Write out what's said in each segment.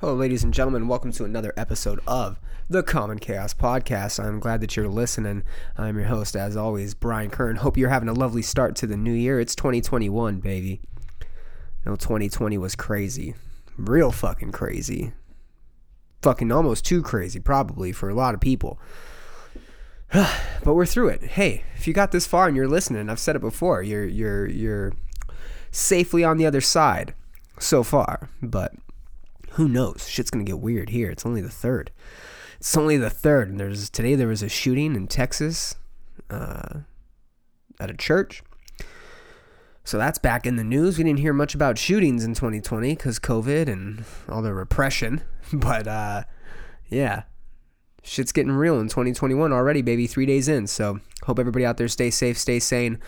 Hello, ladies and gentlemen. Welcome to another episode of the Common Chaos Podcast. I'm glad that you're listening. I'm your host, as always, Brian Kern. Hope you're having a lovely start to the new year. It's 2021, baby. No, 2020 was crazy. Real fucking crazy. Fucking almost too crazy, probably, for a lot of people. but we're through it. Hey, if you got this far and you're listening, I've said it before, you're you're you're safely on the other side so far. But who knows? Shit's gonna get weird here. It's only the third. It's only the third, and there's today there was a shooting in Texas, uh, at a church. So that's back in the news. We didn't hear much about shootings in 2020 because COVID and all the repression. But uh, yeah, shit's getting real in 2021 already, baby. Three days in. So hope everybody out there stay safe, stay sane.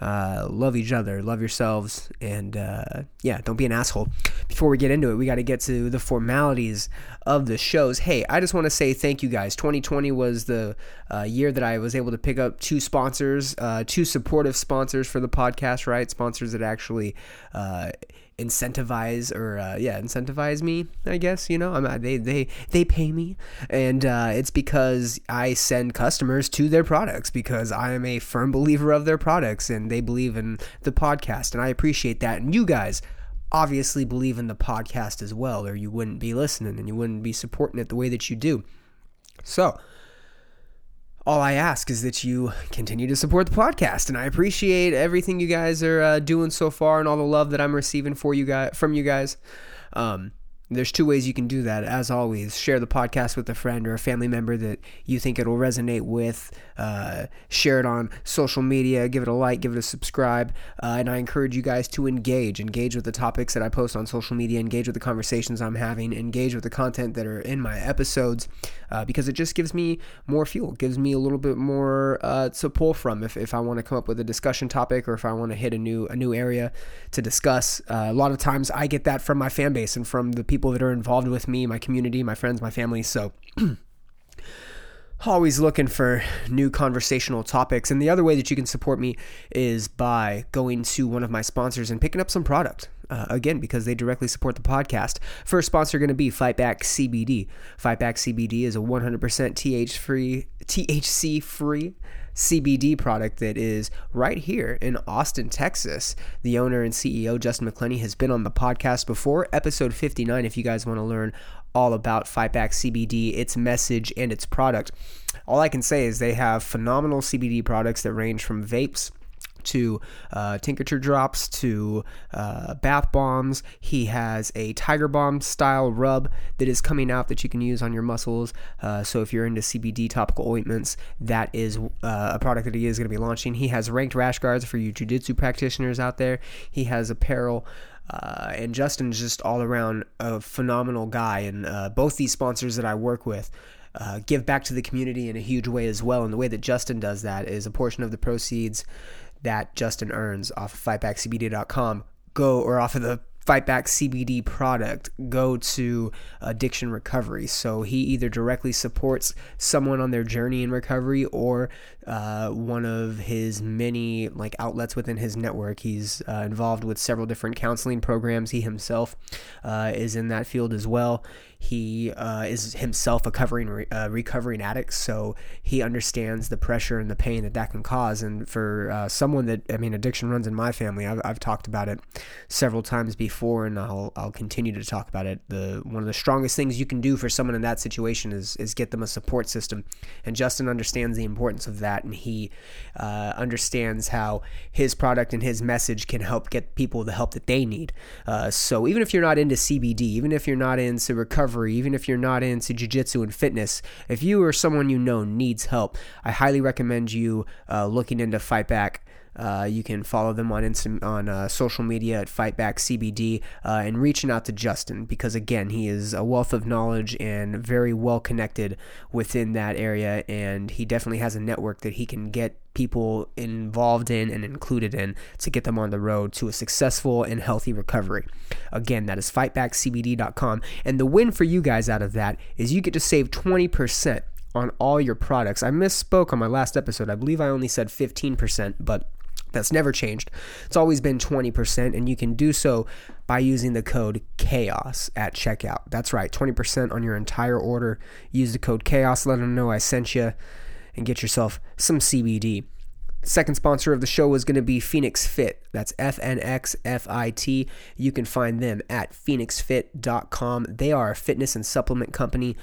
Uh, love each other, love yourselves, and uh, yeah, don't be an asshole. Before we get into it, we got to get to the formalities of the shows. Hey, I just want to say thank you guys. 2020 was the uh, year that I was able to pick up two sponsors, uh, two supportive sponsors for the podcast, right? Sponsors that actually uh, incentivize or uh, yeah incentivize me i guess you know? I'm, they they they pay me. And uh, it's because i send customers to their products because i am a firm believer of their products and they believe in the podcast. And i appreciate that. And you guys obviously believe in the podcast as well or you wouldn't be listening and you wouldn't be supporting it the way that you do. So all I ask is that you continue to support the podcast, and I appreciate everything you guys are uh, doing so far and all the love that I'm receiving for you guys from you guys. Um, there's two ways you can do that. As always, share the podcast with a friend or a family member that you think it'll resonate with. Uh, share it on social media. Give it a like. Give it a subscribe. Uh, and I encourage you guys to engage. Engage with the topics that I post on social media. Engage with the conversations I'm having. Engage with the content that are in my episodes uh, because it just gives me more fuel. Gives me a little bit more uh, to pull from if, if I want to come up with a discussion topic or if I want to hit a new a new area to discuss. Uh, a lot of times I get that from my fan base and from the people people that are involved with me, my community, my friends, my family. So, always looking for new conversational topics. And the other way that you can support me is by going to one of my sponsors and picking up some product. Uh, again, because they directly support the podcast. First sponsor going to be Fightback CBD. Fightback CBD is a 100% TH free, THC free CBD product that is right here in Austin, Texas. The owner and CEO, Justin McClenny, has been on the podcast before, episode 59, if you guys want to learn all about Fightback CBD, its message, and its product. All I can say is they have phenomenal CBD products that range from vapes to uh, tincture drops to uh, bath bombs. He has a Tiger Balm style rub that is coming out that you can use on your muscles. Uh, so if you're into CBD topical ointments, that is uh, a product that he is going to be launching. He has ranked rash guards for you jiu-jitsu practitioners out there. He has apparel. Uh, and Justin's just all around a phenomenal guy. And uh, both these sponsors that I work with uh, give back to the community in a huge way as well. And the way that Justin does that is a portion of the proceeds that Justin earns off of fightbackcbd.com go or off of the Fightback CBD product go to addiction recovery. So he either directly supports someone on their journey in recovery or uh, one of his many like outlets within his network. He's uh, involved with several different counseling programs. He himself uh, is in that field as well. He uh, is himself a covering uh, recovering addict, so he understands the pressure and the pain that that can cause. And for uh, someone that I mean, addiction runs in my family. I've, I've talked about it several times before, and I'll I'll continue to talk about it. The one of the strongest things you can do for someone in that situation is is get them a support system. And Justin understands the importance of that, and he uh, understands how his product and his message can help get people the help that they need. Uh, so even if you're not into CBD, even if you're not into recovery recovery, even if you're not into jiu-jitsu and fitness, if you or someone you know needs help, I highly recommend you uh, looking into Fight Back. Uh, you can follow them on Insta- on uh, social media at FightbackCBD uh, and reaching out to Justin because again he is a wealth of knowledge and very well connected within that area and he definitely has a network that he can get people involved in and included in to get them on the road to a successful and healthy recovery. Again, that is fightbackcbd.com and the win for you guys out of that is you get to save 20% on all your products. I misspoke on my last episode. I believe I only said 15%, but That's never changed. It's always been 20%, and you can do so by using the code CHAOS at checkout. That's right, 20% on your entire order. Use the code CHAOS, let them know I sent you, and get yourself some CBD. Second sponsor of the show is going to be Phoenix Fit. That's F N X F I T. You can find them at phoenixfit.com. They are a fitness and supplement company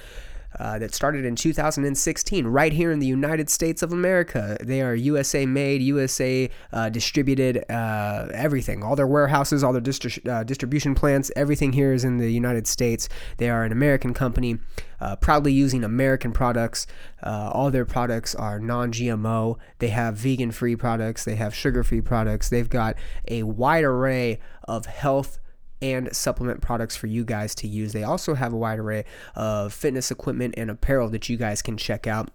uh, that started in 2016 right here in the United States of America. They are USA made, USA uh, distributed, uh, everything. All their warehouses, all their distri- uh, distribution plants, everything here is in the United States. They are an American company, uh, proudly using American products. All their products are non GMO. They have vegan free products, they have sugar free products. They've got a wide array of health and supplement products for you guys to use. They also have a wide array of fitness equipment and apparel that you guys can check out.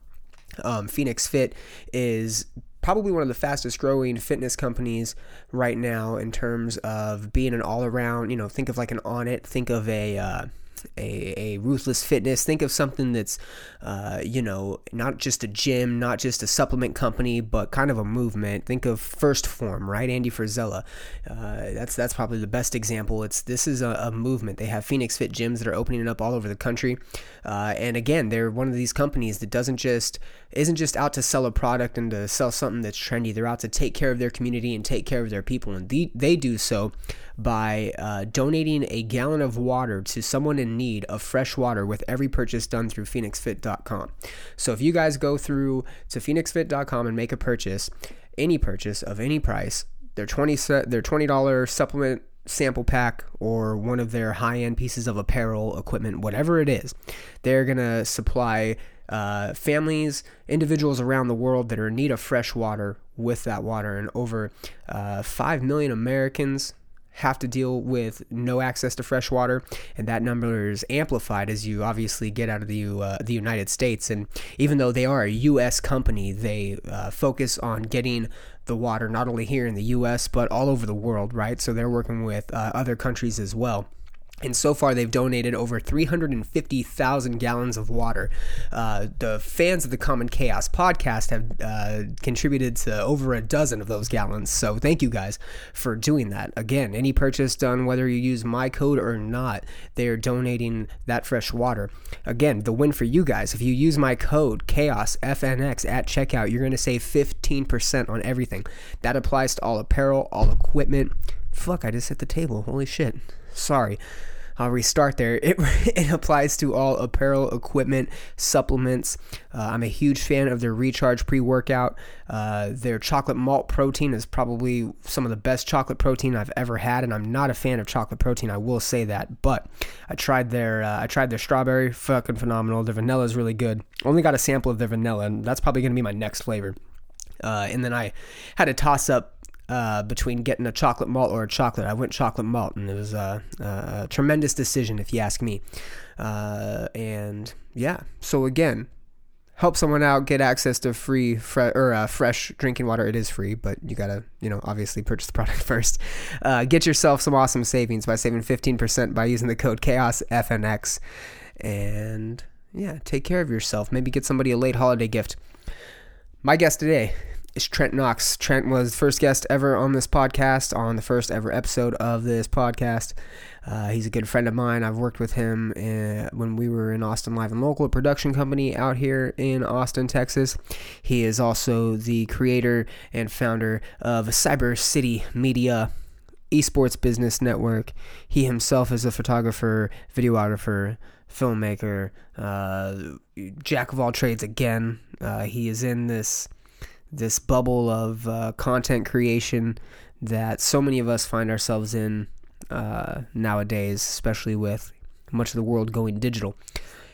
Um, Phoenix Fit is probably one of the fastest growing fitness companies right now in terms of being an all around, you know, think of like an Onnit, think of a, uh, a, a ruthless fitness. Think of something that's uh, you know not just a gym not just a supplement company but kind of a movement. Think of 1st Form, right? Andy frisella uh, that's that's probably the best example. It's this is a, a, movement. They have phoenix fit gyms that are opening up all over the country. Uh, and again they're one of these companies that doesn't just isn't just out to sell a product and to sell something that's trendy. They're out to take care of their community and take care of their people and they, they do so by uh, donating a gallon of water to someone in need of fresh water with every purchase done through phoenixfit.com. So if you guys go through to phoenixfit.com and make a purchase, any purchase of any price, their 20 their $20 supplement sample pack or one of their high-end pieces of apparel, equipment, whatever it is, they're to supply uh, families, individuals around the world that are in need of fresh water with that water. And over uh, 5 million Americans have to deal with no access to fresh water, and that number is amplified as you obviously get out of the uh, the United States. And even though they are a U.S. company, they uh, focus on getting the water not only here in the U.S. but all over the world, right? So they're working with uh, other countries as well. And so far, they've donated over 350,000 gallons of water. Uh, the fans of the Common Chaos podcast have uh, contributed to over a dozen of those gallons. So thank you guys for doing that. Again, any purchase done, whether you use my code or not, they are donating that fresh water. Again, the win for you guys. If you use my code Chaos FNX at checkout, you're going to save 15% on everything. That applies to all apparel, all equipment. Fuck, I just hit the table. Holy shit. Sorry. I'll restart there. It, it applies to all apparel, equipment, supplements. Uh, I'm a huge fan of their Recharge pre workout. Uh, their chocolate malt protein is probably some of the best chocolate protein I've ever had, and I'm not a fan of chocolate protein. I will say that, but I tried their uh, I tried their strawberry, fucking phenomenal. Their vanilla is really good. Only got a sample of their vanilla, and that's probably gonna be my next flavor. Uh, and then I had a toss up uh, between getting a chocolate malt or a chocolate. I went chocolate malt, and it was a, a tremendous decision, if you ask me. Uh, and yeah, so again, help someone out, get access to free fre- or uh, fresh drinking water. It is free, but you gotta, you know, obviously purchase the product first. Uh, get yourself some awesome savings by saving 15% by using the code CHAOSFNX. And yeah, take care of yourself. Maybe get somebody a late holiday gift. My guest today is Trent Knox. Trent was the first guest ever on this podcast, on the first ever episode of this podcast. Uh, he's a good friend of mine. I've worked with him in, uh, when we were in Austin Live and Local, a production company out here in Austin, Texas. He is also the creator and founder of Cyber City Media esports business network. He himself is a photographer, videographer, filmmaker, uh, jack of all trades again. Uh, he is in this this bubble of uh, content creation that so many of us find ourselves in uh, nowadays, especially with much of the world going digital.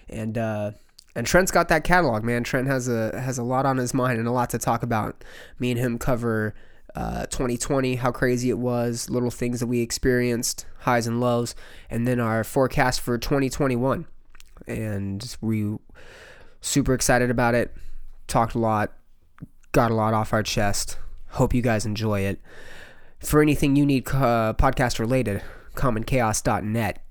And uh, and Trent's got that catalog, man. Trent has a has a lot on his mind and a lot to talk about. Me and him cover 2020, uh, how crazy it was, little things that we experienced, highs and lows, and then our forecast for 2021. And we super excited about it. Talked a lot got a lot off our chest. Hope you guys enjoy it. For anything you need uh, podcast related, commonchaos.net.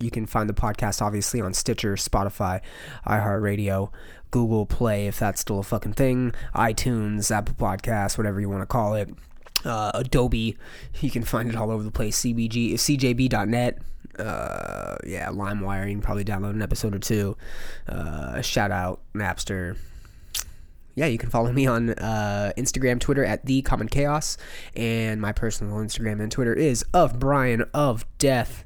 You can find the podcast obviously on Stitcher, Spotify, iHeartRadio, Google Play, if that's still a fucking thing, iTunes, Apple Podcasts, whatever you want to call it. uh, Adobe. You can find it all over the place. CBG, CJB.net. Uh, yeah, LimeWire. You can probably download an episode or two. Uh, shout out Napster. Yeah, you can follow me on uh, Instagram, Twitter at the Common Chaos, and my personal Instagram and Twitter is of Brian of Death.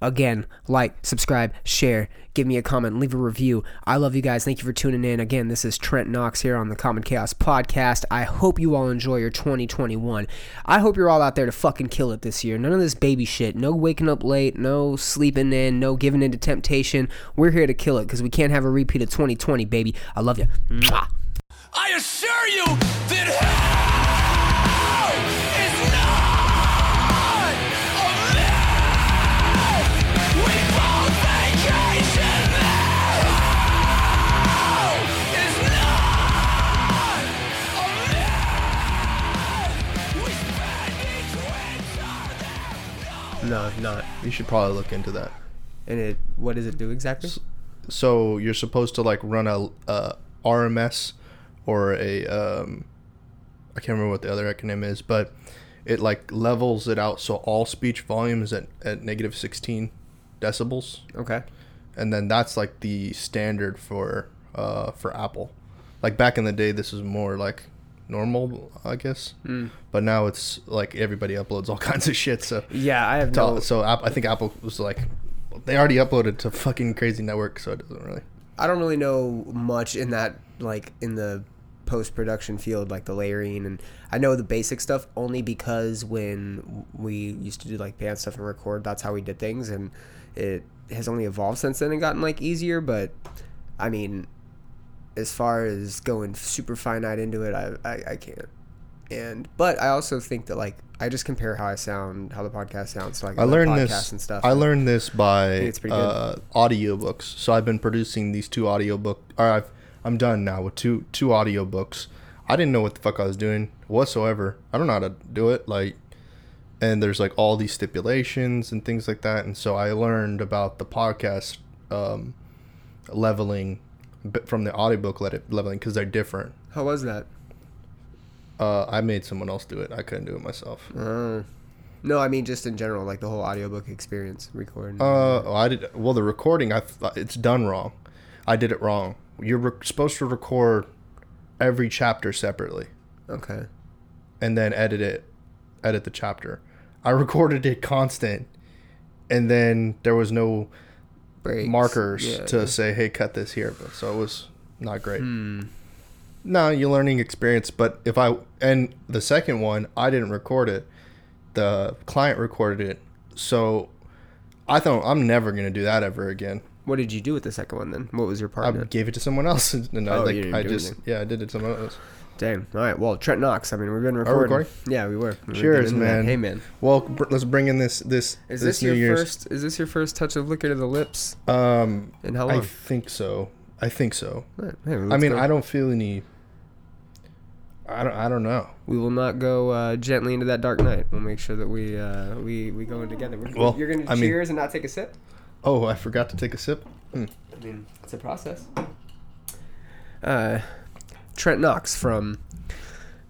Again, like, subscribe, share, give me a comment, leave a review. I love you guys. Thank you for tuning in. Again, this is Trent Knox here on the Common Chaos Podcast. I hope you all enjoy your 2021. I hope you're all out there to fucking kill it this year. None of this baby shit. No waking up late, no sleeping in, no giving in to temptation. We're here to kill it because we can't have a repeat of 2020, baby. I love you. Mwah. I assure you that hell is not a myth. We both vacation there. Hell is not a myth. We spend each winter there. No, not. You should probably look into that. And it, what does it do exactly? So you're supposed to like run a, uh, a RMS or a um, I can't remember what the other acronym is, but it like levels it out so all speech volume is at, at negative 16 decibels, Okay. and then that's like the standard for uh, for Apple. Like back in the day, this was more like normal, I guess. Hmm. But now it's like everybody uploads all kinds of shit. So Yeah, I have so, no. so App- I think Apple was like they already uploaded to fucking crazy network, so it doesn't really. I don't really know much in that, like in the post production field, like the layering, and I know the basic stuff only because when we used to do like band stuff and record, that's how we did things, and it has only evolved since then and gotten like easier. But I mean, as far as going super finite into it, I I, I can't. And but I also think that like I just compare how I sound, how the podcast sounds to like I learned this. and stuff. I learned this by uh, audiobooks. So I've been producing these two audiobook. Or I've I'm done now with two two audiobooks. I didn't know what the fuck I was doing whatsoever. I don't know how to do it. Like, and there's like all these stipulations and things like that. And so I learned about the podcast um, leveling from the audiobook le- leveling because they're different. How was that? Uh, I made someone else do it. I couldn't do it myself. Uh, no, I mean just in general, like the whole audiobook experience, recording. Uh, oh, I did. Well, the recording, I th- it's done wrong. I did it wrong. You're re- supposed to record every chapter separately, okay. and then edit it, edit the chapter. I recorded it constant, and then there was no Breaks. markers Yeah, to yeah. say, "Hey, cut this here." But so it was not great. Hmm. No, you're learning experience. But if I and the second one, I didn't record it. The client recorded it, so I thought I'm never gonna do that ever again. What did you do with the second one then? What was your part I in it? gave it to someone else, and I Oh, like you didn't I do just anything. yeah I did it to someone else. Damn. All right. Well, Trent Knox. I mean, we've been we recording. recording? Yeah, we were. We were Cheers, getting into that. man. Hey, man. Well, br- let's bring in this this Is this, New your Year's. first? Is this your first touch of liquor to the lips? Um, And how long? I think so. I think so. All right, hey, I let's mean, go. I don't feel any. I don't. I don't know. We will not go uh, gently into that dark night. We'll make sure that we uh, we we go in together. We're- Well, you're gonna I mean- cheers and not take a sip. Oh, I forgot to take a sip. Hmm. I mean, it's a process. Uh, Trent Knox from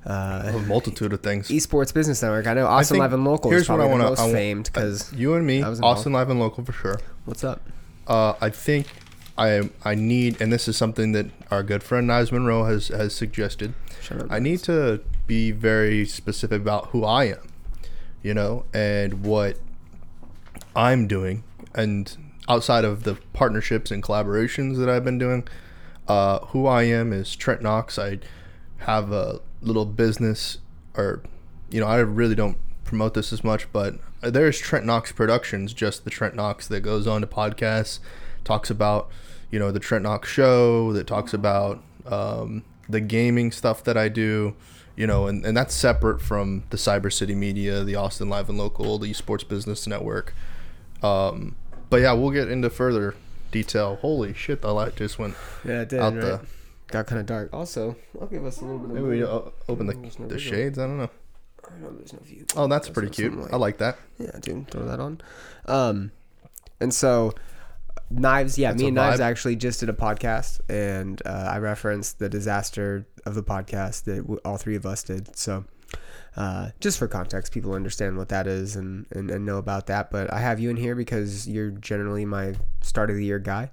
uh, A multitude of things. Esports Business Network. I know Austin think- Live and Local here's is what probably I the wanna- most I wa- famed because You and me, I was. Austin Live and Local for sure. what's up? Uh, I think I I need, and this is something that our good friend Niles Monroe has has suggested. Shut up. I need to be very specific about who I am, you know, and what I'm doing, and outside of the partnerships and collaborations that I've been doing, uh, who I am is Trent Knox. I have a little business, or you know, I really don't promote this as much, but there's Trent Knox Productions, just the Trent Knox that goes on to podcasts, talks about, you know, the Trent Knox Show, that talks about um, the gaming stuff that I do, you know, and, and that's separate from the Cyber City Media, the Austin Live and Local, the Esports Business Network. Um, but yeah, we'll get into further detail. Holy shit, the light just went Yeah, it did. out right? the. Got kind of dark. Also, I'll give us a little bit of. Maybe we o- open the, no the shades. I don't know. I know there's no view. Oh, that's pretty cute. sunlight. I like that. Yeah, dude, throw that on. Um, and so Knives, yeah, That's me and Knives actually just did a podcast, and uh, I referenced the disaster of the podcast that w- all three of us did. So Uh, just for context, people understand what that is and, and, and know about that. But I have you in here because you're generally my start of the year guy.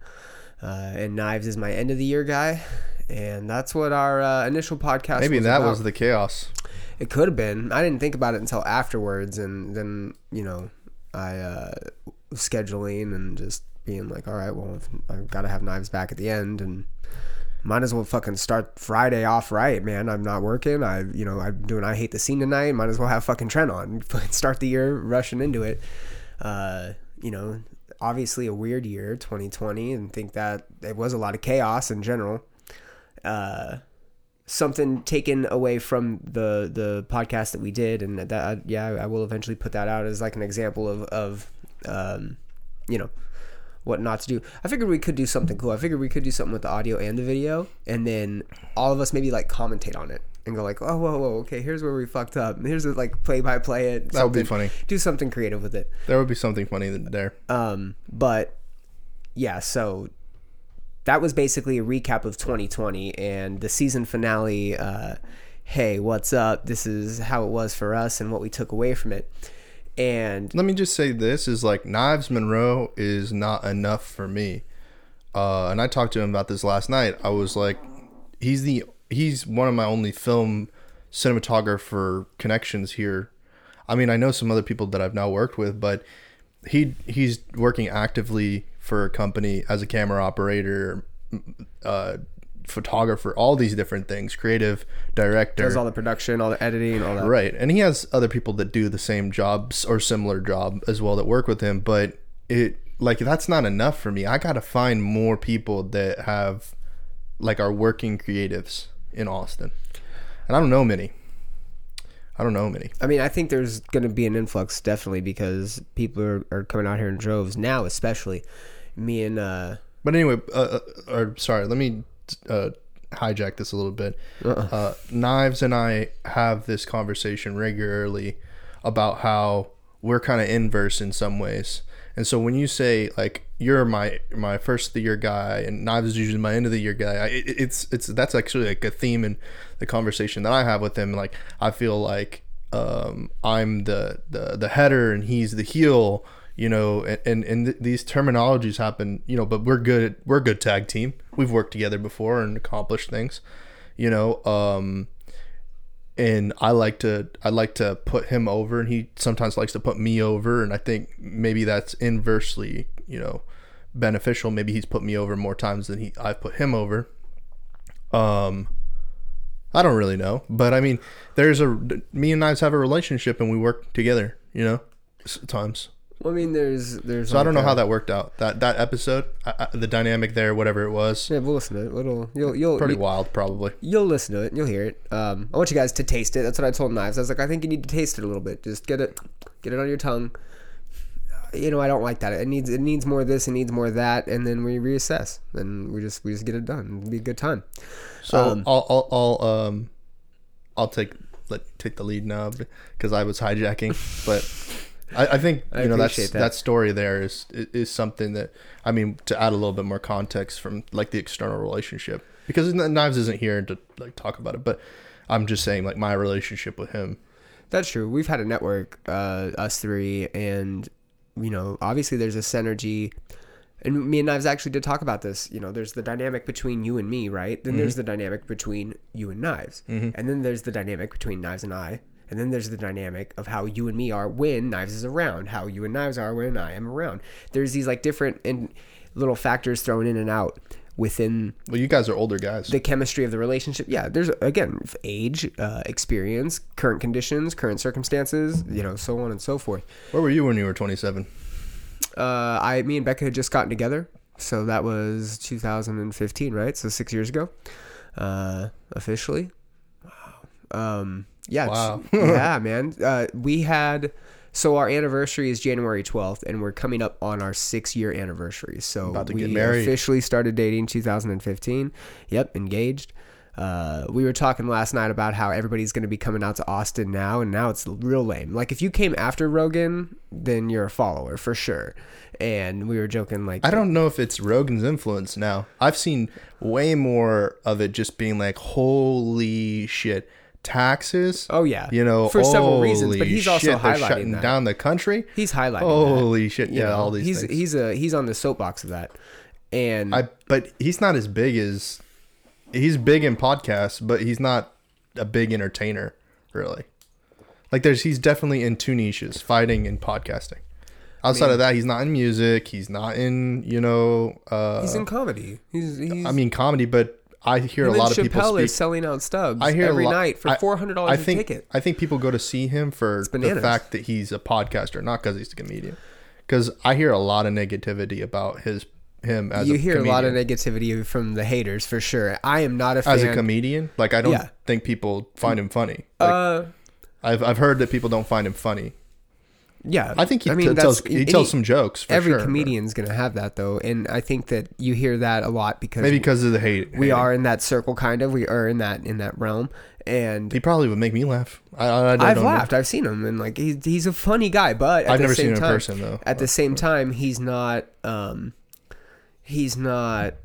Uh, and Knives is my end of the year guy. And that's what our uh, initial podcast Maybe was that about. was the chaos. It could have been. I didn't think about it until afterwards, and then you know, I uh, was scheduling and just being like, all right, well, I've got to have knives back at the end, and might as well fucking start Friday off right, man. I'm not working. I, you know, I'm doing. I hate the scene tonight. Might as well have fucking Trent on. Start the year rushing into it. Uh, you know, obviously a weird year, 2020, and think that it was a lot of chaos in general. Uh, something taken away from the the podcast that we did, and that yeah, I will eventually put that out as like an example of of um, you know what not to do. I figured we could do something cool. I figured we could do something with the audio and the video, and then all of us maybe like commentate on it and go like, oh whoa whoa okay, here's where we fucked up. Here's the like play by play it. That would be funny. Do something creative with it. There would be something funny there. Um, but yeah, so that was basically a recap of 2020 and the season finale. Uh, hey, what's up? This is how it was for us and what we took away from it. And Let me just say this is like Knives Monroe is not enough for me. Uh, and I talked to him about this last night. I was like, he's the he's one of my only film cinematographer connections here. I mean, I know some other people that I've now worked with, but he he's working actively for a company as a camera operator, uh, photographer, all these different things, creative director. does all the production, all the editing, all that. Right. And he has other people that do the same jobs or similar job as well that work with him, but it like that's not enough for me. I got to find more people that have like are working creatives in Austin. And I don't know many. I don't know many. I mean, I think there's going to be an influx definitely because people are, are coming out here in droves now, especially me and uh, But anyway, uh, uh, or sorry, let me uh, hijack this a little bit. uh Knives and I have this conversation regularly about how we're kind of inverse in some ways. And so when you say like you're my my first of the year guy and Knives is usually my end of the year guy, I, it, it's it's that's actually like a theme in the conversation that I have with him. Like I feel like um, I'm the, the the header and he's the heel you know and and, th- these terminologies happen you know but we're good we're a good tag team. We've worked together before and accomplished things you know um and I like to I like to put him over and he sometimes likes to put me over and I think maybe that's inversely you know beneficial. Maybe he's put me over more times than he I've put him over. Um I don't really know but I mean there's a me and Knives have a relationship and we work together you know times well, I mean, there's there's. so I don't know how that worked out. That that episode, I, I, the dynamic there, whatever it was, Yeah, we'll listen to it. It'll, you'll you'll pretty you, wild, probably. you'll listen to it. and You'll hear it. Um, I want you guys to taste it. That's what I told Knives. I was like, I think you need to taste it a little bit. Just get it, get it on your tongue. You know, I don't like that. It needs it needs more of this. It needs more of that, and then we reassess. And we just we just get it done. It'll be a good time. So Um, I'll, I'll I'll um I'll take let take the lead now because I was hijacking, but I, I think I you know that's that. that. story there is is something that I mean to add a little bit more context from like the external relationship because Knives isn't here to like talk about it, but I'm just saying like my relationship with him. That's true. We've had a network, uh, us three, and you know, obviously there's a synergy. And me and Knives actually did talk about this. You know, there's the dynamic between you and me, right? Then there's the dynamic between you and Knives, and then there's the dynamic between Knives and I, and then there's the dynamic of how you and me are when Knives is around, how you and Knives are when I am around. There's these like different and little factors thrown in and out within Well, you guys are older guys. the chemistry of the relationship yeah there's again age uh, experience current conditions current circumstances you know so on and so forth Where were you when you were 27? uh, i me and becca had just gotten together so that was 2015 right so six years ago uh, officially wow um, yeah Wow. yeah man uh, we had so our anniversary is January 12th and we're coming up on our six year anniversary so About to we get married. officially started dating 2015 yep engaged uh, we were talking last night about how everybody's going to be coming out to Austin now, and now it's real lame. Like if you came after Rogan, then you're a follower for sure. And we were joking like, I don't know if it's Rogan's influence now. I've seen way more of it just being like, holy shit, taxes. Oh yeah, You know, for several reasons, but he's also shit, highlighting shutting that. down the country. He's highlighting. that, Holy shit! you Yeah, know? all these he's things. he's a he's on the soapbox of that, and I but he's not as big as he's big in podcasts, but he's not a big entertainer, really. Like there's he's definitely in two niches, fighting and podcasting. Outside of that, he's not in music. He's not in you know. Uh, he's in comedy. He's, he's I mean comedy, but I hear him a lot and of people Chappelle is selling out stubs I hear every lot, night for four hundred dollars a think ticket. I think people go to see him for the fact that he's a podcaster, not because he's a comedian. Because I hear a lot of negativity about his him as You a hear a lot of negativity from the haters for sure. I am not a fan. as a comedian. Like I don't Yeah. think people find him funny. Like, uh, I've I've heard that people don't find him funny. Yeah, I think he I mean, tells he any- tells some jokes. For Every sure, but comedian's gonna have that though, and I think that you hear that a lot because maybe because of the hate. we hating. are in that circle, kind of. We are in that in that realm, and He probably would make me laugh. I, I, I don't I've know. laughed. I've seen him, and like he's he's a funny guy. But at I've the never same seen him in time, person, though. At the same time, he's not. Um, he's not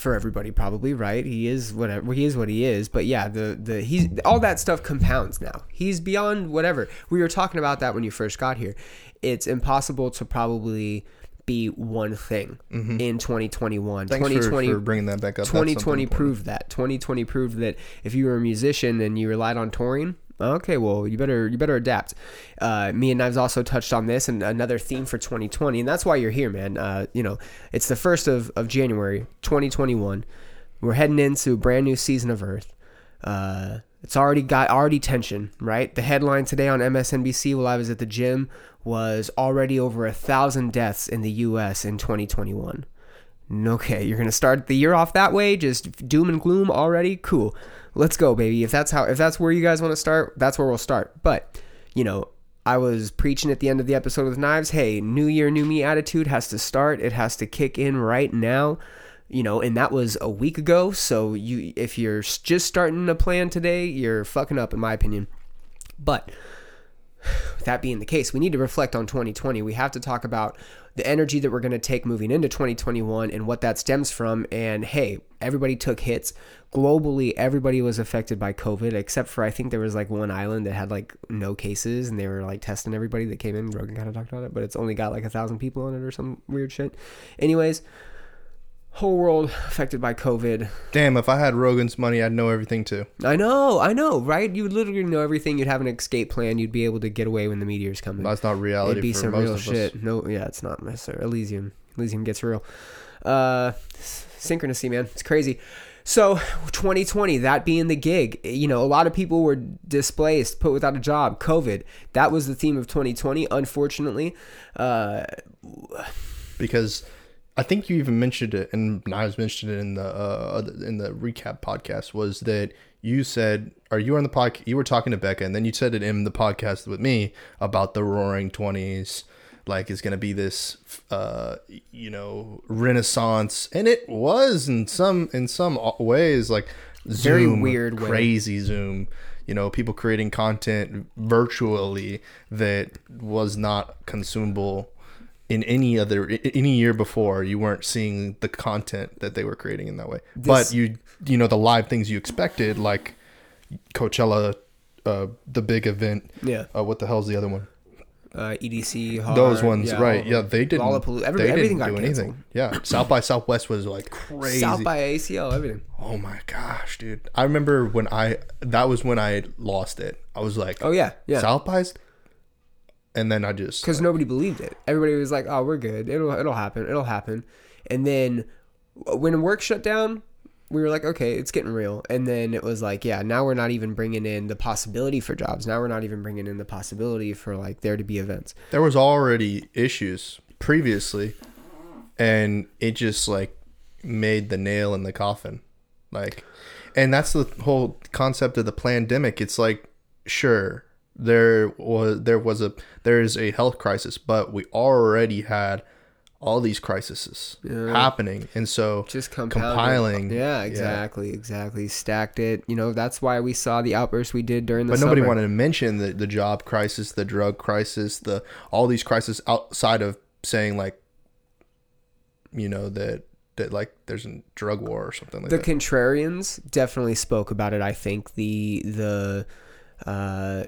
for everybody, probably right. He is whatever. He is what he is. But yeah, the the he's all that stuff compounds now. He's beyond whatever we were talking about that when you first got here. It's impossible to probably be one thing in 2021. Mm-hmm. Thanks for- 2020 for, bringing that back up. 2020 proved that. 2020 proved that if you were a musician and you relied on touring, okay, well you better you better adapt. Uh, me and Knives also touched on this and another theme for 2020, and that's why you're here, man. Uh, you know, it's the first of of January 2021. We're heading into a brand new season of Earth. Uh, it's already got already tension, right? The headline today on MSNBC while I was at the gym was already over a thousand deaths in the U.S. in 2021. Okay, you're gonna start the year off that way, just doom and gloom already. Cool, let's go, baby. If that's how, if that's where you guys want to start, that's where we'll start. But you know, I was preaching at the end of the episode with knives. Hey, new year, new me attitude has to start. It has to kick in right now. You know, and that was a week ago. So you, if you're just starting a plan today, you're fucking up, in my opinion. But that being the case, we need to reflect on 2020. We have to talk about the energy that we're going to take moving into 2021 and what that stems from. And hey, everybody took hits. Globally, everybody was affected by COVID, except for I think there was like one island that had like no cases and they were like testing everybody that came in. Rogan kind of talked about it, but it's only got like a thousand people on it or some weird shit. Anyways, whole world affected by COVID. Damn, if I had Rogan's money, I'd know everything too. I know, I know, right? You would literally know everything. You'd have an escape plan. You'd be able to get away when the meteors come in. That's not reality It'd be for some most real shit. us. No, yeah, it's not necessarily Elysium. Elysium gets real. Uh, synchronicity, man, it's crazy. So, 2020, that being the gig, you know, a lot of people were displaced, put without a job, COVID. That was the theme of 2020. Unfortunately, uh, because I think you even mentioned it, and I was mentioned it in the uh, in the recap podcast. Was that you said, or you were on the podcast? You were talking to Becca, and then you said it in the podcast with me about the Roaring Twenties. Like is gonna be this, uh, you know, renaissance, and it was in some in some ways like Very Zoom, weird way. crazy Zoom. You know, people creating content virtually that was not consumable in any other any year before you weren't seeing the content that they were creating in that way but you you know the live things you expected like coachella uh the big event Yeah. uh, what the hell's the other one uh, EDC, those ones yeah, right yeah they didn't Lollapalooza, every- they everything didn't got do canceled. anything yeah south by southwest was like crazy South by ACL, everything. oh my gosh dude i remember when i that was when i lost it i was like Oh yeah, yeah. south by's and then i just because nobody believed it. Everybody was like, "Oh, we're good. It'll it'll happen. It'll happen." And then when work shut down, we were like, "Okay, it's getting real." And then it was like, "Yeah, now we're not even bringing in the possibility for jobs. Now we're not even bringing in the possibility for like there to be events." there was already issues previously and it just like made the nail in the coffin like and that's the whole concept of the pandemic it's like sure there was there was a there is a health crisis but we already had all these crises happening and so Just compiling Yeah, exactly, exactly. Stacked it. You know, that's why we saw the outburst we did during the. but nobody summer. wanted to mention the, the job crisis the drug crisis the all these crises outside of saying like you know that that like there's a drug war or something like the that. The contrarians definitely spoke about it i think the the uh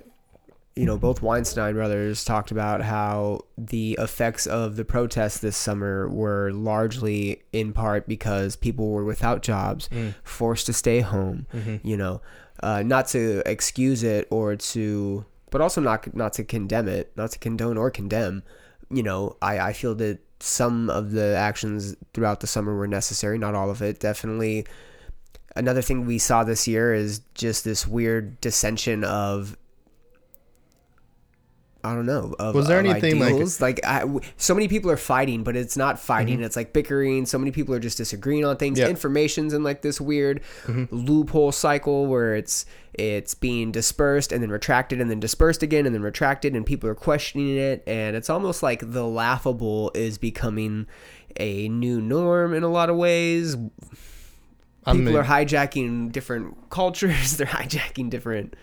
you know both weinstein brothers talked about how the effects of the protests this summer were largely in part because people were without jobs forced to stay home you know uh, not to excuse it or to but also not not to condemn it not to condone or condemn. You know i i feel that some of the actions throughout the summer were necessary not all of it definitely. Another thing we saw this year is just this weird dissension of I don't know. Of, Was there anything, like- ideals. like, I w so many people are fighting, but it's not fighting. Mm-hmm. It's like bickering. So many people are just disagreeing on things. Yeah. Mm-hmm. Information's in like this weird loophole cycle where it's it's being dispersed and then retracted and then dispersed again and then retracted and people are questioning it and it's almost like the laughable is becoming a new norm in a lot of ways I people mean- are hijacking different cultures. They're hijacking different.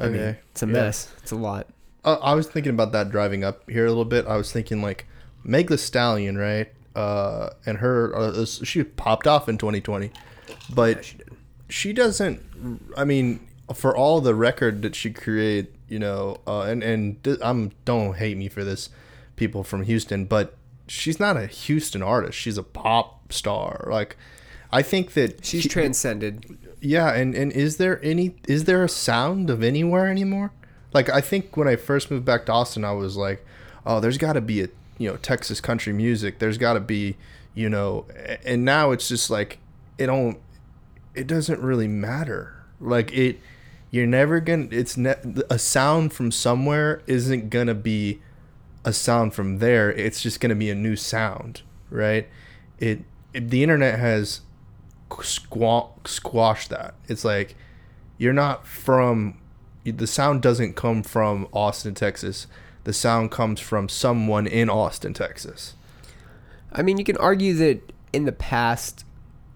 I mean, Okay. it's a Yeah. mess. It's a lot. Uh, I was thinking about that driving up here a little bit. I was thinking like Meg the Stallion, right? Uh, and her, uh, she popped off in 2020, but she did. she doesn't. I mean, for all the record that she created, you know, uh, and and I'm don't hate me for this, people from Houston, but she's not a Houston artist. She's a pop star. Like, I think that She's he- transcended. yeah, and and is there any is there a sound of anywhere anymore? Like I think when I first moved back to Austin, I was like, oh, there's got to be a you know Texas country music. There's got to be you know, and now it's just like it don't it doesn't really matter. Like it, you're never gonna. It's ne- a sound from somewhere isn't gonna be a sound from there. It's just gonna be a new sound, right? It, it the internet has squash squashed that. It's like you're not from the sound doesn't come from Austin, Texas. The sound comes from someone in Austin, Texas. I mean, you can argue that in the past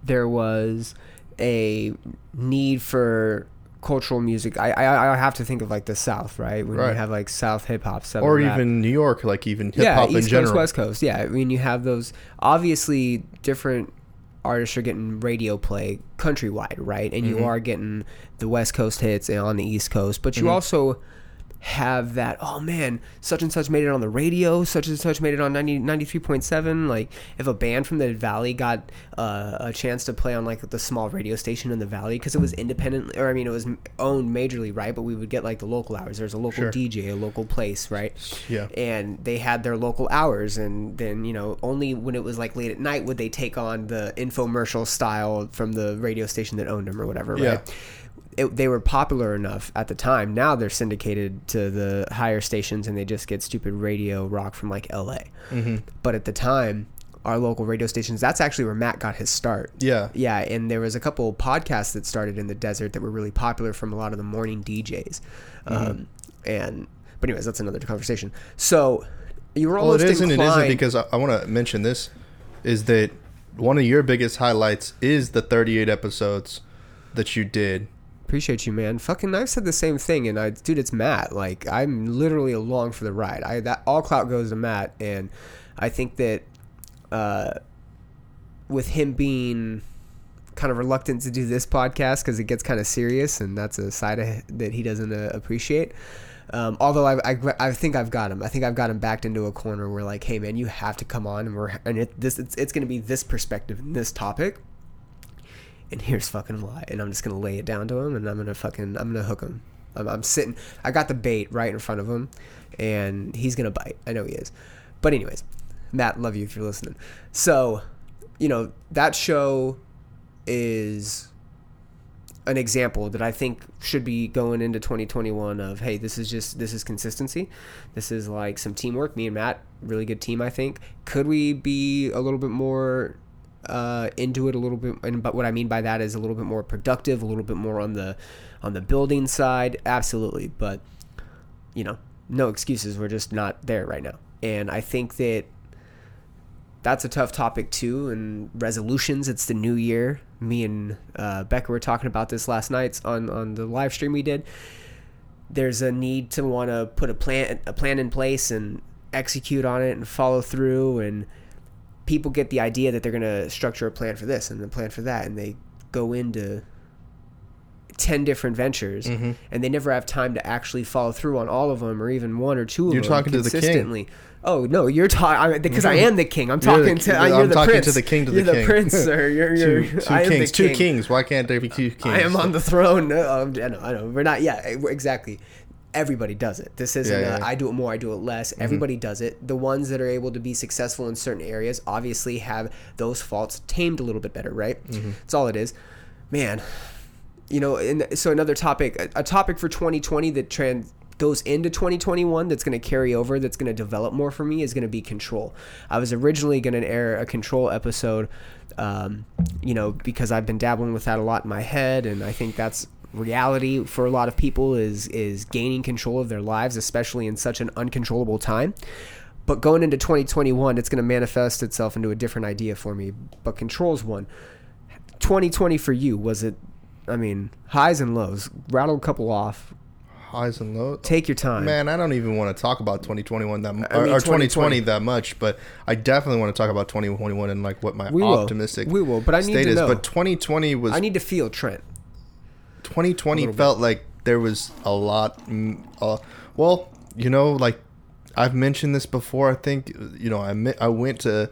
there was a need for cultural music. I I, I have to think of like the South, right? When Right. you have like South hip hop, Or rap. even New York, like even hip yeah, hop East in general. Coast, West Coast. Yeah, I mean, you have those. Obviously, different artists are getting radio play countrywide, right? And Mm-hmm. you are getting the West Coast hits and on the East Coast, but you Mm-hmm. also have that oh man such and such made it on the radio such and such made it on 90, 93.7 like if a band from the valley got uh, a chance to play on like the small radio station in the valley because it was independent or i mean it was owned majorly right but we would get like the local hours there's a local Sure. dj a local place right Yeah. and they had their local hours and then you know only when it was like late at night would they take on the infomercial style from the radio station that owned them or whatever Yeah. It, they were popular enough at the time now they're syndicated to the higher stations and they just get stupid radio rock from like la Mm-hmm. but at the time our local radio stations that's actually where matt got his start Yeah. yeah and there was a couple podcasts that started in the desert that were really popular from a lot of the morning djs Mm-hmm. um, and but anyways that's another conversation so you were Well, almost it isn't. It isn't because I, I want to mention this is that one of your biggest highlights is the 38 episodes that you did. Appreciate you, man. Fucking, I've said the same thing, and I, dude, it's Matt. Like, I'm literally along for the ride. I that all clout goes to Matt, and I think that, uh, with him being kind of reluctant to do this podcast because it gets kind of serious, and that's a side of, that he doesn't uh, appreciate. Um, although I, I, I think I've got him. I think I've got him backed into a corner where like, hey man, you have to come on, and we're and it, this it's, it's going to be this perspective and this topic and here's fucking why. And I'm just gonna lay it down to him, and I'm gonna fucking, I'm gonna hook him. I'm, I'm sitting, I got the bait right in front of him, and he's gonna bite. I know he is. But anyways, Matt, love you if you're listening. So, you know, that show is an example that I think should be going into 2021 of hey, this is just this is consistency. This is like some teamwork. Me and Matt, really good team, I think. Could we be a little bit more uh, into it a little bit? And but what I mean by that is a little bit more productive, a little bit more on the on the building side. Absolutely, but you know, no excuses. We're just not there right now. And I think that that's a tough topic too. And resolutions. It's the new year. Me and uh, Becca were talking about this last night on on the live stream we did. There's a need to want to put a plan a plan in place and execute on it and follow through and people get the idea that they're going to structure a plan for this and a plan for that, and they go into 10 different ventures Mm-hmm. and they never have time to actually follow through on all of them or even one or two of You're them talking to the king. consistently. Oh no, you're talking because I am the king. I'm You're the talking to uh, you're I'm the talking prince. to the king to the you're the king. prince, sir. You're, you're, two, two kings. the Two kings. Why can't there be two kings? I am on the throne. No, um, I know, I know. We're not. Yeah, exactly. Everybody does it. This isn't. Yeah, yeah, a, yeah. I do it more. I do it less. Everybody does it. The ones that are able to be successful in certain areas obviously have those faults tamed a little bit better, right? That's all it is. Man, you know. And so another topic, a, a topic for 2020 that trans goes into 2021 that's going to carry over that's going to develop more for me is going to be control i was originally going to air a control episode um, you know because i've been dabbling with that a lot in my head and i think that's reality for a lot of people is is gaining control of their lives especially in such an uncontrollable time but going into 2021 it's going to manifest itself into a different idea for me but controls one 2020 for you was it i mean highs and lows rattle a couple off Highs and lows. take your time Man, I don't even want to talk about 2021 that mu- I mean, or, or 2020 2020 that much, but I definitely want to talk about 2021 and like what my We will. optimistic We will, but I need to is. know. But 2020 was i need to feel trent 2020 little felt like there was a lot. Uh, well, you know, like I've mentioned this before. I think you know I I went to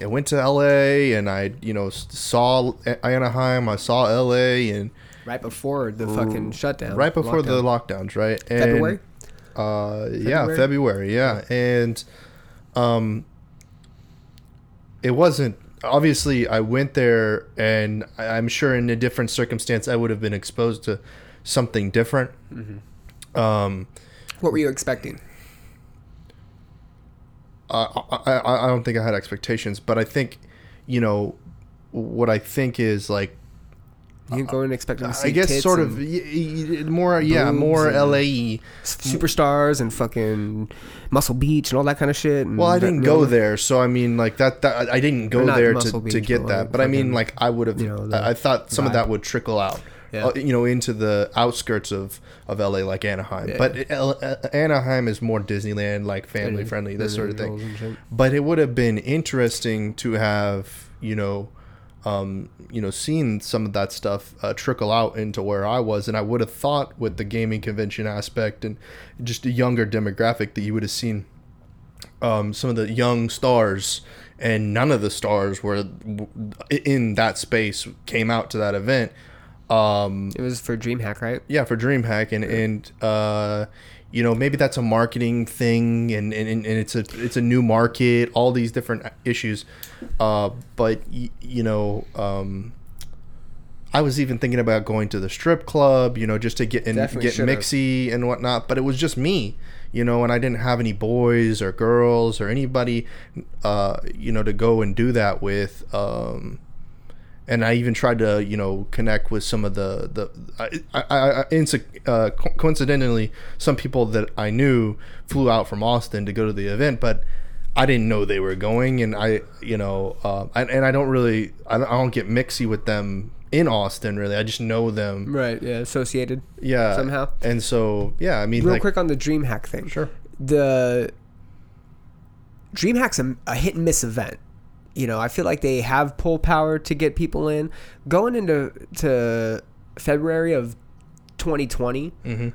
I went to LA and I you know saw Anaheim. I saw LA and right before the fucking shutdown right before the lockdowns, right? And, February? Uh, yeah, February? February. Yeah, and um, it wasn't obviously. I went there, and I'm sure in a different circumstance, I would have been exposed to something different. Um, what were you expecting I I I don't think I had expectations, but I think, you know, what I think is like you didn't go in expecting to see I guess sort of y- y- more yeah more and- LA superstars and fucking Muscle Beach and all that kind of shit. and Well, I didn't go know, there, so I mean, like that. that I didn't go there to, to get that, like but I mean, like I would have. You know, I, I thought some of that would trickle out, Yeah. uh, you know, into the outskirts of of LA, like Anaheim. Yeah. But L- uh, Anaheim is more Disneyland, like family friendly, this sort of thing. and. But it would have been interesting to have, you know, um, you know, seen some of that stuff uh, trickle out into where I was, and I would have thought with the gaming convention aspect and just a younger demographic that you would have seen um, some of the young stars, and none of the stars were in that space came out to that event. Um, It was for DreamHack, right? yeah, for DreamHack, and and uh, you know maybe that's a marketing thing, and, and, and it's a it's a new market, all these different issues. Uh, but y- you know, um, I was even thinking about going to the strip club, you know, just to get and Definitely get should've. mixy and whatnot. But it was just me, you know, and I didn't have any boys or girls or anybody, uh, you know, to go and do that with. Um, and I even tried to you know connect with some of the the I, I, I uh, co- coincidentally some people that I knew flew out from Austin to go to the event, but I didn't know they were going, and I you know uh, and, and I don't really I don't, I don't get mixy with them in Austin really. I just know them, Right. Yeah. Associated. yeah Somehow. and so yeah I mean Real like quick on the DreamHack thing. sure the DreamHack's a, a hit and miss event. You know, I feel like they have pull power to get people in. Going into to February of 2020, mm-hmm.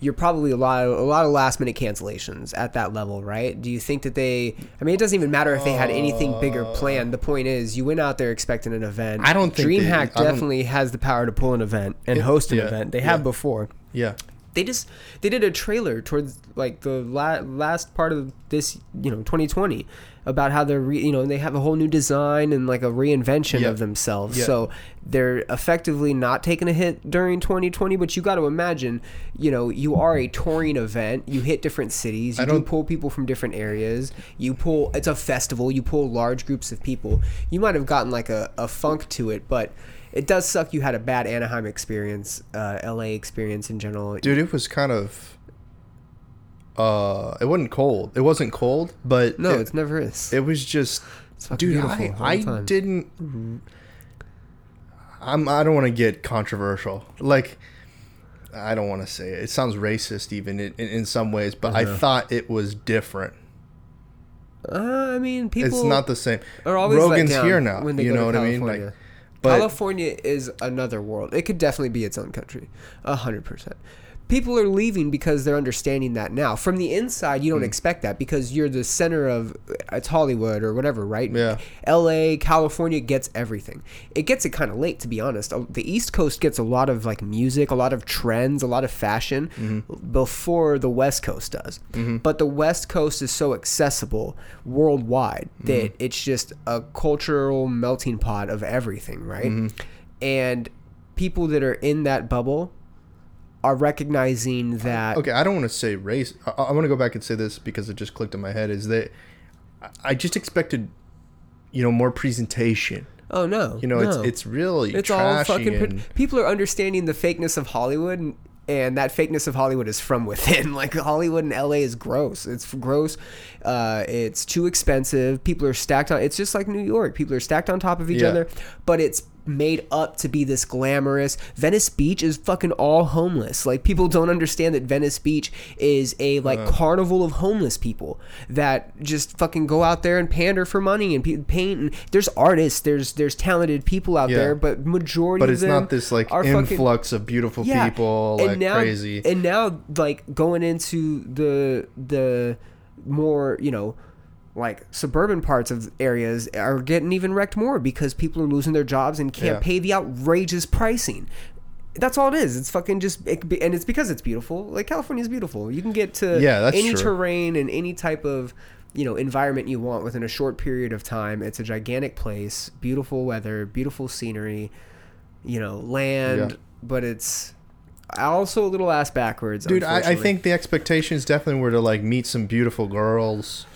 you're probably a lot of, a lot of last minute cancellations at that level, right? Do you think that they? I mean, it doesn't even matter if they had anything bigger planned. The point is, you went out there expecting an event. I don't think they- DreamHack don't- definitely has the power to pull an event and host an yeah, event. They have yeah. before yeah they just they did a trailer towards like the la- last part of this you know 2020 about how they're re- you know they have a whole new design and like a reinvention Yeah. of themselves Yeah. so they're effectively not taking a hit during 2020 but you got to imagine you know you are a touring event you hit different cities you I do pull people from different areas you pull it's a festival you pull large groups of people you might have gotten like a, a funk to it but it does suck you had a bad Anaheim experience, uh, LA experience in general. dude it was kind of uh it wasn't cold it wasn't cold but No, it, it's never is. It was just, dude. beautiful I, I time. didn't. I'm. I don't want to get controversial. Like, I don't want to say it. It sounds racist, even in, in, some ways. But I Uh-huh. thought it was different. Uh, I mean, people. it's not the same. are always Rogan's here now. when they you know what I mean? California. Like, but California is another world. It could definitely be its own country, a hundred percent. People are leaving because they're understanding that now. From the inside, you don't expect that because you're the center of it's Hollywood or whatever, right? Yeah. L.A., California gets everything. It gets it kind of late, to be honest. Uh, The East Coast gets a lot of like music, a lot of trends, a lot of fashion Mm-hmm. before the West Coast does. But the West Coast is so accessible worldwide Mm-hmm. that it's just a cultural melting pot of everything, right? Mm-hmm. And people that are in that bubble are recognizing that okay, I don't want to say race. I, I want to go back and say this because it just clicked in my head. Is that I- just expected, you know, more presentation. oh no, You know, no. it's it's really It's all fucking. and, people are understanding the fakeness of Hollywood, and, and that fakeness of Hollywood is from within. Like Hollywood and LA is gross. It's gross. Uh, it's too expensive. People are stacked on. It's just like New York. People are stacked on top of each Yeah. other, but it's made up to be this glamorous. Venice Beach is fucking all homeless. Like people don't understand that Venice Beach is a like Uh. carnival of homeless people that just fucking go out there and pander for money and pe- paint. And there's artists. There's there's talented people out Yeah. there, but majority but it's not this like are fucking- influx of beautiful yeah. people and like now, crazy. And now, like going into the the more you know, like suburban parts of areas are getting even wrecked more because people are losing their jobs and can't Yeah. pay the outrageous pricing. That's all it is. It's fucking just, it, be- and it's because it's beautiful. Like California's beautiful. You can get to Yeah, any true. terrain and any type of you know environment you want within a short period of time. It's a gigantic place, beautiful weather, beautiful scenery, you know, land, Yeah. but it's also a little ass backwards. Dude, I, I think the expectations definitely were to like meet some beautiful girls,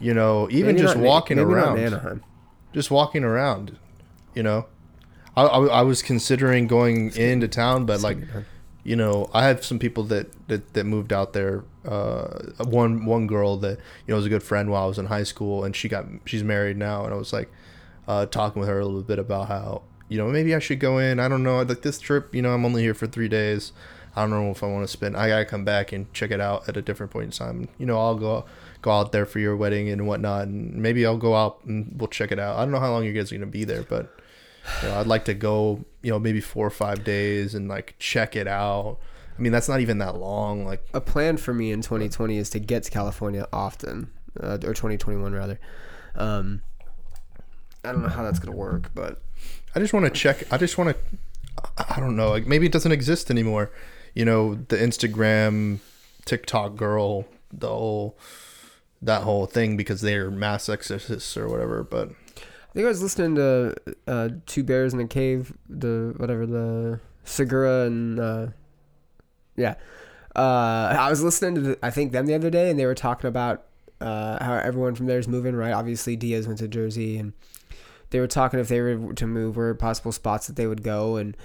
you know, even Maybe just not walking maybe around, Anaheim. just walking around, you know. I, I, I was considering going into town, but like, you know, I have some people that that, that moved out there. Uh, one one girl that you know was a good friend while I was in high school, and she got she's married now, and I was like uh, talking with her a little bit about how you know maybe I should go in. I don't know, like this trip, you know, I'm only here for three days. I don't know if I want to spend. I gotta come back and check it out at a different point in time. You know, I'll go go out there for your wedding and whatnot, and maybe I'll go out and we'll check it out. I don't know how long you guys are gonna be there, but you know, I'd like to go. You know, maybe four or five days and like check it out. I mean, that's not even that long. Like, A plan for me in 2020 is to get to California often, uh, or 2021 rather. Um, I don't know how that's gonna work, but I just want to check. I just want to. I I don't know. Like maybe it doesn't exist anymore. You know, the Instagram, TikTok girl, the whole that whole thing because they're mass exorcists or whatever. But I think I was listening to uh, Two Bears in a Cave, the whatever the Segura and uh, yeah, uh, I was listening to I think them the other day, and they were talking about uh, how everyone from there is moving. Right, obviously Diaz went to Jersey, and they were talking if they were to move, where possible spots that they would go, and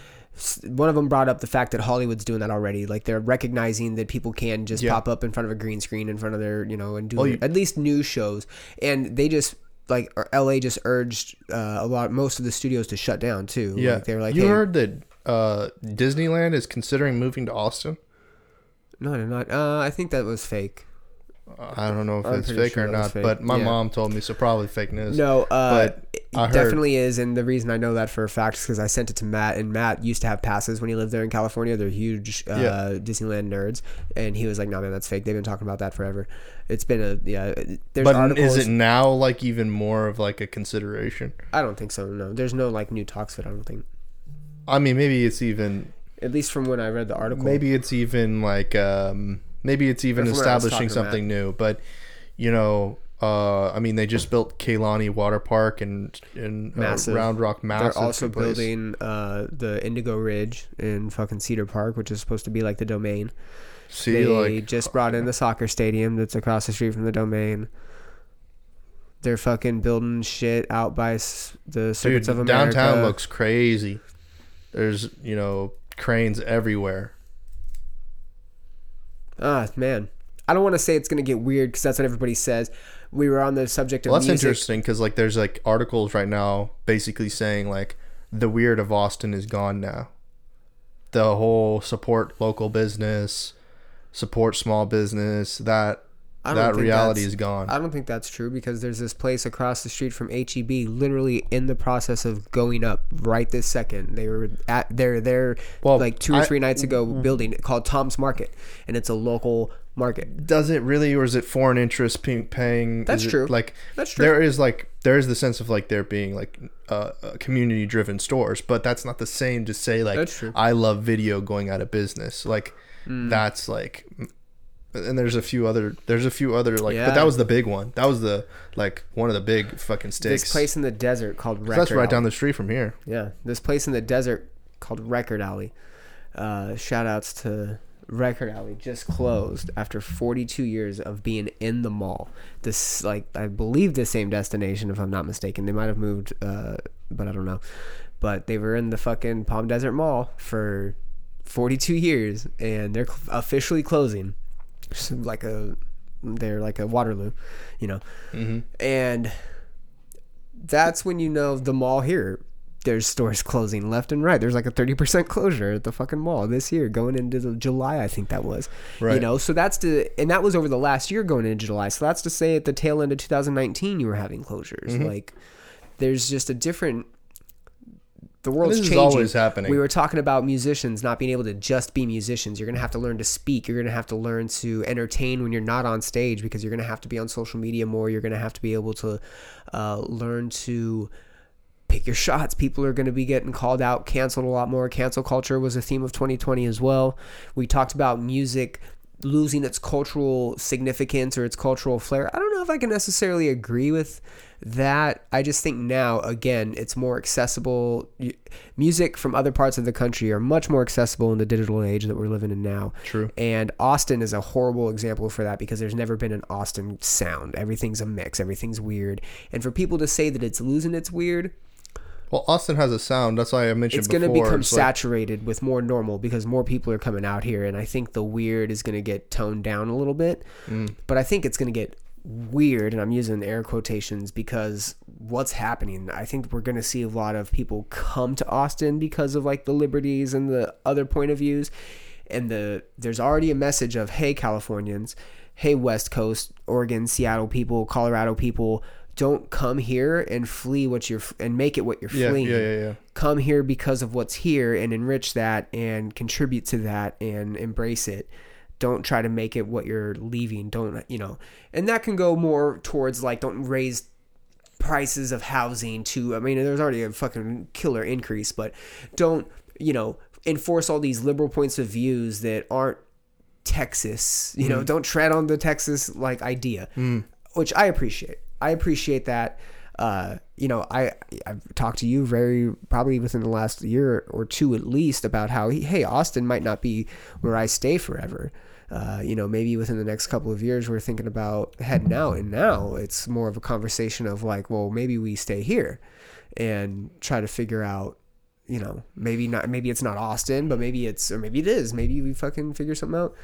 one of them brought up the fact that Hollywood's doing that already. Like they're recognizing that people can just Yeah. pop up in front of a green screen in front of their, you know, and do Oh, you- at least news shows. And they just like or LA just urged uh, a lot, most of the studios to shut down too. yeah, like, they were like, you hey, heard that uh, Disneyland is considering moving to Austin. no, they're not. Uh, I think that was fake. I don't know if I'm it's fake sure or not, fake. but my Yeah. mom told me so. Probably fake news. No, uh, but it definitely is, and the reason I know that for a fact is because I sent it to Matt, and Matt used to have passes when he lived there in California. They're huge uh, Yeah. Disneyland nerds, and he was like, "No, man, that's fake. They've been talking about that forever. It's been a yeah. There's but articles. is it now like even more of like a consideration? I don't think so. No, there's no like new talks it. I don't think. I mean, maybe it's even At least from when I read the article. maybe it's even like um maybe it's even Or from what I was establishing talking about. something new but you know uh i mean they just built Kalahari water park and in uh, round rock massive They're also building uh, the Indigo Ridge in fucking Cedar Park, which is supposed to be like the domain. see they like just brought in the soccer stadium that's across the street from the domain. They're fucking building shit out by the dude of America. downtown looks crazy there's you know cranes everywhere Ah, man. I don't want to say it's gonna get weird because that's what everybody says. We were on the subject of well that's music. interesting because like there's like articles right now basically saying like the weird of austin is gone now the whole support local business support small business that that think reality is gone. I don't think that's true because there's this place across the street from HEB, literally in the process of going up right this second. They were at they're there Well, like two or I- three nights ago building called Tom's Market, and it's a local market. Does it really, or is it foreign interest paying? That's true. Like That's true. There is like there is the sense of like there being like uh, community driven stores, but that's not the same to say like. Mm. I Luv Video going out of business. Like that's like. And there's a few other. There's a few other like, Yeah. but that was the big one. That was the like one of the big fucking sticks. This place in the desert called Record that's right Alley. down the street from here. Yeah, this place in the desert called Record Alley. Uh, shout outs to Record Alley just closed after 42 years of being in the mall. This, like, I believe the same destination, if I'm not mistaken. They might have moved, uh, but I don't know. But they were in the fucking Palm Desert Mall for 42 years, and they're cl- officially closing. Like a, they're like a Waterloo, you know. And that's when you know the mall here. There's stores closing left and right. There's like a 30% closure at the fucking mall this year, going into the July, I think that was. You know, so that's the, and that was over the last year going into July. So that's to say at the tail end of 2019, you were having closures. Mm-hmm. Like, there's just a different, the world's This is changing. always happening. We were talking about musicians not being able to just be musicians. You're going to have to learn to speak. You're going to have to learn to entertain when you're not on stage because you're going to have to be on social media more. You're going to have to be able to uh, learn to pick your shots. People are going to be getting called out, canceled a lot more. Cancel culture was a theme of 2020 as well. We talked about music losing its cultural significance or its cultural flair. I don't know if I can necessarily agree with that. I just think now, again, it's more accessible. Music from other parts of the country are much more accessible in the digital age that we're living in now. True. And Austin is a horrible example for that because there's never been an Austin sound. Everything's a mix, everything's weird. And for people to say that it's losing its weird, Well, Austin has a sound. That's why I mentioned it's going to become it's like- saturated with more normal because more people are coming out here and i think the weird is going to get toned down a little bit Mm. but i think it's going to get weird and i'm using air quotations because what's happening i think we're going to see a lot of people come to austin because of like the liberties and the other point of views and the there's already a message of hey californians hey west coast oregon seattle people colorado people don't come here and flee what you're and make it what you're Yeah, fleeing. yeah, yeah, yeah. come here because of what's here and enrich that and contribute to that and embrace it. Don't try to make it what you're leaving. Don't you know and that can go more towards like don't raise prices of housing to i mean there's already a fucking killer increase but don't you know enforce all these liberal points of views that aren't texas you know mm. don't tread on the texas like idea mm. which i appreciate i appreciate that uh, you know, I I've talked to you very probably within the last year or two at least about how hey Austin might not be where I stay forever. Uh, you know, maybe within the next couple of years we're thinking about heading out, and now it's more of a conversation of like, well, maybe we stay here and try to figure out. You know, maybe not. Maybe it's not Austin, but maybe it's, or maybe it is. Maybe we fucking figure something out,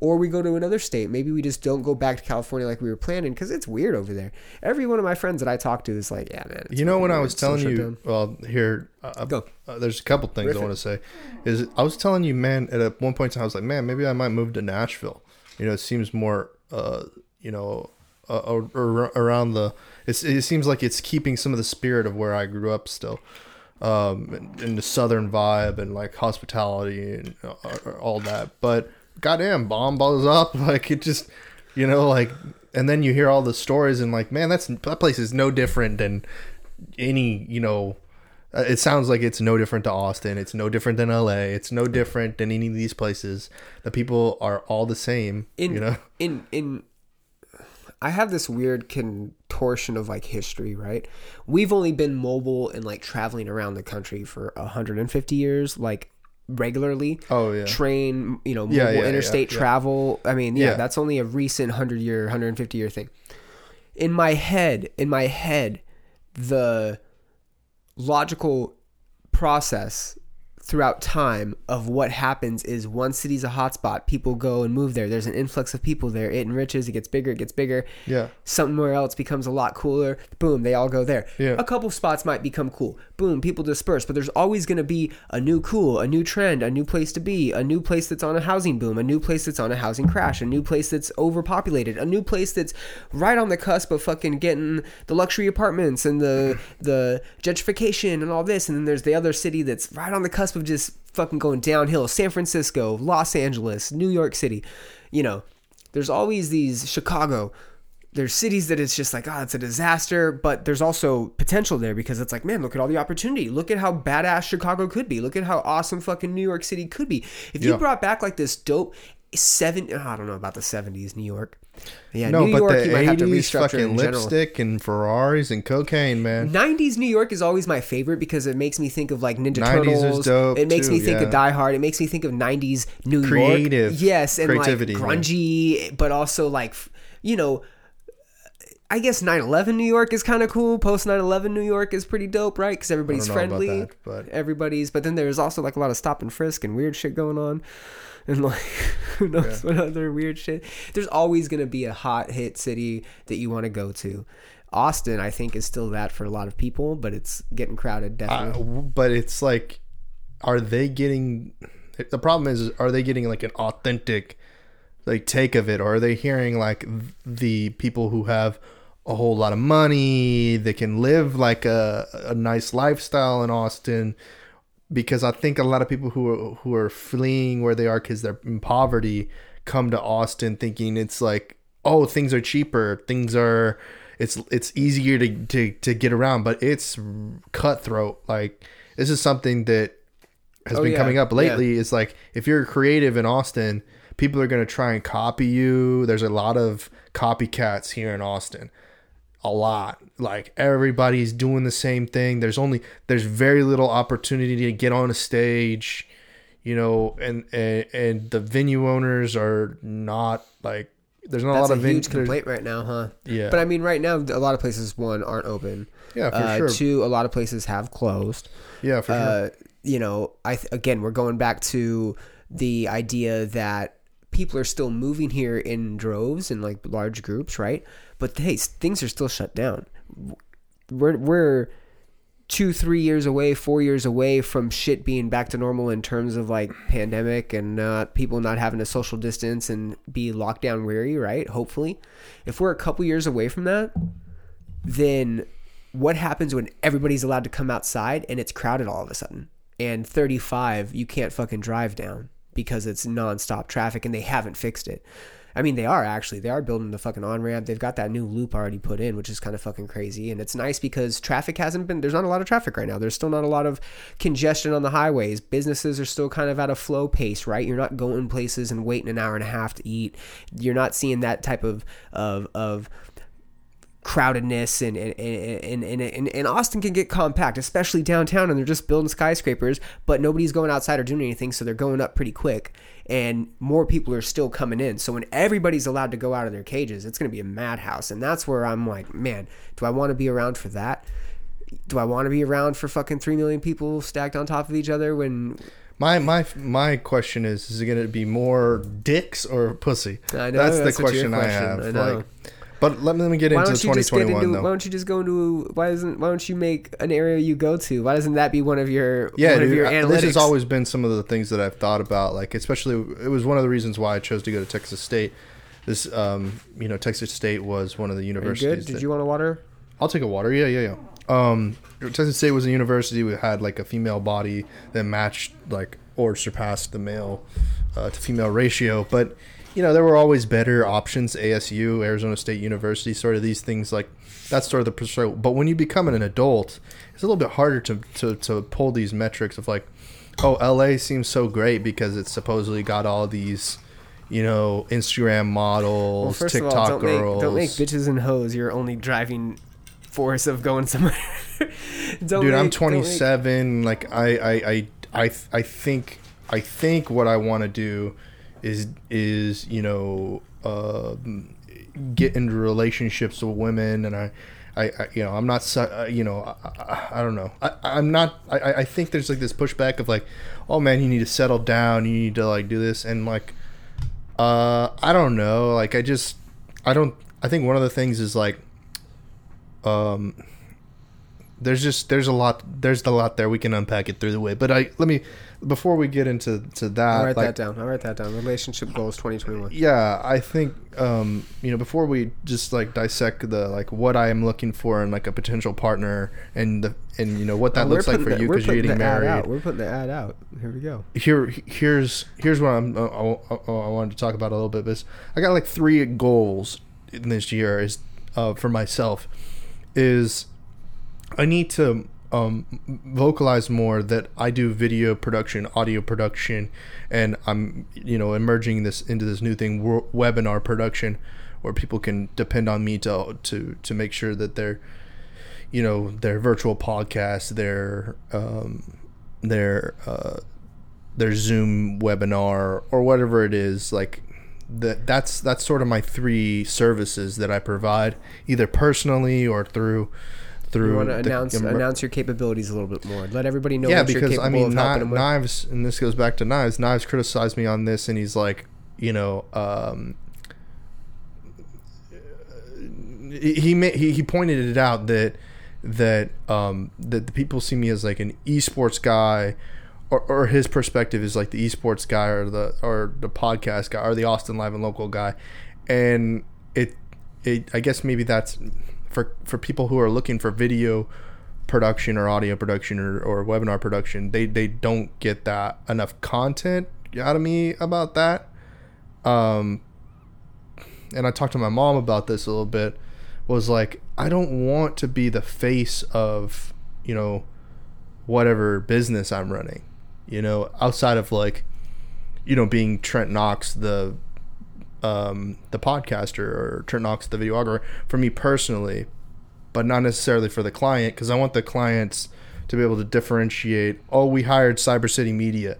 or we go to another state. Maybe we just don't go back to California like we were planning because it's weird over there. Every one of my friends that I talk to is like, yeah, man. You know, when fucking I was so telling you, well, here, uh, Go. Uh, there's a couple things Riff I want to say. Is I was telling you, man, at a one point in time, I was like, man, maybe I might move to Nashville. You know, it seems more, uh, you know, uh, ar- ar- around the. It's, it seems like it's keeping some of the spirit of where I grew up still, um, and, and the southern vibe and like hospitality and uh, all that. But goddamn, bomb blows up, like it just, you know, like, and then you hear all the stories and like, man, that's that place is no different than any, you know. Uh, it sounds like it's no different to Austin. It's no different than LA. It's no different than any of these places. The people are all the same. in you know, in in I have this weird contortion of like history, right? We've only been mobile and like traveling around the country for 150 years, like regularly. Oh, yeah. Train, you know, mobile Yeah, yeah, interstate yeah. travel. I mean, yeah, Yeah. that's only a recent 100 year, 150 year thing. In my head, in my head, the logical process throughout time of what happens is one city's a hotspot. People go and move there. There's an influx of people there. It enriches. It gets bigger. It gets bigger. Yeah. Somewhere else becomes a lot cooler. Boom, they all go there. Yeah. A couple spots might become cool. Boom, people disperse. But there's always going to be a new cool, a new trend, a new place to be, a new place that's on a housing boom, a new place that's on a housing crash, a new place that's overpopulated, a new place that's right on the cusp of fucking getting the luxury apartments and the the gentrification and all this. And then there's the other city that's right on the cusp of just fucking going downhill. San Francisco, Los Angeles, New York City. You know, there's always these Chicago there's cities that it's just like, oh, it's a disaster, but there's also potential there because it's like, man, look at all the opportunity. Look at how badass Chicago could be. Look at how awesome fucking New York City could be. If you Yeah. brought back like this dope seven, I don't know about the 70s New York. Yeah, no, New but York, the you might have to 80s restructure fucking in general. lipstick and Ferraris and cocaine, man. 90s New York is always my favorite because it makes me think of like Ninja 90s is Turtles. dope, it makes too, me think of. Die Hard. It makes me think of 90s New Creative York. Yes, and creativity, like yeah. grungy, but also like you know. I guess 9/11 New York is kind of cool. Post 9/11 New York is pretty dope, right? Because everybody's friendly. that, but- everybody's. But then there's also like a lot of stop and frisk and weird shit going on, and like who knows what other weird shit. There's always gonna be a hot hit city that you want to go to. Austin, I think, is still that for a lot of people, but it's getting crowded. Uh, Definitely. but it's like, are they getting? The problem is, are they getting like an authentic, like take of it, or are they hearing like the people who have a whole lot of money that can live like a, a nice lifestyle in Austin? Because I think a lot of people who are who are fleeing where they are because they're in poverty come to Austin thinking it's like, oh, things are cheaper, things are it's it's easier to, to to get around, but it's cutthroat. Like this is something that has Oh, been yeah, coming up yeah. lately. It's like if you're creative in Austin, people are gonna try and copy you. There's a lot of copycats here in Austin. A lot. Like everybody's doing the same thing. There's only there's very little opportunity to get on a stage, you know, and and, and the venue owners are not like there's not That's a a lot of huge complaint right now, huh? Yeah. But I mean, right now, a lot of places one aren't open. Yeah, for uh, sure. Two, a lot of places have closed. Yeah, for sure. Uh, you know, I th- again, we're going back to the idea that people are still moving here in droves and like large groups, right? But hey, things are still shut down. We're we're two, three years away, four years away from shit being back to normal in terms of like pandemic and not people not having to social distance and be lockdown weary, right? Hopefully, if we're a couple years away from that, then what happens when everybody's allowed to come outside and it's crowded all of a sudden? And 35, you can't fucking drive down because it's nonstop traffic and they haven't fixed it. I mean, they are actually. They are building the fucking on ramp. They've got that new loop already put in, which is kind of fucking crazy. And it's nice because traffic hasn't been, there's not a lot of traffic right now. There's still not a lot of congestion on the highways. Businesses are still kind of at a flow pace, right? You're not going places and waiting an hour and a half to eat. You're not seeing that type of, of, of, crowdedness and and, and, and, and and Austin can get compact, especially downtown, and they're just building skyscrapers, but nobody's going outside or doing anything, so they're going up pretty quick, and more people are still coming in. So when everybody's allowed to go out of their cages, it's going to be a madhouse, and that's where I'm like, man, do I want to be around for that? Do I want to be around for fucking three million people stacked on top of each other when My my my question is: Is it going to be more dicks or pussy? I know, that's, that's the your question, I question- have. I. Like, but let me, let me get why into don't you just get 2021 into though. why don't you just go into why doesn't why don't you make an area you go to? Why doesn't that be one of your yeah, one of your I- analytics? this has always been some of the things that I've thought about. Like, especially it was one of the reasons why I chose to go to Texas State. This, um, you know, Texas State was one of the Are you universities. good? Did that- you want a water? I'll take a water. Yeah, yeah, yeah. Um, Texas State was a university we had like a female body that matched like or surpassed the male uh, to female ratio, but you know there were always better options. ASU, Arizona State University, sort of these things like that's sort of the pursuit. But when you become an adult, it's a little bit harder to to to pull these metrics of like, oh, LA seems so great because it's supposedly got all these. You know, Instagram models, Well, TikTok all, don't girls. make don't make bitches and hoes your only driving force of going somewhere. dude i'm make- make- 27 like i i i i, I think i think what i want to do is is you know uh, get into relationships with women and i I, I you know I'm not uh, you know I, I, don't know. I, I'm not I I think there's like this pushback of like oh man you need to settle down you need to like do this and like uh I don't know like I just I don't I think one of the things is like um there's just there's a lot there's a lot there we can unpack it through the way but I let me before we get into to that I'll write like, that down. I'll write that down. Relationship goals 2021. yeah i think um you know before we just like dissect the like what i am looking for in like a potential partner and the and you know what that looks like for the- you because you're putting getting the ad married out. We're putting the ad out. Here we go. here here's here's what i'm uh, I, I, I wanted to talk about a little bit is i got like three goals in this year is uh for myself is i need to um vocalize more that i do video production audio production and i'm you know emerging this into this new thing webinar production where people can depend on me to to to make sure that their you know their virtual podcast their um their uh their Zoom webinar or whatever it is, like that that's that's sort of my three services that I provide, either personally or through through You want to announce announce your capabilities a little bit more. Let everybody know yeah, because I mean, Kni- knives, and this goes back to knives. Knives criticized me on this, and he's like, you know, um, he he, he he pointed it out that that um that the people see me as like an esports guy. Or, or his perspective is like the esports guy or the or the podcast guy or the Austin Live and Local guy, and it it I guess maybe that's for for people who are looking for video production or audio production or, or webinar production they they don't get that enough content out of me about that? Um and i talked to my mom about this a little bit was like i don't want to be the face of you know whatever business i'm running you know outside of like you know being trent knox the um the podcaster or trent knox the videographer for me personally but not necessarily for the client because I want the clients to be able to differentiate. Oh, we hired Cyber City Media,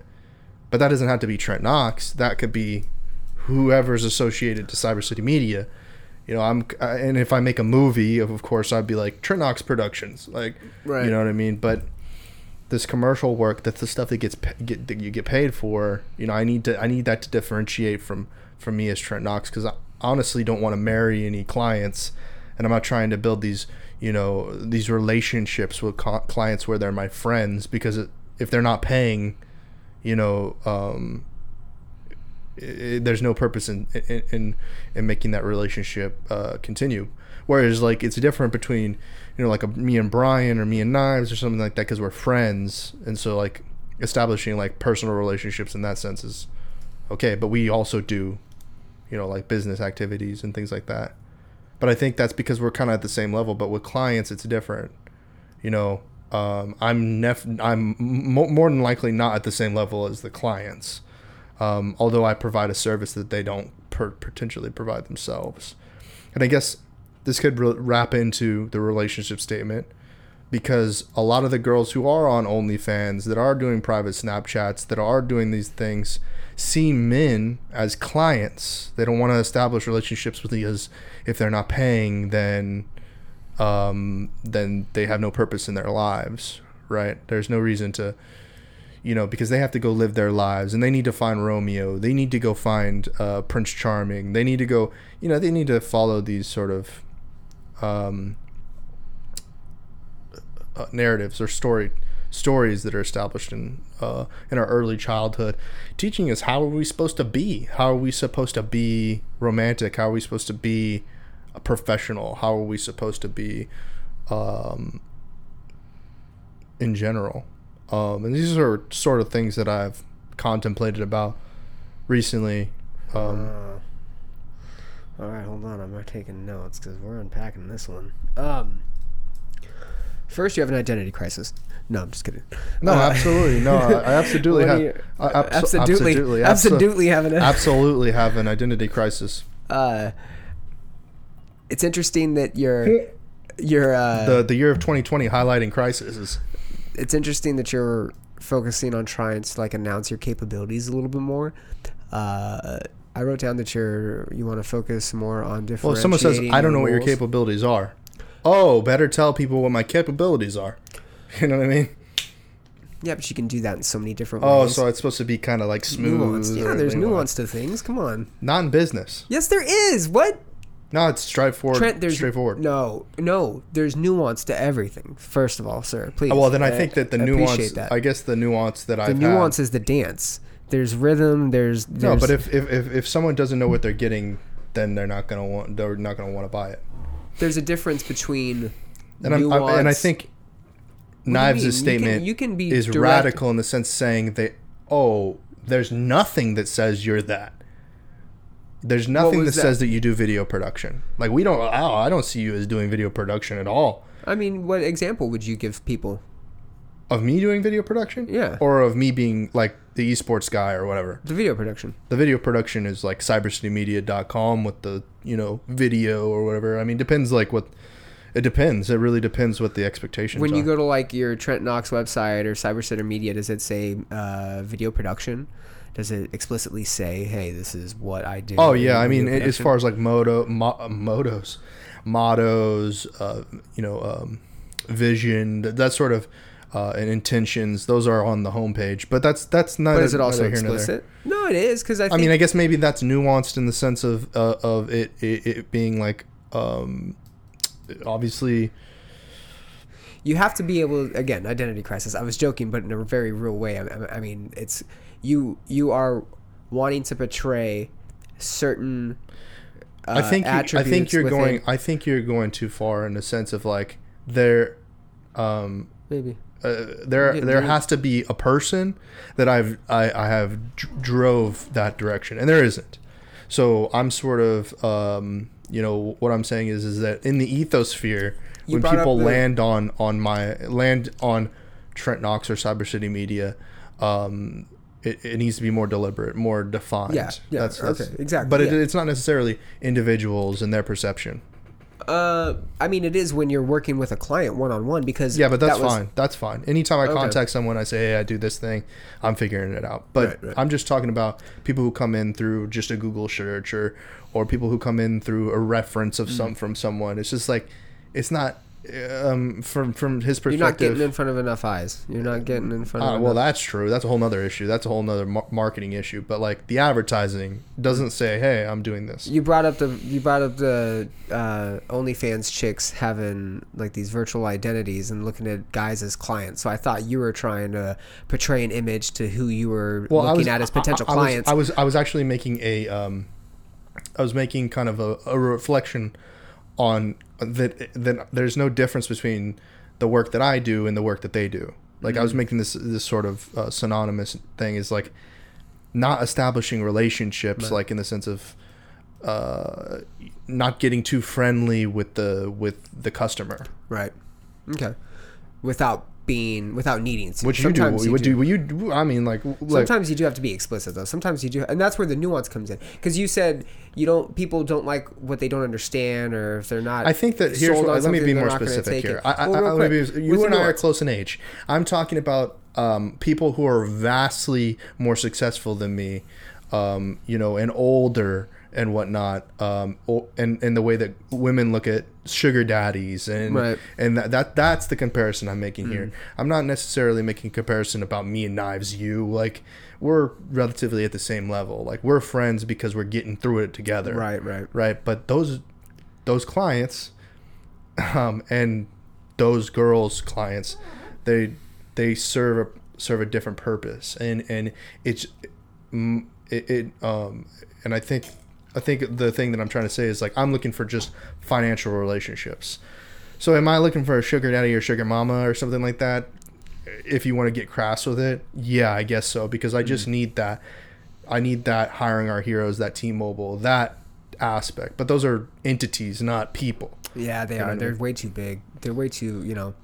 but that doesn't have to be Trent Knox. That could be whoever's associated to Cyber City Media. You know, I'm and if I make a movie, of course, I'd be like Trent Knox Productions, like Right. you know what I mean. But this commercial work, that's the stuff that gets get that you get paid for. You know, I need to I need that to differentiate from from me as Trent Knox because I honestly don't want to marry any clients, and I'm not trying to build these you know these relationships with co- clients where they're my friends because it, if they're not paying, you know. Um, i there's no purpose in in, in, in making that relationship uh, continue. Whereas like it's different between you know like a, me and Brian or me and Knives or something like that because we're friends, and so like establishing like personal relationships in that sense is okay. But we also do you know like business activities and things like that. But I think that's because we're kind of at the same level. But with clients, it's different. You know, um, I'm nef- I'm mo- more than likely not at the same level as the clients um, although I provide a service that they don't per- potentially provide themselves. And I guess this could re- wrap into the relationship statement because a lot of the girls who are on OnlyFans, that are doing private Snapchats, that are doing these things, see men as clients. They don't want to establish relationships with because if they're not paying, then um, then they have no purpose in their lives, right? There's no reason to you know, because they have to go live their lives and they need to find Romeo. They need to go find uh, Prince Charming. They need to go, you know, they need to follow these sort of um, uh, narratives or story stories that are established in uh, in our early childhood, teaching us how are we supposed to be? How are we supposed to be romantic? How are we supposed to be a professional? How are we supposed to be um, in general? Um, and these are sort of things that I've contemplated about recently. Um, Uh, all right, hold on. I'm taking notes because we're unpacking this one. Um, first, you have an identity crisis. No, I'm just kidding. no, Uh, absolutely, no, I, I absolutely have, you- I abso- absolutely, absolutely, absolutely having a. absolutely have an identity crisis. Uh, it's interesting that you're, you're. Uh, The the year of 2020 highlighting crises. it's interesting that you're focusing on trying to like announce your capabilities a little bit more. Uh, I wrote down that you're you want to focus more on different. Well, if someone says I don't know what your capabilities are. oh, better tell people what my capabilities are. You know what I mean? Yeah, but you can do that in so many different Oh, ways. Oh, so it's supposed to be kind of like smooth. nuance. Yeah, there's nuance to things. Come on. Not in business. Yes, there is. What? No, it's straightforward. Trent, there's straightforward. No, no. There's nuance to everything. First of all, sir, please. Oh, well, then I Uh, think that the nuance. That. I guess the nuance that the I've nuance had, is the dance. There's rhythm. There's, No, but if, if if if someone doesn't know what they're getting, then they're not gonna want. They're not gonna want to buy it. there's a difference between And I'm, nuance. I, and I think Knives' mean? You can- statement you can be is direct- radical in the sense saying that oh, there's nothing that says you're that. There's nothing that, that? says that you do video production. Like we don't. Oh, I don't see you as doing video production at all. I mean, what example would you give people? Of me doing video production, Yeah. or of me being like the esports guy or whatever. The video production. the video production is like cybercitymedia.com with the you know video or whatever i mean depends like what it depends it really depends what the expectations When are you go to like your Trent Knox website or Cyber City Media, does it say uh, video production? Does it explicitly say, "Hey, this is what I do"? oh yeah i mean as far as like moto mo, motos mottos uh, you know um, vision th- that sort of uh, and intentions those are on the homepage but that's that's not but is it also here explicit? No, it is because I. I mean, I guess maybe that's nuanced in the sense of uh, of it, it it being like um obviously you have to be able again identity crisis. I was joking but in a very real way. I, I- mean it's you you are wanting to portray certain uh, I think you, i think you're within- going I think you're going too far in the sense of like there um maybe. uh, there there has to be a person that I've I, I have dr- drove that direction and there isn't. So I'm sort of um you know what I'm saying is is that in the ethosphere You when people the- land on on my land on Trent Knox or Cyber City Media um it, it needs to be more deliberate, more defined. Yeah, yeah, that's okay, exactly, But it, it's not necessarily individuals and their perception. Uh i mean it is when you're working with a client one-on-one because Yeah, but that's that was- fine. That's fine. Anytime I Okay. contact someone, I say, "Hey, I do this thing," I'm figuring it out. But Right, right. I'm just talking about people who come in through just a Google search, or or people who come in through a reference of Mm. some from someone. It's just like it's not um, from from his perspective, you're not getting in front of enough eyes you're not getting in front Uh, of well, enough- that's true. That's a whole nother issue. That's a whole other mar- marketing issue. But like the advertising doesn't say, "Hey, I'm doing this." you brought up the you brought up the uh, OnlyFans chicks having like these virtual identities and looking at guys as clients. So I thought you were trying to portray an image to who you were well, looking was, at as potential I, I was- clients. I was, I was actually making a um, I was making kind of a, a reflection on that that there's no difference between the work that I do and the work that they do. Like I was Mm-hmm. making this this sort of uh, synonymous thing is like not establishing relationships Right. like in the sense of uh, not getting too friendly with the with the customer. right. Okay. Without being without needing to. Which you do, Sometimes what do what you do? I mean, like, like Sometimes you do have to be explicit though. Sometimes you do, and that's where the nuance comes in. Because you said you don't, people don't like what they don't understand, or if they're not. I think that here's what, let me be more specific here. it. I, I, Well, real I, quick, be- you and I are close in age. I'm talking about um, people who are vastly more successful than me, um, you know, and older and whatnot, um, and and the way that women look at sugar daddies and Right. and that, that that's the comparison I'm making here. Mm. I'm not necessarily making a comparison about me and Knives you like. We're relatively at the same level. Like we're friends because we're getting through it together Right, right. right? But those those clients, um, and those girls' clients, they they serve a serve a different purpose, and and it's it, it um, and I think I think the thing that I'm trying to say is like I'm looking for just financial relationships. So am I looking for a sugar daddy or sugar mama or something like that? If you want to get crass with it, yeah, I guess so because I just need that. I need that hiring our heroes, that T-Mobile, that aspect. But those are entities, not people. Yeah, they are. I They're mean? way too big. They're way too, you know.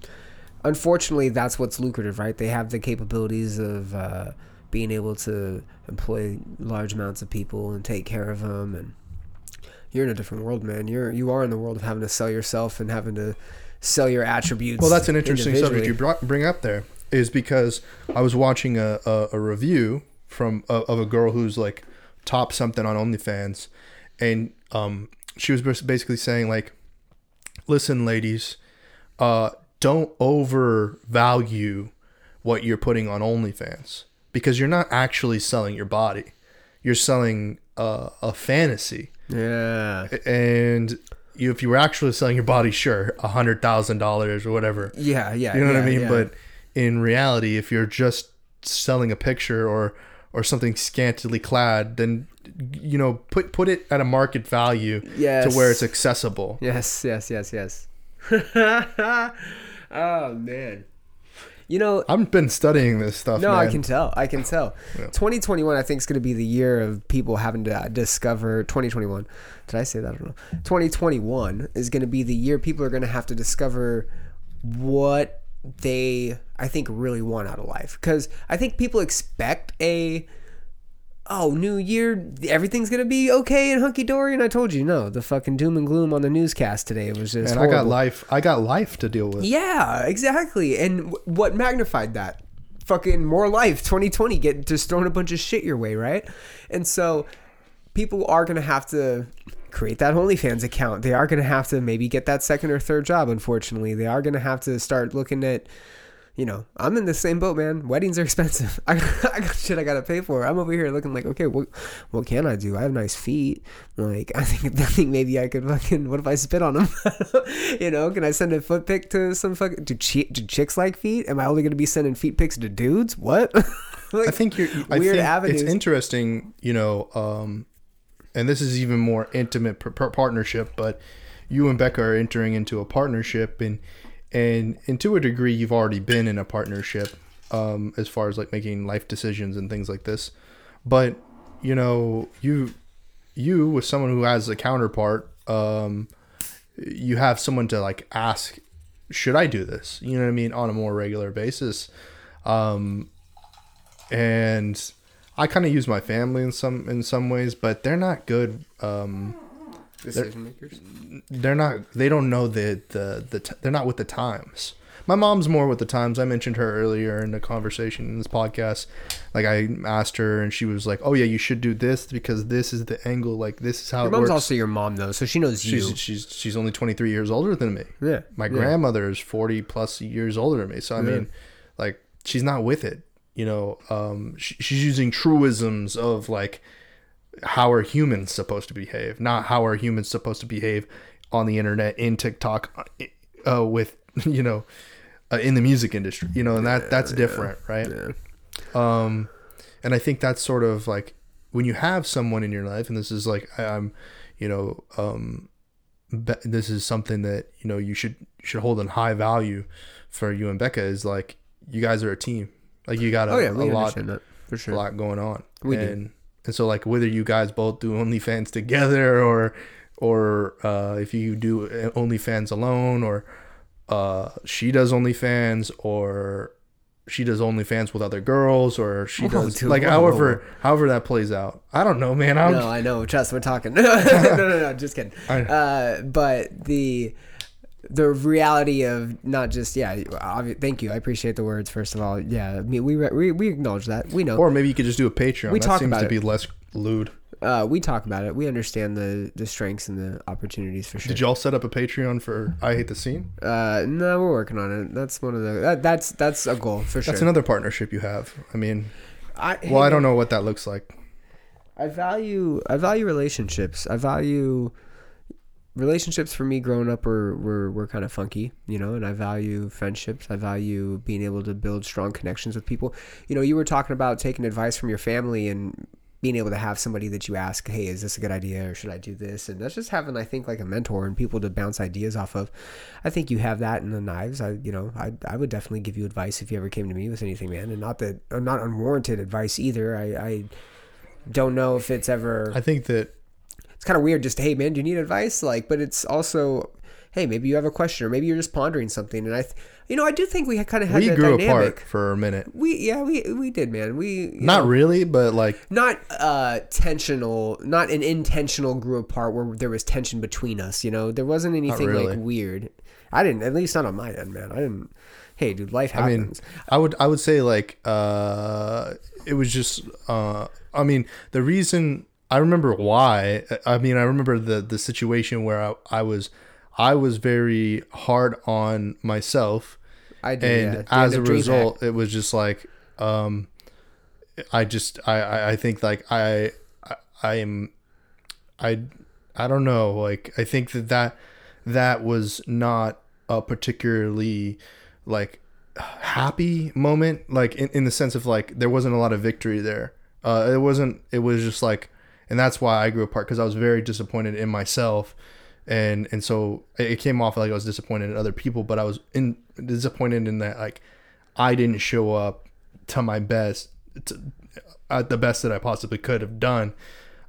Unfortunately, that's what's lucrative, right? They have the capabilities of uh, being able to employ large amounts of people and take care of them. And you're in a different world, man. You're you are in the world of having to sell yourself and having to sell your attributes. Well, that's an interesting subject you brought, bring up there. Is because I was watching a, a, a review from uh, of a girl who's like top something on OnlyFans, and um, she was basically saying like, listen, ladies, uh, don't overvalue what you're putting on OnlyFans because you're not actually selling your body. You're selling uh, a fantasy. Yeah. And you, if you were actually selling your body, sure, a hundred thousand dollars or whatever. Yeah, yeah. You know what I mean? yeah. But in reality, if you're just selling a picture or or something scantily clad, then you know put put it at a market value Yes. to where it's accessible. Yes, yes, yes, yes. oh man. You know, I've been studying this stuff. no, I can tell. I can tell. 2021, I think, is going to be the year of people having to uh, discover. 2021. Did I say that? I don't know. 2021 is going to be the year people are going to have to discover what they, I think, really want out of life. Because I think people expect a oh, new year, everything's gonna be okay and hunky dory. And I told you, no, the fucking doom and gloom on the newscast today was just. And I got life. I got life to deal with. Yeah, exactly. And w- what magnified that? Fucking more life. 2020 get just throwing a bunch of shit your way, right? And so people are gonna have to create that OnlyFans account. They are gonna have to maybe get that second or third job. Unfortunately, they are gonna have to start looking at. You know, I'm in the same boat, man. Weddings are expensive. I, I got shit I gotta pay for. I'm over here looking like, okay, what, what can I do? I have nice feet. Like, I think, I think maybe I could fucking. What if I spit on them? you know, can I send a foot pic to some fucking? Do, chi- do chicks like feet? Am I only gonna be sending feet pics to dudes? What? Like, I think you're I weird think avenues. It's interesting, you know, um, and this is even more intimate par- par- partnership. But you and Becca are entering into a partnership, and and and to a degree, you've already been in a partnership um, as far as like making life decisions and things like this. But you know, you you with someone who has a counterpart, um, you have someone to like ask, should I do this? You know what I mean, on a more regular basis. Um, and I kind of use my family in some in some ways, but they're not good. Um, decision makers. they're not. They don't know the the the. T- they're not with the times. My mom's more with the times. I mentioned her earlier in the conversation in this podcast. Like I asked her, and she was like, "Oh yeah, you should do this because this is the angle. Like this is how Your it mom's works." also your mom though, so she knows you. she's she's she's only 23 years older than me. Yeah, My yeah. grandmother is 40 plus years older than me. So I mean, like she's not with it. You know, um, she, she's using truisms of like how are humans supposed to behave, not how are humans supposed to behave on the internet, in TikTok, uh, with you know, uh, in the music industry. You know, and that that's different, right? Um, and I think that's sort of like when you have someone in your life, and this is like I'm, you know, um, be- this is something that you know you should should hold in high value for you and Becca is like you guys are a team. Like you got a, Oh yeah, a lot for a lot going on. We do. And so like whether you guys both do OnlyFans together or or uh, if you do OnlyFans alone or uh, she does OnlyFans or she does OnlyFans with other girls or she Whoa, does dude, like whoa, however however that plays out. I don't know, man. I'm, No, I know. Trust, we're talking. no, no, no, just kidding. Uh, but the the reality of not just yeah. obvi- Thank you. I appreciate the words. First of all, yeah. I mean, we we we acknowledge that. We know. Or maybe you could just do a Patreon. We that talk seems about to it. be less lewd. Uh, we talk about it. We understand the the strengths and the opportunities for sure. Did y'all set up a Patreon for I Hate the Scene? Uh, no, we're working on it. That's one of the that, that's that's a goal for sure. That's another partnership you have. I mean, I, well, I don't know what that looks like. I value I value relationships. I value relationships for me growing up were, were, were kind of funky, you know, and I value friendships. I value being able to build strong connections with people. You know, you were talking about taking advice from your family and being able to have somebody that you ask, hey, is this a good idea or should I do this? And that's just having, I think, like a mentor and people to bounce ideas off of. I think you have that in the knives. I, you know, I, I would definitely give you advice if you ever came to me with anything, man. And not that, not unwarranted advice either. I, I don't know if it's ever I think that it's kind of weird just hey man do you need advice? Like but it's also hey maybe you have a question or maybe you're just pondering something. And i th- you know i do think we kind of had we that grew dynamic. apart for a minute. we yeah we we did man. We Not know, really, but like not uh tensional not an intentional grew apart where there was tension between us you know? There wasn't anything really. like weird. I didn't at least not on my end man. I didn't hey dude life I mean, happens. I would I would say like uh, it was just uh, I mean the reason I remember why. I mean I remember the the situation where I, I was I was very hard on myself, I do. and yeah. As a result, it was just like, um, I just I I, I think like I I, I am I I don't know. Like I think that that that was not a particularly like happy moment. Like in, in the sense of like there wasn't a lot of victory there. Uh it wasn't it was just like and that's why i grew apart because i was very disappointed in myself and and so it came off like i was disappointed in other people but i was in disappointed in that like i didn't show up to my best to, at the best that i possibly could have done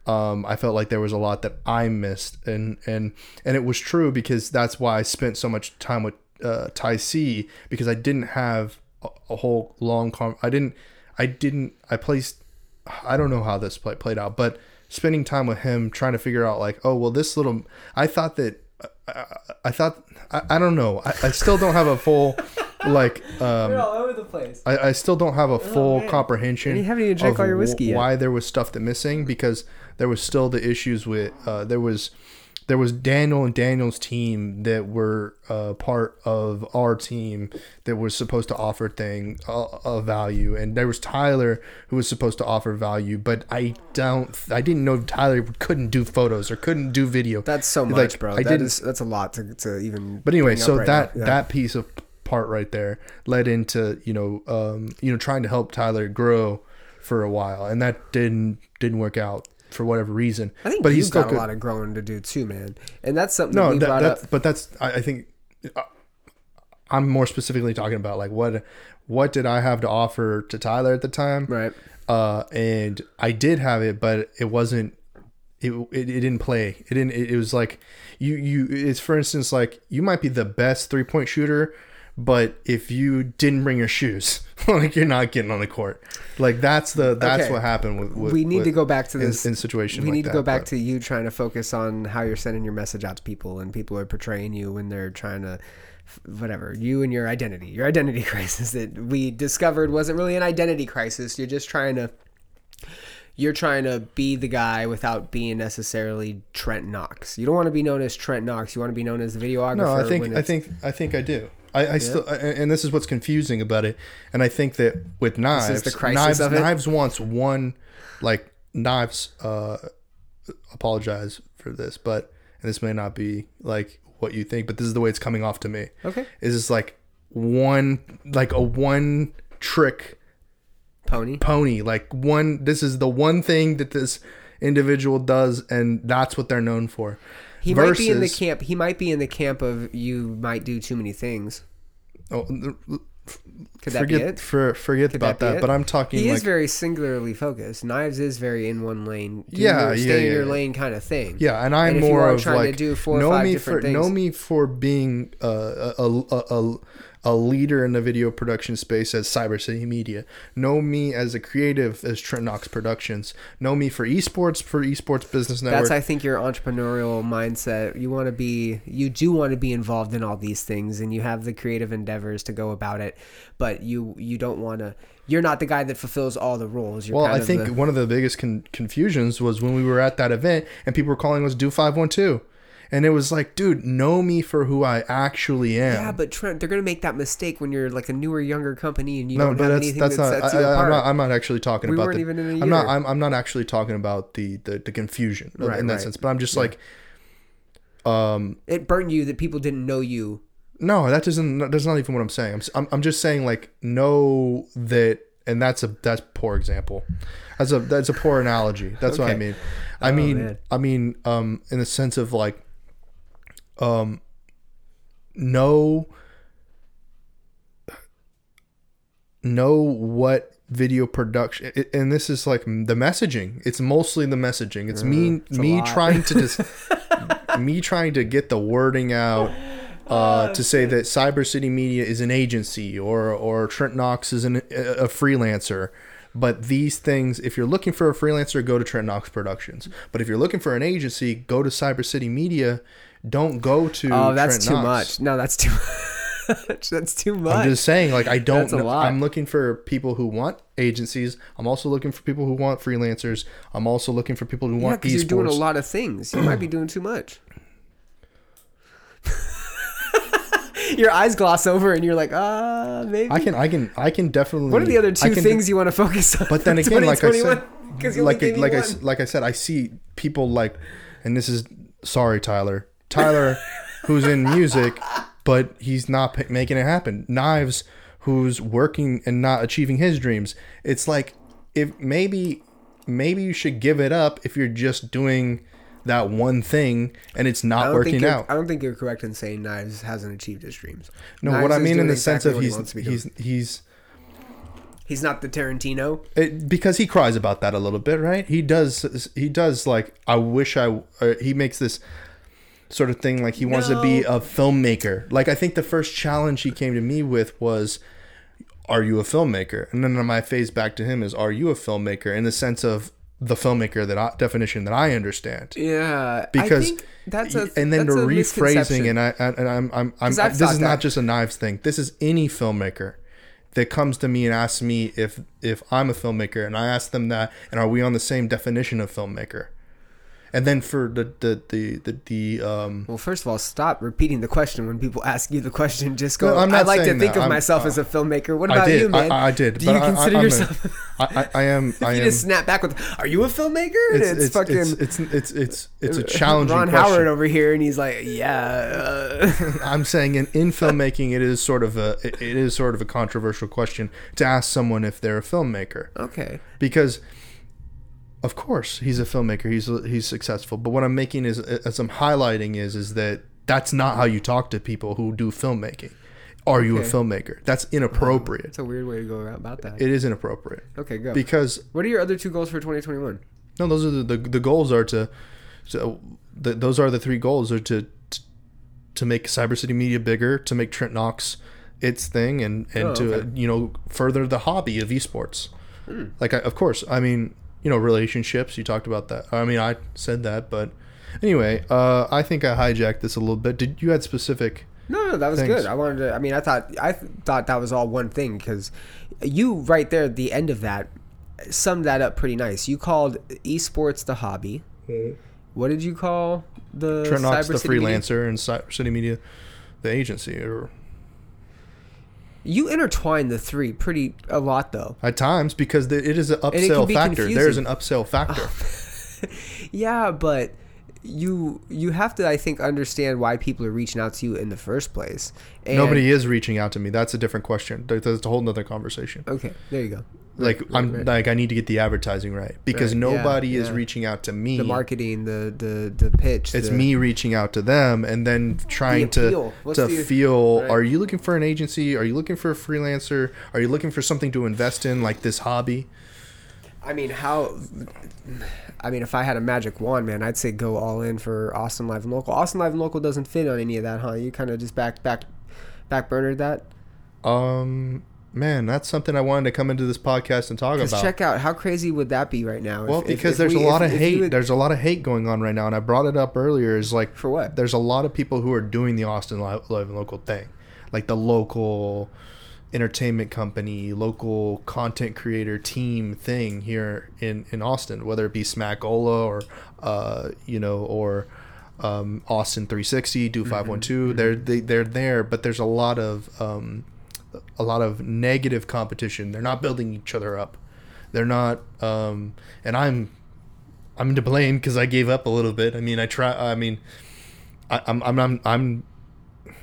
um, I felt like there was a lot that I missed, and and and it was true because that's why I spent so much time with uh, Ty C because I didn't have a, a whole long. Con- I didn't. I didn't. I placed. I don't know how this play, played out, but spending time with him, trying to figure out like, oh well, this little. I thought that. I, I thought. I, I don't know. I, I still don't have a full, like. Um, You're all over the place. I, I still don't have a full man. comprehension. And you haven't even drank of all your whiskey yet. Why there was stuff that missing because there was still the issues with uh, there was there was Daniel and Daniel's team that were uh, part of our team that was supposed to offer thing uh, a value, and there was Tyler who was supposed to offer value, but I don't I didn't know Tyler couldn't do photos or couldn't do video. That's so Like, much, bro. I That didn't- is- that's a lot to, to even. but anyway, so right that. Yeah. that piece of part right there led into you know um, you know trying to help Tyler grow for a while, and that didn't didn't work out for whatever reason. I think but he's got a lot of growing to do too, man. And that's something no, that we that, brought up. but that's I, I think uh, I'm more specifically talking about like what what did I have to offer to Tyler at the time, Right. uh, and I did have it, but it wasn't. It, it, it didn't play. It didn't. It, it was like you you. It's for instance like you might be the best three point shooter, but if you didn't bring your shoes, like you're not getting on the court. Like that's the that's Okay. what happened with. with we need with- to go back to in, this in situation. We like need to that, go back but- to you trying to focus on how you're sending your message out to people, and people are portraying you when they're trying to, whatever. You and your identity, your identity crisis that we discovered wasn't really an identity crisis. You're just trying to. You're trying to be the guy without being necessarily Trent Knox. You don't want to be known as Trent Knox. You want to be known as the videographer. No, I think I think I think I do. I, I still, and this is what's confusing about it. And I think that with knives, knives, knives wants one, like knives. Uh, apologize for this, but and this may not be like what you think, but this is the way it's coming off to me. Okay. Is this like one, like a one trick pony. pony? Like one. This is the one thing that this individual does, and that's what they're known for. He might be in the camp. He might be in the camp of you might do too many things. Oh, Could that forget be it? for forget Could about be that. But I'm talking He like is very singularly focused. Knives is very in one lane. Do Yeah, your, yeah, stay in yeah, your yeah. lane kind of thing. yeah, and I'm And more of trying to do four know five me for know me for being uh, a, a a a leader in the video production space as Cyber City Media. Know me as a creative as Trent Knox Productions. Know me for esports for Esports Business Network. That's I think your entrepreneurial mindset. You want to be you do want to be involved in all these things and you have the creative endeavors to go about it, but you you don't want to you're not the guy that fulfills all the roles. You're well, I think the- one of the biggest con- confusions was when we were at that event and people were calling us Do Five One Two, and it was like, dude, know me for who I actually am. yeah, but Trent, they're gonna make that mistake when you're like a newer, younger company and you no, don't have that's anything that's that not. sets I, you I, apart. I'm not. I'm not actually talking We about weren't the. even in a I'm not. year. I'm, I'm not actually talking about the the, the confusion Right, in that right. sense. But I'm just like, um, it burnt you that people didn't know you. no, that doesn't. That's not even what I'm saying. I'm. I'm, I'm just saying like know that, and that's a that's poor example. That's a that's a poor analogy. That's what I mean. I Oh, mean. man. I mean. Um, in the sense of like, um, know know what video production and this is like the messaging it's mostly the messaging it's me it's me trying to just me trying to get the wording out uh, to say that Cyber City Media is an agency or or Trent Knox is an, a, a freelancer. But these things, if you're looking for a freelancer, go to Trent Knox Productions. But if you're looking for an agency, go to Cyber City Media. Don't go to. Oh, that's Trent too Knox. much. No, that's too much. that's too much. I'm just saying, like I don't. That's know-. I'm looking for people who want agencies. I'm also looking for people who want freelancers. I'm also looking for people who yeah, want because you're doing a lot of things. You might be doing too much. Your eyes gloss over, and you're like, ah, maybe. I can I can I can definitely. what are the other two things you want to focus on? But then again, like I said, like only gave me like I like I said, I see people like, and this is sorry, Tyler, Tyler, who's in music, but he's not p- making it happen. Knives, who's working and not achieving his dreams. It's like if maybe maybe you should give it up if you're just doing that one thing and it's not working out. I don't think you're correct in saying Knives hasn't achieved his dreams. No, Knives what I mean in the sense of he's wants to be he's he's he's not the Tarantino. it, because he cries about that a little bit, right? He does. He does like I wish I. Uh, he makes this sort of thing like he wants to be a filmmaker. Like I think the first challenge he came to me with was, "Are you a filmmaker?" And then my phase back to him is, "Are you a filmmaker?" In the sense of the filmmaker that I, definition that I understand. Yeah, Because I think that's a and then the rephrasing and I and I'm I'm, I'm I've this is not just a knives thing. This is any filmmaker that comes to me and asks me if if I'm a filmmaker and I ask them that and are we on the same definition of filmmaker? And then for the the the the, the um Well, first of all, stop repeating the question when people ask you the question. Just go. No, I'm not I like to think that. of I'm- myself as a filmmaker. What I about did you, man? I, I did Do you consider I'm a- yourself? I, I, I am I you am just snap back with, "Are you a filmmaker?" It's, it's, it's, fucking it's, it's it's it's it's a challenging Ron question. Howard over here, and he's like, "Yeah." Uh. I'm saying in, in filmmaking, it is sort of a it is sort of a controversial question to ask someone if they're a filmmaker okay. because, of course, he's a filmmaker. He's he's successful. But what I'm making is as I'm highlighting is is that that's not how you talk to people who do filmmaking. Are you a filmmaker? That's inappropriate. It's a weird way to go about that. It is inappropriate okay, go. because what are your other two goals for 2021? no, those are the the, the goals are to so the, those are the three goals are to, to to make Cyber City Media bigger, to make Trent Knox its thing, and and Oh, to you know further the hobby of esports. Hmm. Like I, of course, I mean you know relationships. You talked about that. I mean I said that, but anyway, uh, I think I hijacked this a little bit. Did you had specific? No, no, that was Thanks. good. I wanted to. I mean, I thought I th- thought that was all one thing because you right there at the end of that summed that up pretty nice. You called esports the hobby. What did you call the Cyber the City Media? freelancer, and Cyber City Media, the agency, or You intertwine the three pretty a lot though. at times because it is an upsell factor. There's an upsell factor. Yeah, but you you have to I think understand why people are reaching out to you in the first place. And, Nobody is reaching out to me. That's a different question. That's a whole nother conversation. Okay, there you go. Like Right, I'm right. like I need to get the advertising right because Right, yeah, nobody is yeah. reaching out to me. the marketing, the the the pitch. It's the- me reaching out to them and then trying to. What's to the- feel. Are you looking for an agency? Are you looking for a freelancer? Are you looking for something to invest in, like this hobby? I mean, how? I mean, if I had a magic wand, man, I'd say go all in for Austin Live and Local. Austin Live and Local doesn't fit on any of that, huh? You kind of just back back back burnered that. Um, man, that's something I wanted to come into this podcast and talk about. check out how crazy would that be right now? Well, if- because if there's we- a lot if- of if hate. would- There's a lot of hate going on right now, and I brought it up earlier. Is like For what? There's a lot of people who are doing the Austin Live, Live and Local thing, like the local entertainment company, local content creator team thing here in in Austin, whether it be Smackola or uh, you know or um, Austin 360, Do 512. They're they, they're there, but there's a lot of um, a lot of negative competition. They're not building each other up. They're not, um, and I'm I'm to blame because I gave up a little bit. I mean, I try. I mean, I, I'm I'm I'm I'm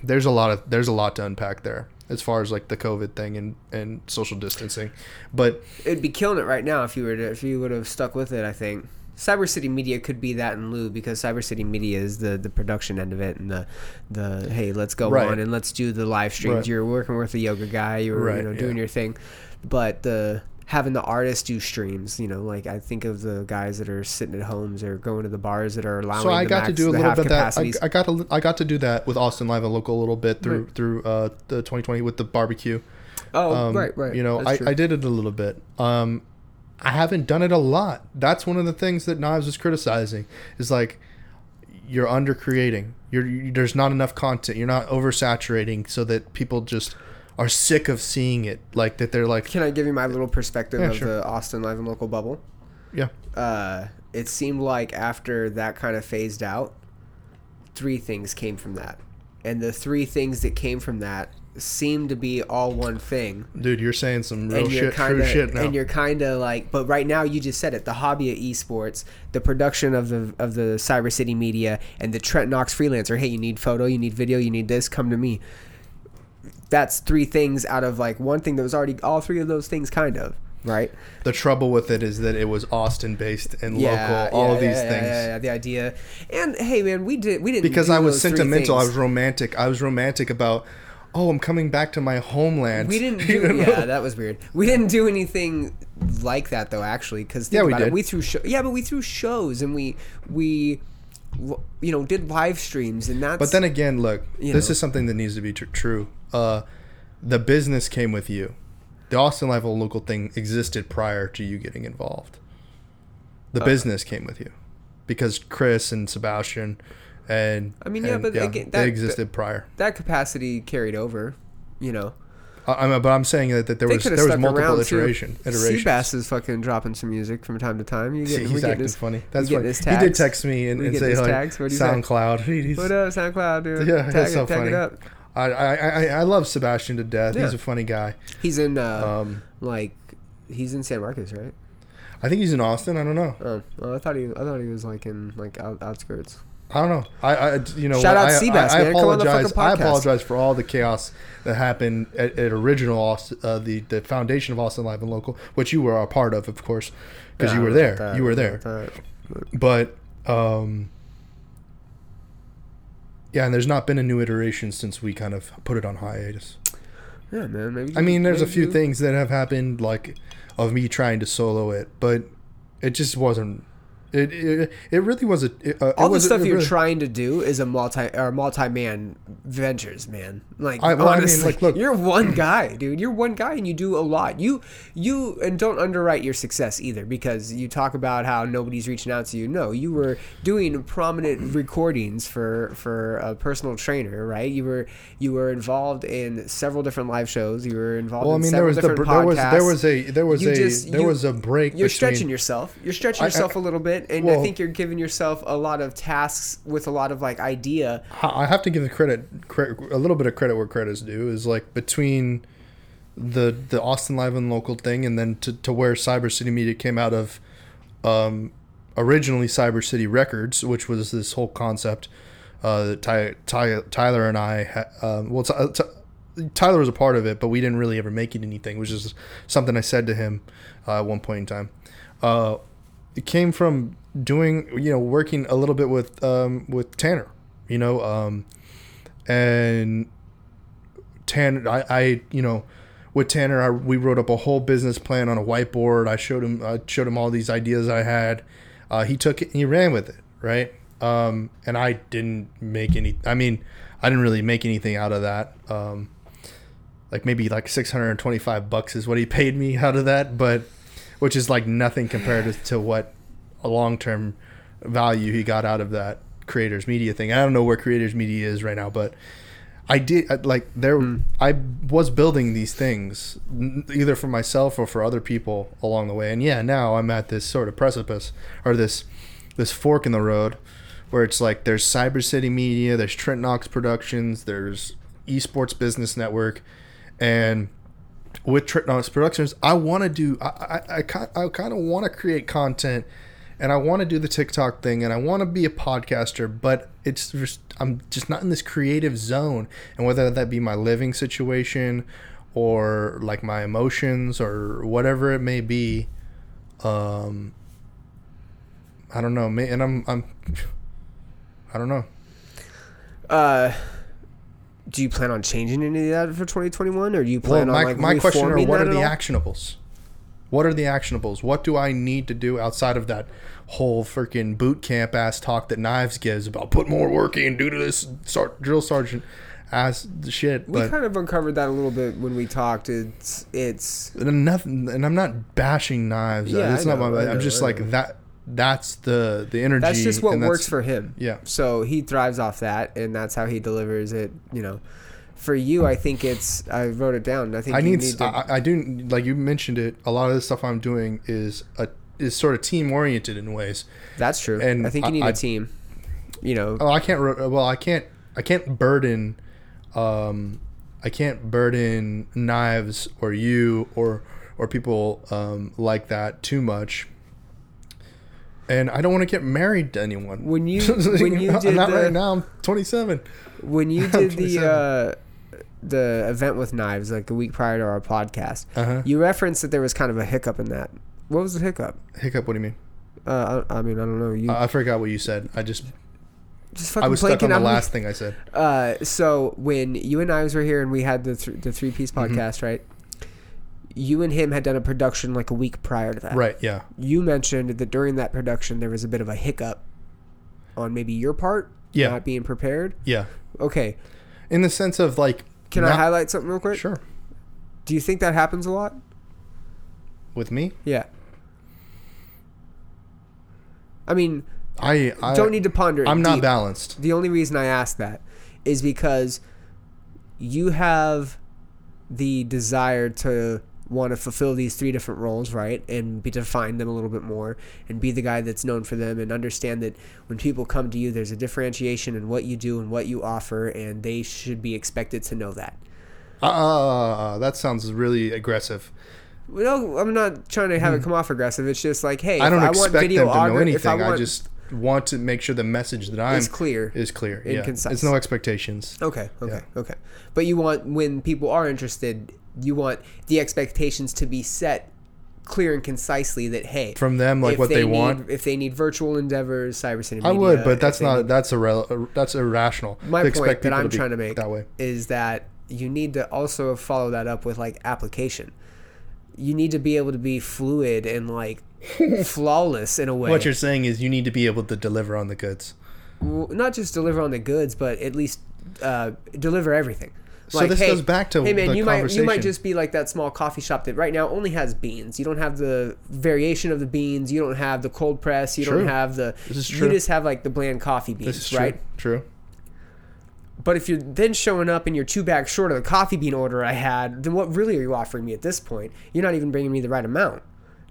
there's a lot of there's a lot to unpack there as far as like the COVID thing and and social distancing, but it'd be killing it right now if you were to, if you would have stuck with it. I think Cyber City Media could be that in lieu because Cyber City Media is the the production end of it and the the hey let's go Right. on and let's do the live streams. Right. You're working with a yoga guy. You're you know doing yeah. your thing, but the having the artists do streams, you know, like I think of the guys that are sitting at homes or going to the bars that are allowing. so I got to do a little bit that I. I got to I got to do that with Austin Live and Local a little bit through Right. through uh, the 2020 with the barbecue. oh, Um, right, right. You know, I, true. I did it a little bit. Um, I haven't done it a lot. That's one of the things that Knives was criticizing. Is like you're under creating. You're you, there's not enough content. You're not oversaturating so that people just are sick of seeing it. Like that they're like, Can I give you my little perspective Yeah, of sure. the Austin Live and Local bubble? yeah, uh, it seemed like after that kind of phased out, three things came from that. and the three things that came from that seem to be all one thing. Dude, you're saying some real shit, kind true shit now. and you're kind of like but right now you just said it the hobby of esports the production of the of the cyber city media and the trent knox freelancer hey you need photo you need video you need this come to me that's three things out of like one thing that was already all three of those things kind of right the trouble with it is that it was Austin based and yeah local, all yeah, of these yeah, things. yeah, yeah, the idea and hey man we did we didn't Because I was sentimental, I was romantic. I was romantic about, oh, I'm coming back to my homeland. We didn't You do. know? Yeah, that was weird. We didn't do anything like that though. Actually, because Yeah, we about It, did. we threw. Show, yeah, but we threw shows and we we you know did live streams and that's. But then again, look, this know. is something that needs to be tr- true. Uh, the business came with you. The Austin Live Local thing existed prior to you getting involved. The Uh. business came with you because Chris and Sebastian and I mean, yeah, and, but again, that- they existed prior. that capacity carried over. You know, I, I'm, but I'm saying that, that there they was there was multiple iteration iterations. Seabass is fucking dropping some music from time to time. You get, we He's acting his, funny. That's funny. He did text me and, and say like tags. Say? SoundCloud. He's, What up, SoundCloud, dude? Yeah, tag that's it, so tag funny. it up. I, I I I love Sebastian to death. He's a funny guy. He's in uh, Um, like he's in San Marcos, right? I think he's in Austin. I don't know. Oh, well, I thought he, I thought he was like in like out, outskirts. I don't know. I, I you know, Shout out I, Seabass, I, I man. Come on the apologize. I apologize for all the chaos that happened at, at original uh, the the foundation of Austin Live and Local, which you were a part of, of course, because Yeah, you were there. that, You were there. don't know about that. But um, yeah, and there's not been a new iteration since we kind of put it on hiatus. Yeah, man. Maybe. I mean, there's a few do- things that have happened, like of me trying to solo it, but it just wasn't. It it, it really was a. It, uh, All the was stuff you're really- trying to do is a multi or multi man ventures, man. Like I- well, I mean, honestly, like, look- you're one guy, dude. You're one guy, and you do a lot. You you and don't underwrite your success either, because you talk about how nobody's reaching out to you. No, you were doing prominent recordings for for a personal trainer, right? You were you were involved in several different live shows. You were involved. Well, I in mean, there was the there was there was a there was You a just- there you- was a break. You're between- stretching yourself. You're stretching I- I- yourself a little bit, and well- I think you're giving yourself a lot of tasks with a lot of like idea. I have to give the credit, credit a little bit of credit where credit is due is like between the the Austin Live and Local thing and then to, to where Cyber City Media came out of um, originally Cyber City Records, which was this whole concept uh, that Ty, Ty, Tyler and I ha- um, well Ty, Ty- Tyler was a part of it, but we didn't really ever make it anything, which is something I said to him uh, at one point in time. It came from doing you know working a little bit with um, with Tanner, you know, um, and Tanner I, I you know with Tanner I, we wrote up a whole business plan on a whiteboard. I showed him I showed him all these ideas I had. Uh, he took it and he ran with it, right? Um, and I didn't make any. I mean, I didn't really make anything out of that. Um, like maybe like 625 bucks is what he paid me out of that, but which is like nothing compared to, to what a long term value he got out of that creators media thing. I don't know where creators media is right now, but I did like there. Hmm. I was building these things either for myself or for other people along the way, and yeah, now I'm at this sort of precipice or this this fork in the road where it's like there's Cyber City Media, there's Trent Knox Productions, there's Esports Business Network, and with Trent Knox Productions, I want to do I I, I, I kind of want to create content and I want to do the TikTok thing and I want to be a podcaster, but it's just I'm just not in this creative zone. And whether that be my living situation or like my emotions or whatever it may be, um, I don't know. And I'm I'm I don't know. Uh, do you plan on changing any of that for 2021, or do you Well, plan my, on like my question are what are the all? actionables? What are the actionables? What do I need to do outside of that whole freaking boot camp ass talk that Knives gives about put more work in, do to this, start drill sergeant ass shit? We kind of uncovered that a little bit when we talked. It's it's and nothing, and I'm not bashing Knives. Yeah, it's I not know, my. I I'm just I like that. That's the the energy. that's just what works for him. Yeah. So he thrives off that, and that's how he delivers it. You know, for you, I think it's. I wrote it down. I think I you need. need to. I, I do like you mentioned it. A lot of the stuff I'm doing is a is sort of team oriented in ways. that's true. and I think you need a I- team. You know, Oh, I can't. Well, I can't I can't burden um I can't burden knives or you or or people um like that too much. And I don't want to get married to anyone. When you- when you did not the- right now, I'm 27. when you did the uh, the event with knives like a week prior to our podcast, Uh-huh. you referenced that there was kind of a hiccup in that. What was the hiccup? Hiccup, what do you mean? Uh, I, I mean, I don't know. You I I forgot what you said. I just just fucking I was stuck on the last thing I said. Uh, so when you and I was were here and we had the th- the three piece Mm-hmm. podcast, right? You and him had done a production like a week prior to that. Right, yeah. You mentioned that during that production there was a bit of a hiccup on maybe your part, Yeah. not being prepared. Yeah. Okay, In the sense of like can I highlight something real quick? Sure. Do you think that happens a lot? With me? Yeah. I mean, I, I don't need to ponder. it I'm not deep. balanced. The only reason I ask that is because you have the desire to want to fulfill these three different roles, right? And be define them a little bit more and be the guy that's known for them and understand that when people come to you there's a differentiation in what you do and what you offer and they should be expected to know that. Uh, uh that sounds really aggressive. No, I'm not trying to have it come off aggressive. It's just like, hey, Hmm. I don't I expect want video them to know if I anything. I, just want to make sure the message that I'm Is clear Is clear. and yeah. concise. It's no expectations. Okay, okay, okay. But you want when people are interested, you want the expectations to be set clear and concisely that hey, From them, like what they, need, want. if they need virtual endeavors, cyber cinema. I would, but that's not need- that's irrel- that's irrational. my point expect that people I'm be trying to make that way. is that you need to also follow that up with like application. You need to be able to be fluid and like flawless in a way. What you're saying is you need to be able to deliver on the goods. Well, not just deliver on the goods, but at least uh, deliver everything. So this goes back to hey man, you might you might just be like that small coffee shop that right now only has beans. You don't have the variation of the beans. You don't have the cold press. You True. don't have the. This is true. You just have like the bland coffee beans, This is true. right? True. But if you're then showing up and you're two bags short of the coffee bean order I had, then what really are you offering me at this point? You're not even bringing me the right amount.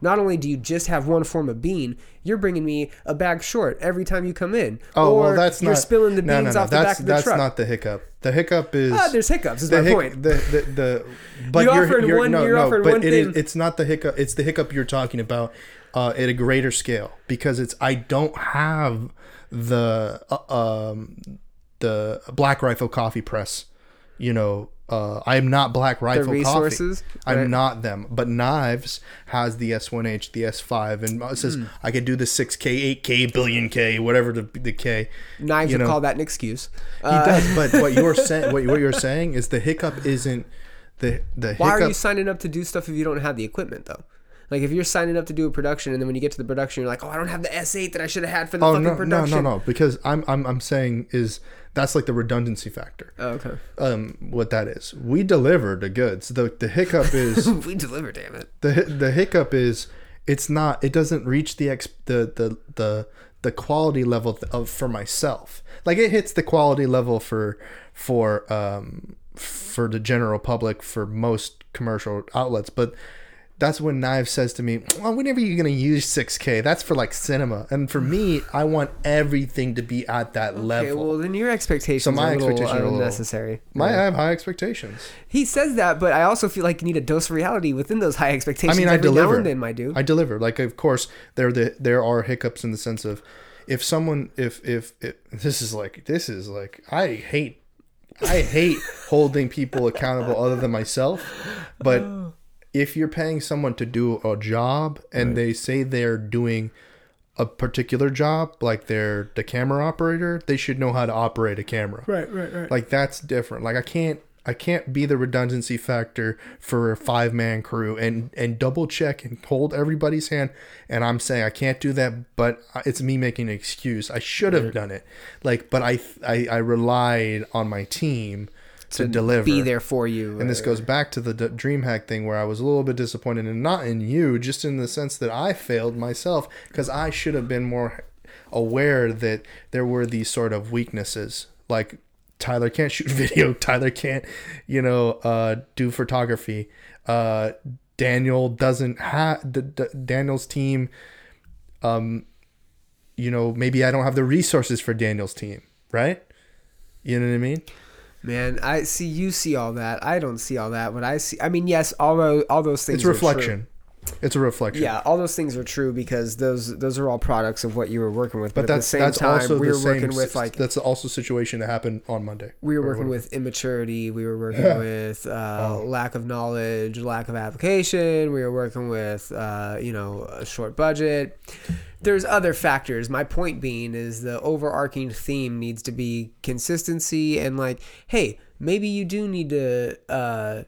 Not only do you just have one form of bean, you're bringing me a bag short every time you come in. Oh or well, that's you're not. spilling the beans no, no, no. off the that's, back of the that's truck. not the hiccup. The hiccup is. ah, there's hiccups. Is the my hic- point. The, the, the, but You you're, offered you're, one- no, you're no, offered but one it is, it's not the hiccup. It's the hiccup you're talking about uh, at a greater scale because it's I don't have the uh, um, the Black Rifle coffee press. You know, uh, I am not Black Rifle resources, coffee. I'm not them. But Knives has the S1H, the S5, and it says Hmm. I could do the 6K, 8K, billion K, whatever the the K. Knives you would know. call that an excuse. He Uh, does, but what you're saying, what, what you're saying is the hiccup isn't the the Why hiccup. are you signing up to do stuff if you don't have the equipment though? Like if you're signing up to do a production and then when you get to the production you're like, oh, I don't have the S8 that I should have had for the oh fucking no, no, production. no, no! Because I'm I'm I'm saying is that's like the redundancy factor. Oh, okay. Um, what that is, we deliver the goods. The the hiccup is we deliver, damn it. the the hiccup is it's not it doesn't reach the ex the the the the quality level of for myself like it hits the quality level for for um for the general public for most commercial outlets but that's when Knives says to me, well, whenever you're going to use 6K, that's for like cinema. And for me, I want everything to be at that level. Okay, level. well then your expectations So my are a little expectations are little- unnecessary. My, I have high expectations. He says that, but I also feel like you need a dose of reality within those high expectations. I mean, I deliver. now then, my dude. I deliver. Like, of course, there the there are hiccups in the sense of if someone if if, if this is like this is like I hate I hate holding people accountable other than myself, but oh. If you're paying someone to do a job and they say they're doing a particular job, like they're the camera operator, they should know how to operate a camera. right, right, right. Like that's different. Like I can't I can't be the redundancy factor for a five man crew and and double check and hold everybody's hand. And I'm saying I can't do that, but it's me making an excuse. I should have done it. Like, but I I, I relied on my team to, deliver. Be there for you. And this goes back to the D- DreamHack thing where I was a little bit disappointed, and not in you, just in the sense that I failed myself because I should have been more aware that there were these sort of weaknesses. Like Tyler can't shoot video, Tyler can't, you know, uh, do photography. Uh, Daniel doesn't have D- D- Daniel's team. Um, you know, maybe I don't have the resources for Daniel's team, right? You know what I mean? Man, I see you see all that. I don't see all that. But I see. I mean, yes, all those all those things. It's are reflection. It's a reflection. Yeah, all those things are true because those those are all products of what you were working with. But, But at that's the same that's time, also we were same. working with like that's also a situation that happened on Monday. we were working with immaturity. We were working with uh, Oh. lack of knowledge, lack of application. We were working with uh, you know a short budget. There's other factors. My point being is the overarching theme needs to be consistency and like, hey, maybe you do need to. Uh,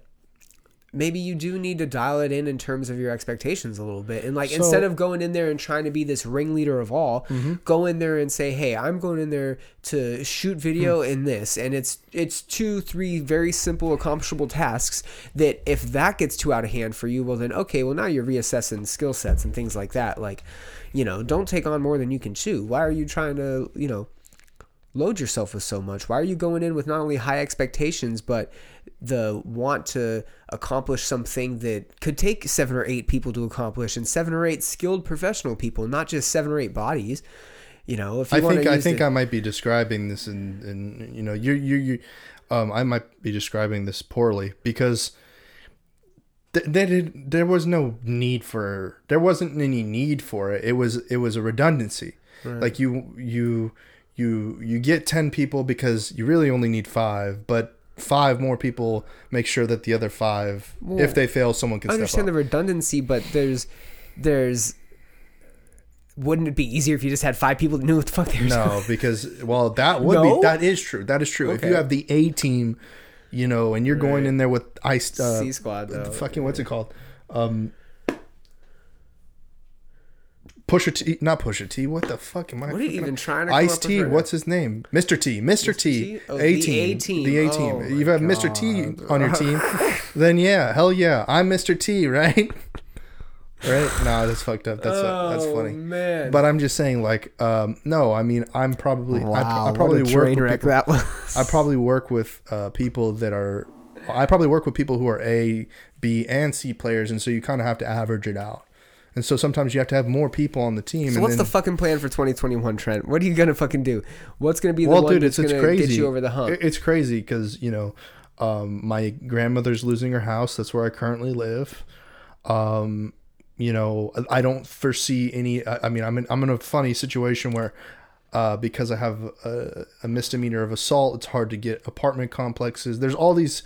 maybe you do need to dial it in in terms of your expectations a little bit. And like So- instead of going in there and trying to be this ringleader of all mm-hmm. go in there and say hey i'm going in there to shoot video hmm. in this. And it's it's two three very simple accomplishable tasks that if that gets too out of hand for you well then okay well now you're reassessing skill sets and things like that. Like you know don't take on more than you can chew. Why are you trying to you know load yourself with so much? Why are you going in with not only high expectations, but the want to accomplish something that could take seven or eight people to accomplish and seven or eight skilled professional people, not just seven or eight bodies? You know, if you I want think to I think the- I might be describing this in, in you know you you you um I might be describing this poorly because th- there did, there was no need for there wasn't any need for it it was it was a redundancy like you you you you get 10 people because you really only need 5 but five more people make sure that the other 5 if they fail someone can I understand the redundancy, but there's there's wouldn't it be easier if you just had five people that knew what the fuck they were doing? No, because well, that would No? be that is true. That is true. If you have the A team, you know, and you're going in there with ice, uh, C squad though. fucking what's it called? Um, Pusha T, not Pusha T. What the fuck am I? What are you even up? trying to come Ice T. right now? What's his name? Mr. T. Mr. T. T? Oh, A the team. A-team. The A Oh team. my you have Mr. T on your team, then yeah, hell yeah, I'm Mr. T, right? right? Nah, that's fucked up. That's that's Oh, funny. man. But I'm just saying, like, um, no, I mean, I'm probably, I, wow, I probably what a work train with wreck people, that was. I probably work with uh, people that are, I probably work with people who are A, B, and C players, and so you kind of have to average it out. And so sometimes you have to have more people on the team. So what's then, the fucking plan for 2021, Trent? What are you gonna fucking do? What's gonna be the well, one dude, that's it's it's gonna crazy. get you over the hump? It's crazy because you know, um, my grandmother's losing her house. That's where I currently live. Um, you know, I don't foresee any. I I mean, I'm in I'm in a funny situation where. Uh, because I have a, a misdemeanor of assault, it's hard to get apartment complexes. There's all these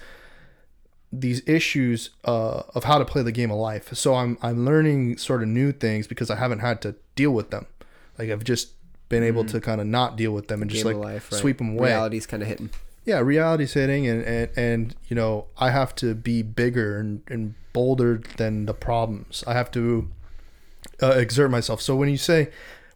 these issues uh, of how to play the game of life. So I'm I'm learning sort of new things because I haven't had to deal with them. Like I've just been able to kind of not deal with them and just. Like life, right? sweep them away Reality's kind of hitting. yeah reality's hitting and, and and you know i have to be bigger and, and bolder than the problems i have to uh, exert myself so when you say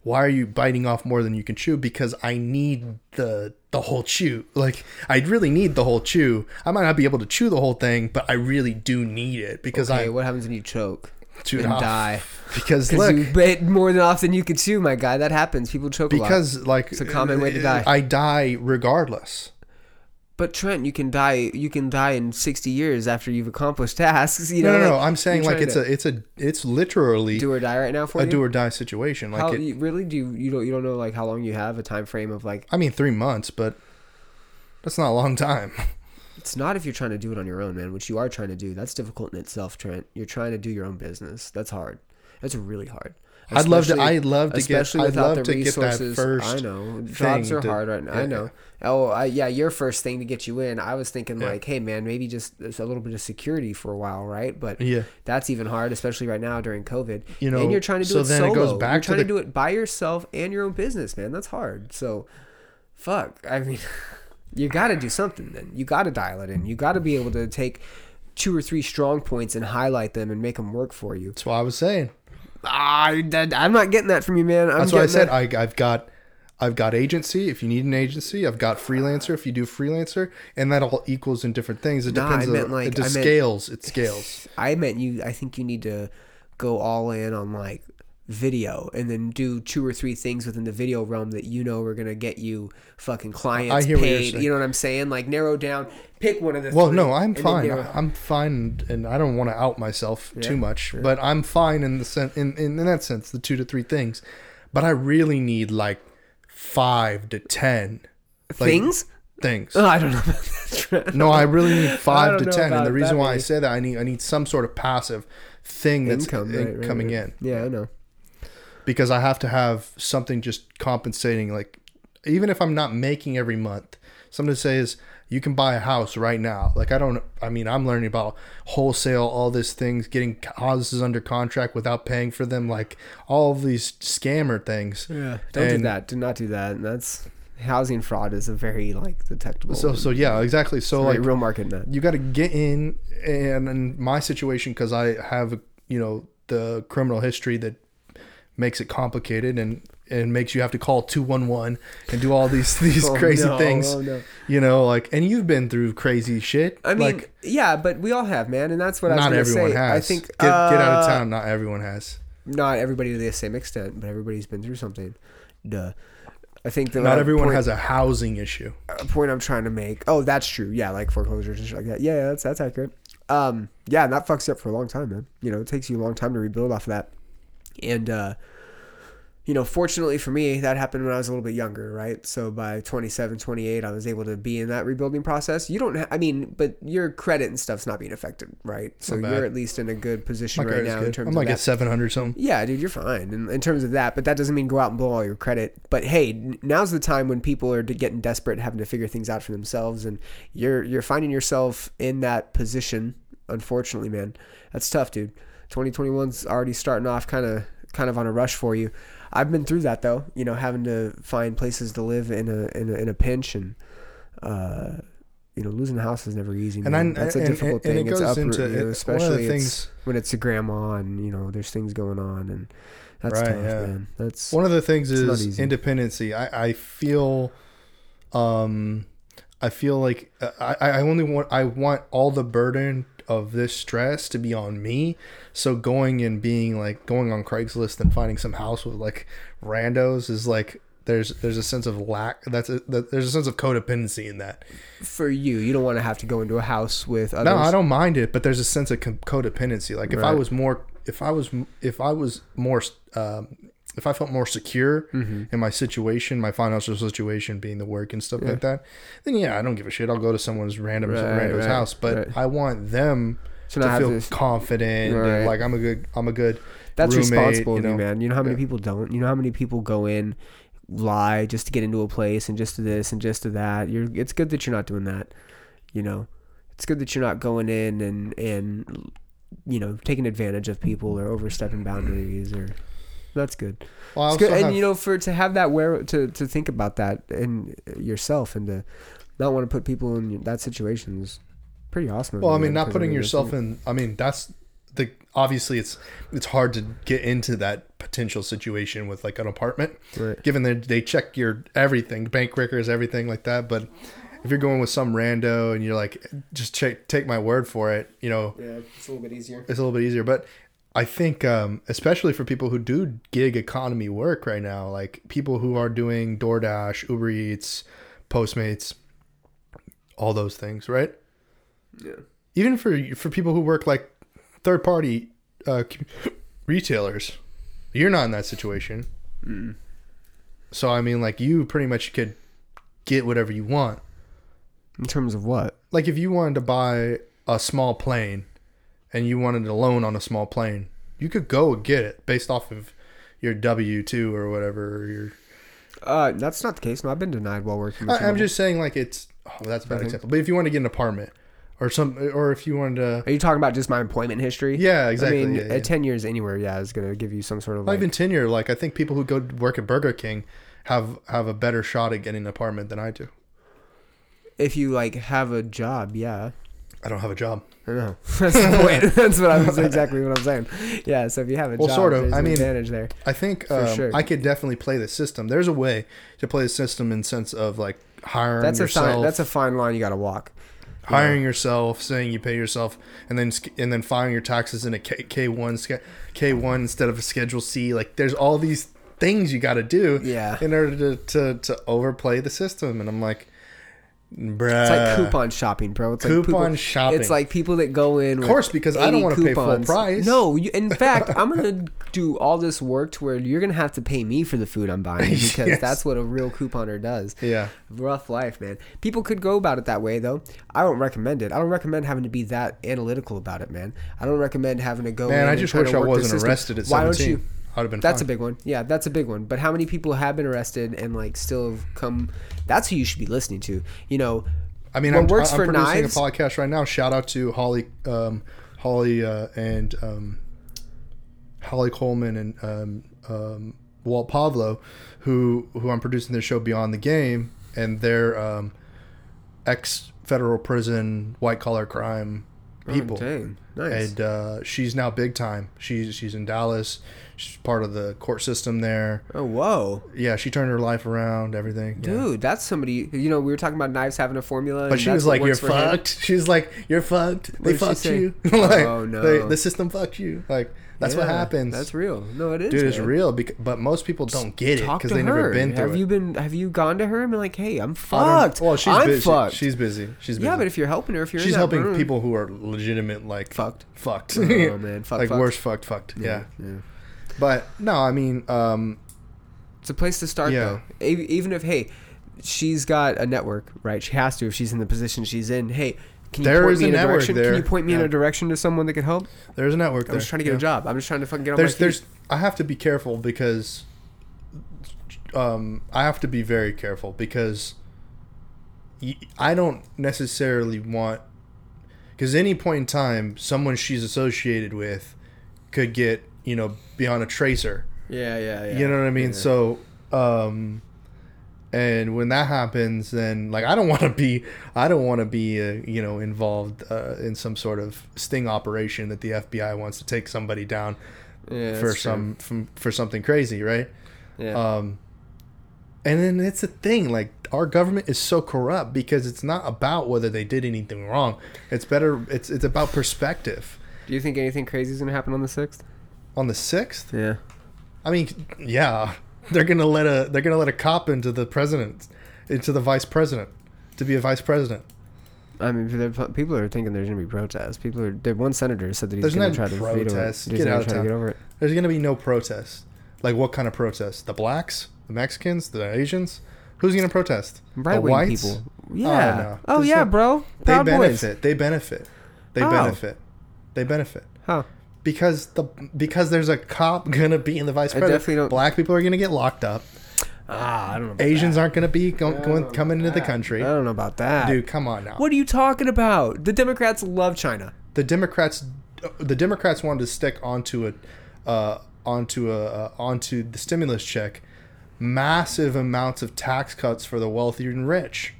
why are you biting off more than you can chew because i need the the whole chew like I'd really need the whole chew i might not be able to chew the whole thing but i really do need it because Okay, i what happens when you choke Dude, and ah, die? because look you bit more than often you could chew, my guy. That happens. People choke a lot. because like It's a common way to die. i die regardless But Trent, you can die. You can die in 60 years after you've accomplished tasks. You no know, no no like, i'm saying like it's a it's a it's literally do or die right now for a you. do or die situation like how it, you, really do you, you don't you don't know like how long you have a time frame of like I mean, three months, but that's not a long time. It's not if you're trying to do it on your own, man, which you are trying to do. That's difficult in itself, Trent. You're trying to do your own business. That's hard. That's really hard. I'd love to- I'd love to get- I'd love to get that first I know jobs are to- hard right now. I know. Oh, I, yeah, your first thing to get you in. I was thinking Yeah. like, hey, man, maybe just a little bit of security for a while, right? But Yeah. that's even hard, especially right now during COVID. You know, and you're trying to do so it then solo. it goes back you're trying to, the- do it by yourself and your own business, man. That's hard. So, fuck. I mean, you got to do something. Then you got to dial it in. You got to be able to take two or three strong points and highlight them and make them work for you. That's what I was saying. Ah, I'm not getting that from you, man. I'm That's what I said. that- I, I've got, I've got agency. If you need an agency, I've got freelancer. If you do freelancer, and that all equals in different things. It Nah, depends. I meant on, like- it just I meant- scales. It scales. I meant you. I think you need to go all in on like video and then do two or three things within the video realm that you know are gonna get you fucking clients I hear what you're paid. You know what I'm saying? Like narrow down, pick one of the. Well, no, I'm fine. I'm fine, and I don't want to out myself Yeah, too much, but I'm fine in the sen- in, in in that sense, the two to three things. But I really need like five to ten like, things. things. Oh, I don't know about that trend. No, I really need five to ten, and the reason why I say that I need I need some sort of passive thing that's income in- right, right, coming right. in Yeah, I know. Because I have to have something just compensating. Like even if I'm not making every month, something to say is you can buy a house right now. Like I don't. I mean, I'm learning about wholesale, all these things, getting houses under contract without paying for them, like all of these scammer things. Yeah, don't do that. Do not do that. And that's housing fraud is a very like detectable. So so yeah, exactly. So like real market net. you got to get in and in my situation because i have you know the criminal history that makes it complicated and and makes you have to call 211 and do all these these Oh, crazy no, things oh, no. you know like and you've been through crazy shit I mean, like yeah, but we all have, man, and that's what I was not everyone say. has I think get, get out of uh, town not everyone has Not everybody to the same extent, but everybody's been through something. Duh. I think that not uh, everyone point, has a housing issue a point I'm trying to make. Oh, that's true. Yeah, like foreclosures and shit like that. Yeah, yeah, that's that's accurate. Um, yeah, and that fucks you up for a long time, man. You know, it takes you a long time to rebuild off of that. And uh, you know, fortunately for me, that happened when I was a little bit younger, right? So by 27, 28, I was able to be in that rebuilding process. You don't, ha- I mean, but your credit and stuff's not being affected, right? So you're at least in a good position my right now in terms i'm of like at 700 something Yeah, dude, you're fine in, in terms of that, but that doesn't mean go out and blow all your credit. But hey, now's the time when people are getting desperate, having to figure things out for themselves, and you're you're finding yourself in that position. Unfortunately, man, that's tough, dude. 2021's already starting off kind of kind of on a rush for you. I've been through that though, you know, having to find places to live in a in a, in a pinch and. Uh, you know, losing a house is never easy. And Man. I- That's a and- difficult and- and thing. it it's goes uproot, into- you know, it- one of the especially things- when it's a grandma and you know there's things going on and that's Right, tough, yeah. man. That's One of the things is independency. I, I feel, um, I feel like uh, I, I only want I want all the burden of this stress to be on me. So going and being like going on Craigslist and finding some house with like randos is like there's there's a sense of lack. That's a, that, there's a sense of codependency in that. for you. You don't want to have to go into a house with others. No, I don't mind it, but there's a sense of codependency. Like if I was more, if I was, if I was more, um, if I felt more secure Mm-hmm. in my situation, my financial situation, being the work and stuff like that, then yeah, I don't give a shit. I'll go to someone's random Right, random's right, house, but right. I want them To to feel to- confident and like I'm a good, I'm a good. That's roommate, responsible you, know? man. You know how many Yeah. people don't. You know how many people go in, lie just to get into a place and just to this and just to that. You're. It's good that you're not doing that. You know, it's good that you're not going in and and you know taking advantage of people or overstepping boundaries or. That's good. Well, It's also good, and you know, for to have that where to to think about that in yourself and to not want to put people in that situation is pretty awesome. Well, I mean, not putting yourself in. I mean, that's the obviously it's it's hard to get into that potential situation with like an apartment, Right. given that they check your everything, bank records, everything like that. But if you're going with some rando and you're like, just check, take my word for it, you know, Yeah, it's a little bit easier. it's a little bit easier. But I think, um, especially for people who do gig economy work right now, like people who are doing DoorDash, Uber Eats, Postmates, all those things, right? Yeah. Even for for people who work like third party uh, retailers, you're not in that situation. So I mean, like you pretty much could get whatever you want. In terms of what? Like if you wanted to buy a small plane and you wanted a loan on a small plane, you could go and get it based off of your W two or whatever. Or your Uh, that's not the case. No, I've been denied while working. I, I'm just saying, like it's oh, that's a bad Okay. example. But if you want to get an apartment or some, or if you wanted to, Are you talking about just my employment history? yeah, exactly. I mean, yeah, yeah. ten years anywhere, yeah, is gonna give you some sort of Not like. even tenure. Like I think people who go work at Burger King have have a better shot at getting an apartment than I do. if you like have a job, yeah. I don't have a job. I know. That's the point. That's what I'm exactly what I'm saying. Yeah. So if you have a Well, job, sort of. there's I an mean, advantage there. I think um, sure. I could definitely play the system. There's a way to play the system in sense of like hiring That's a yourself, fine. That's a fine line you got to walk. hiring yourself, saying you pay yourself, and then and then filing your taxes in a K one K one instead of a Schedule C. Like there's all these things you got to do Yeah. in order to, to to overplay the system. And I'm like, bruh. It's like coupon shopping, bro. It's like Uh, coupon people- shopping. It's like people that go in. Of course, because I don't wanna pay full price. No, you, in fact, I'm gonna do all this work to where you're gonna have to pay me for the food I'm buying because Yes. that's what a real couponer does. Yeah. Rough life, man. People could go about it that way though. I don't recommend it. I don't recommend having to be that analytical about it, man. I don't recommend having to go. Man, I just wish I wasn't arrested at some point. Why don't 17. You? I'd have been That's fine. a big one. Yeah, that's a big one. But how many people have been arrested and like still have come? That's who you should be listening to. You know, I mean, what I'm, works I'm for producing knives. a podcast right now. Shout out to Holly, um, Holly, uh, and um, Holly Coleman and um, um, Walt Pavlo, who who I'm producing their show Beyond the Game, and they're um, ex federal prison white collar crime people. Oh. Nice. And uh, she's now big time. She's she's in Dallas. She's part of the court system there. oh, whoa. Yeah, she turned her life around. Everything. yeah. Dude, that's somebody. You know, we were talking about knives having a formula. But she was like, "You're works him." fucked." She was like, "You're fucked. They fucked you. like, Oh, no. they- the system fucked you. Like that's what happens. That's real. No, it is. dude. It's real. Because, but most people don't get it because they never been through have it. you been? Have you gone to her and been like, "Hey, I'm fucked. Well, she's I'm busy. fucked." She's busy. She's busy. yeah, but if you're helping her, if you're she's helping room- people who are legitimate, like Fucked. fucked. Oh, man. Fuck, like fucked. worse, fucked, fucked. Yeah. yeah. But no, I mean, um, It's a place to start, Yeah. though. Even if, hey, she's got a network, right? She has to if she's in the position she's in. Hey, can you There point me a in a network direction? there. Can you point me in a direction to someone that could help? there's a network. I'm there. just trying to get Yeah. a job. I'm just trying to fucking get on there's my feet. there's I have to be careful because um I have to be very careful because I don't necessarily want because any point in time someone she's associated with could get you know be on a tracer yeah, yeah, yeah. you know what I mean Yeah. so um and when that happens then like I don't want to be I don't want to be uh, you know involved uh, in some sort of sting operation that the FBI wants to take somebody down Yeah, for some from, for something crazy, right? Yeah. Um, and then it's a thing like our government is so corrupt because it's not about whether they did anything wrong. It's better. It's it's about perspective. Do you think anything crazy is gonna happen on the sixth? On the sixth, Yeah. I mean, yeah, they're gonna let a they're gonna let a cop into the president, into the vice president, to be a vice president. I mean, people are thinking there's gonna be protests. People are. There, one senator said that he's There's gonna try to veto it. protests. He's Get out of to town. get over it. There's gonna be no protests. Like what kind of protests? The blacks, the Mexicans, the Asians. Who's gonna protest? Right the wing whites? people. Oh, Yeah. no. Oh, yeah, no- bro. They Proud boys. benefit. They benefit. They How? benefit. They benefit How? because the because there's a cop gonna be in the vice I president. Black people are gonna get locked up. Ah, I don't know. Asians that. aren't gonna be go, going coming into the country. I don't know about that. Dude, come on now. What are you talking about? The Democrats love China. The Democrats, the Democrats wanted to stick onto a, uh, onto a uh, onto the stimulus check, massive amounts of tax cuts for the wealthy and rich.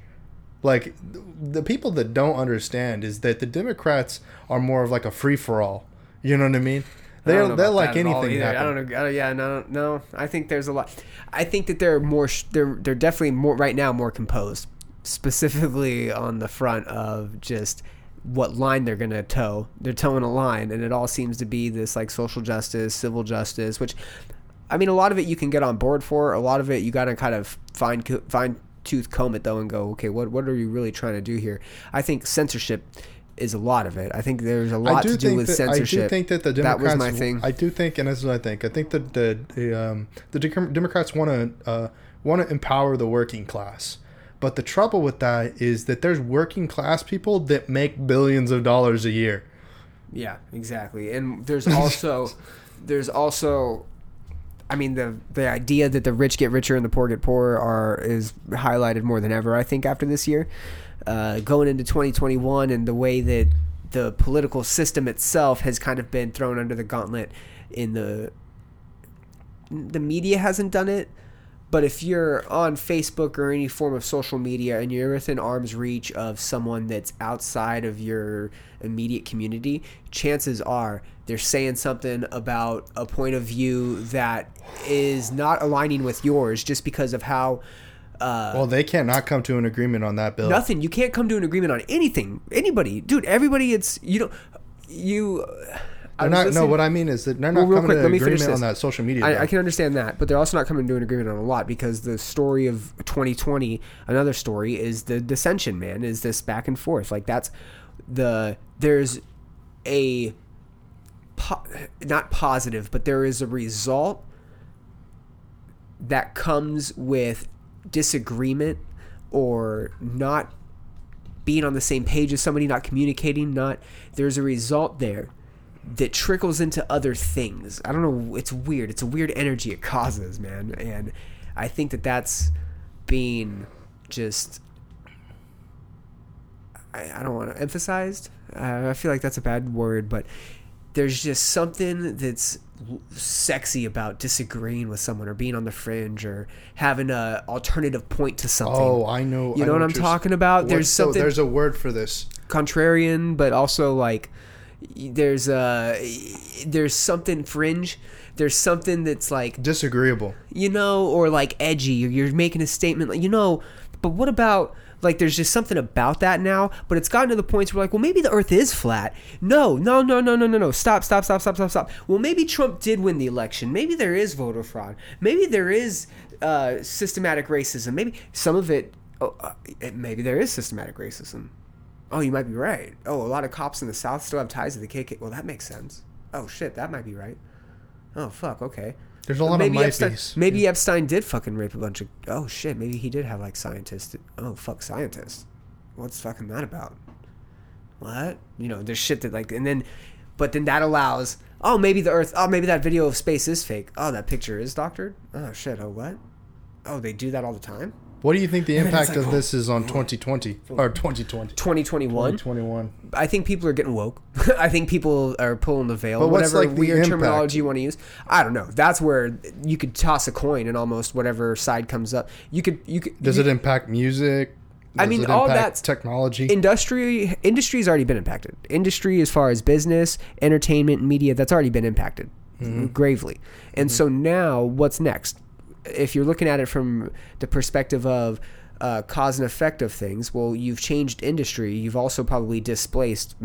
Like the people that don't understand is that the Democrats are more of like a free for all. You know what I mean? They're they're like that at all anything. I don't know. yeah, no, no. I think there's a lot. I think that they're more. They're they're definitely more right now more composed, specifically on the front of just what line they're gonna toe. They're towing a line, and it all seems to be this like social justice, civil justice, which. I mean, a lot of it you can get on board for. A lot of it you got to kind of fine fine tooth comb it though, and go, okay, what what are you really trying to do here? I think censorship is a lot of it. I think there's a lot to do with that, censorship. I do think that the Democrats. That was my thing. I do think, and this is what I think. I think that the the, um, the Democrats want to uh, want to empower the working class, but the trouble with that is that there's working class people that make billions of dollars a year. Yeah, exactly. And there's also there's also I mean the the idea that the rich get richer and the poor get poorer are is highlighted more than ever I think after this year. Uh, going into 2021 and the way that the political system itself has kind of been thrown under the gauntlet in the the media hasn't done it but if you're on Facebook or any form of social media and you're within arm's reach of someone that's outside of your immediate community, chances are they're saying something about a point of view that is not aligning with yours just because of how uh, Well, they cannot come to an agreement on that bill. nothing. You can't come to an agreement on anything. Anybody, dude. Everybody. It's you know, you. I not. No, what I mean is that they're Well, not real coming quick, to let me finish agreement on this. that social media. I. I can understand that, but they're also not coming to an agreement on a lot because the story of 2020, another story is the dissension. Man, is this back and forth? Like that's the there's a po- not positive, but there is a result that comes with disagreement or not being on the same page as somebody, not communicating, not there's a result there that trickles into other things. I don't know. It's weird. It's a weird energy it causes, man. And I think that that's being just. I, I don't want to emphasized. Uh, I feel like that's a bad word, but there's just something that's sexy about disagreeing with someone or being on the fringe or having a alternative point to something. Oh, I know. You I know what I'm talking about? There's something- there's a word for this. contrarian, but also like there's a there's something fringe. There's something that's like Disagreeable. you know, or like edgy, or you're making a statement like you know. But what about like there's just something about that now? But it's gotten to the point where like, well, maybe the Earth is flat. No, no, no, no, no, no, no. Stop, stop, stop, stop, stop, stop. Well, maybe Trump did win the election. Maybe there is voter fraud. Maybe there is uh, systematic racism. Maybe some of it. Oh, uh, it- maybe there is systematic racism. Oh, you might be right. Oh, a lot of cops in the South still have ties to the KKK. Well, that makes sense. Oh shit, that might be right. Oh fuck, okay. There's a lot maybe of Epstein, maybe Epstein did fucking rape a bunch of. Oh shit, maybe he did have like scientists. Oh fuck, scientists. What's fucking that about? What? You know, there's shit that like, and then, but then that allows. Oh, maybe the Earth. Oh, maybe that video of space is fake. Oh, that picture is doctored. Oh shit. Oh what? Oh, they do that all the time. What do you think the impact like, of oh. this is on 2020 or 2020? 2021. 2021. I think people are getting woke. I think people are pulling the veil. But what's, whatever like, the weird impact? terminology you want to use. I don't know. That's where you could toss a coin and almost whatever side comes up. You could you could Does you, it impact music? I mean, it all impact that's- technology. industry industry's already been impacted. Industry as far as business, entertainment, media that's already been impacted mm-hmm. gravely. And mm-hmm. so now what's next? If you're looking at it from the perspective of uh, cause and effect of things, well, you've changed industry. You've also probably displaced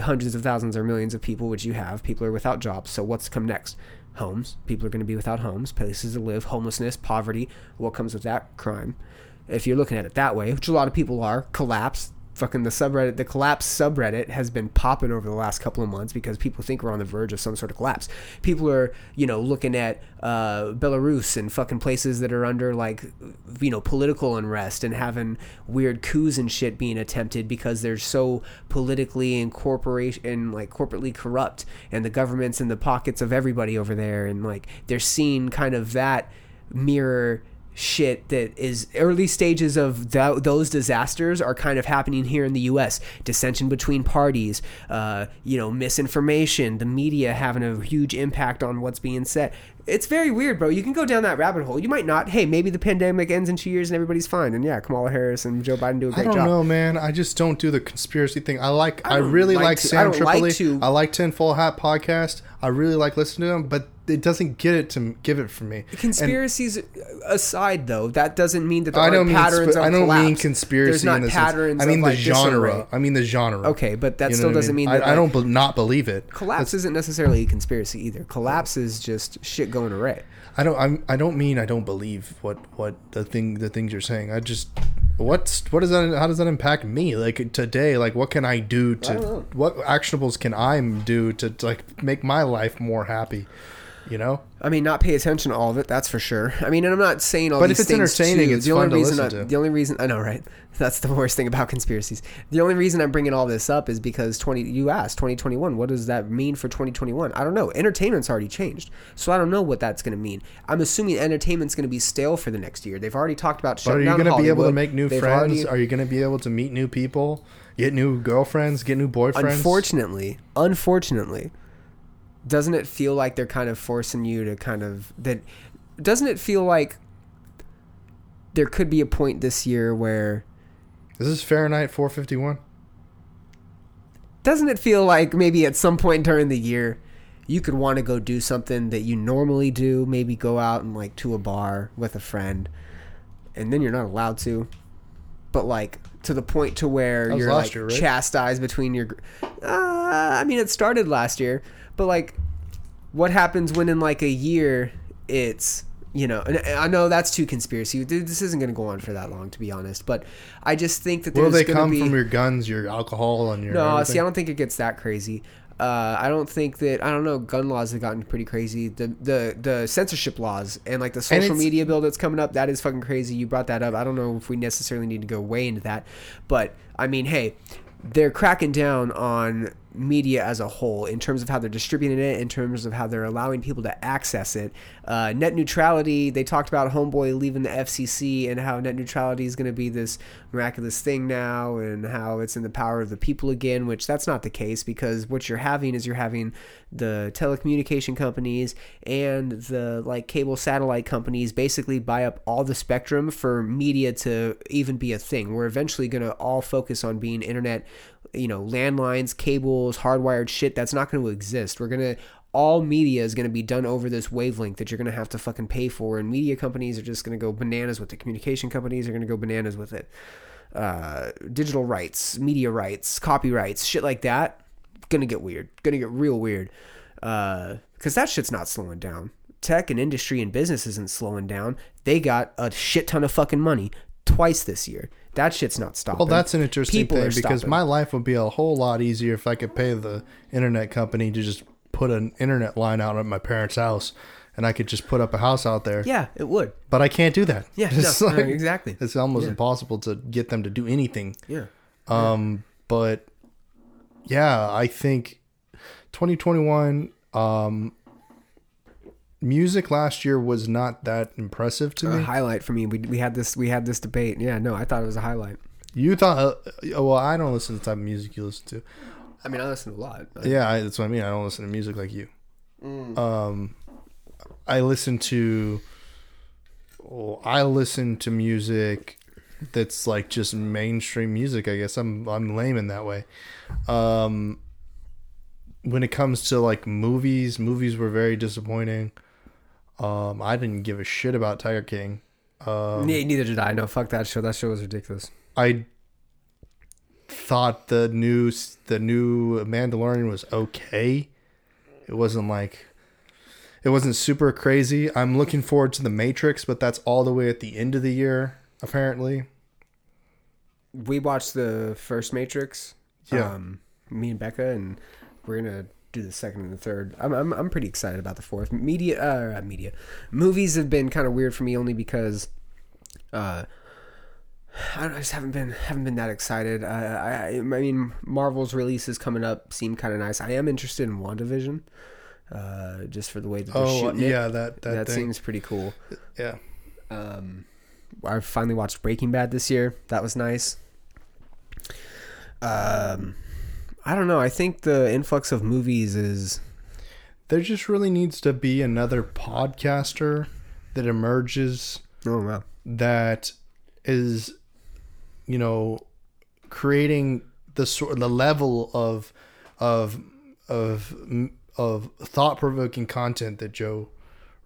hundreds of thousands or millions of people, which you have. People are without jobs. So what's come next? Homes. People are going to be without homes, places to live, homelessness, poverty. What comes with that? Crime if you're looking at it that way, which a lot of people are, collapse. Fucking the subreddit, the collapse subreddit has been popping over the last couple of months because people think we're on the verge of some sort of collapse. People are, you know, looking at uh, Belarus and fucking places that are under like, you know, political unrest and having weird coups and shit being attempted because they're so politically incorporate and like corporately corrupt, and the government's in the pockets of everybody over there, and like they're seeing kind of that mirror shit that is early stages of tho- those disasters are kind of happening here in the U.S. Dissension between parties, uh, you know, misinformation, the media having a huge impact on what's being said. It's very weird, bro. You can go down that rabbit hole. You might not. Hey, maybe the pandemic ends in two years and everybody's fine. And yeah, Kamala Harris and Joe Biden do a great job I don't job. know, man. I just don't do the conspiracy thing. I like. I, don't really like like, to- Sam don't like to- I like Tin Foil Hat podcast. I really like listening to him, but it doesn't get it to give it for me. And Conspiracies aside, though, that doesn't mean that there I don't mean. patterns sp- I don't mean conspiracy. There's not in the patterns. Sense. I mean the like, genre. I mean the genre. Okay, but that You know still doesn't mean I, that I don't like, not believe it. collapse isn't necessarily a conspiracy either. Collapse is just shit going array. I don't. I'm, I don't mean I don't believe what what the thing the things you're saying. I just what's what does that how does that impact me like today? Like what can I do to don't what actionables can I do to, to like make my life more happy? You know. I mean, not pay attention to all of it. That's for sure. I mean, and I'm not saying all But these if it's things entertaining, too. it's the only fun to reason listen I, to. The only reason I know, right? That's the worst thing about conspiracies. The only reason I'm bringing all this up is because 20. You asked 2021. What does that mean for 2021? I don't know. Entertainment's already changed, so I don't know what that's going to mean. I'm assuming entertainment's going to be stale for the next year. They've already talked about But are you going to be able to make new They've friends? already- Are you going to be able to meet new people, get new girlfriends, get new boyfriends? Unfortunately, unfortunately, doesn't it feel like they're kind of forcing you to kind of that? Doesn't it feel like there could be a point this year where? Is this Fahrenheit 451? Doesn't it feel like maybe at some point during the year, you could want to go do something that you normally do? Maybe go out and like to a bar with a friend, and then you're not allowed to. But like to the point to where you're like year, right? chastised between your. Uh, I mean, it started last year, but like, what happens when in like a year it's you know? And I know that's too conspiracy. Dude, This isn't going to go on for that long, to be honest. But I just think that Will they come be from your guns, your alcohol, and your no, everything? see, I don't think it gets that crazy. Uh, I don't think that I don't know. Gun laws have gotten pretty crazy. The the the censorship laws and like the social media bill that's coming up that is fucking crazy. You brought that up. I don't know if we necessarily need to go way into that, but I mean, hey, they're cracking down on media as a whole in terms of how they're distributing it, in terms of how they're allowing people to access it. Uh, net neutrality, they talked about Homeboy leaving the FCC and how net neutrality is going to be this miraculous thing now and how it's in the power of the people again, which that's not the case because what you're having is you're having the telecommunication companies and the like cable satellite companies basically buy up all the spectrum for media to even be a thing. We're eventually going to all focus on being internet you know landlines cables hardwired shit that's not going to exist. We're going to all media is going to be done over this wavelength that you're going to have to fucking pay for and media companies are just going to go bananas with it. Communication companies are going to go bananas with it. Uh, digital rights media rights copyrights shit like that gonna get weird. Gonna get real weird. Because that shit's not slowing down. Tech and industry and business isn't slowing down. They got a shit ton of fucking money twice this year that shit's not stopping Well, that's an interesting People thing because stopping. my life would be a whole lot easier if I could pay the internet company to just put an internet line out at my parents' house, and I could just put up a house out there. Yeah, it would. But I can't do that. Yeah, It's no, like- no, exactly. It's almost Yeah. impossible to get them to do anything. Yeah. Um, but yeah, I think 2021 um music last year was not that impressive to A me. highlight for me. We, we had this we had this debate. Yeah, no, I thought it was a highlight. You thought uh, well, I don't listen to the type of music you listen to. I mean, I listen to a lot. but- Yeah, I, that's what I mean. I don't listen to music like you. Mm. Um, I listen to. Well, I listen to music that's like just mainstream music. I guess I'm I'm lame in that way. Um, when it comes to like movies, movies were very disappointing. Um, I didn't give a shit about Tiger King. Um, Ne- neither did I. No, fuck that show. That show was ridiculous. I thought the new the new Mandalorian was okay. It wasn't like it wasn't super crazy. I'm looking forward to the Matrix, but that's all the way at the end of the year apparently. We watched the first Matrix. Yeah. Um, me and Becca, and we're gonna do the second and the third. I'm I'm, I'm pretty excited about the fourth. Media, uh, uh, media, movies have been kind of weird for me only because, uh. I, don't, I just haven't been haven't been that excited. I, I I mean Marvel's releases coming up seem kind of nice. I am interested in WandaVision, uh, just for the way that they're Oh shooting it. yeah, that that, that thing. seems pretty cool. yeah. Um, I finally watched Breaking Bad this year. That was nice. Um, I don't know. I think the influx of movies is There just really needs to be another podcaster that emerges oh wow. that is you know creating the sort the level of of of of thought provoking content that Joe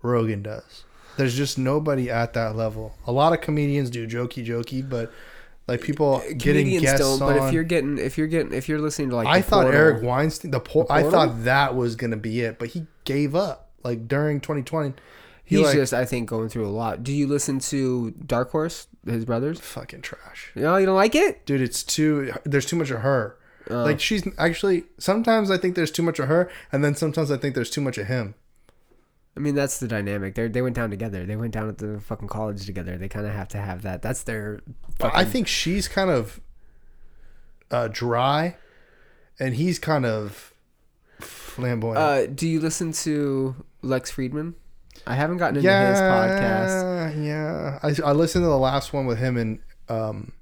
Rogan does. There's just nobody at that level. A lot of comedians do jokey jokey, but like people uh, getting Comedians guests don't, on. but if you're getting if you're getting if you're listening to like I thought Portal- Eric Weinstein the, por- The I thought that was gonna be it, but he gave up like during 2020. He he's like just I think going through a lot. Do you listen to Dark Horse, his brothers? fucking trash. No, you don't like it? dude it's too there's too much of her Oh. like she's actually sometimes i think there's too much of her and then sometimes i think there's too much of him I mean, that's the dynamic. They they went down together. They went down at the fucking college together. They kind of have to have that. That's their. i think she's kind of uh dry and he's kind of flamboyant Uh, do you listen to Lex Fridman? I haven't gotten into his podcast. yeah I, I listened to the last one with him and um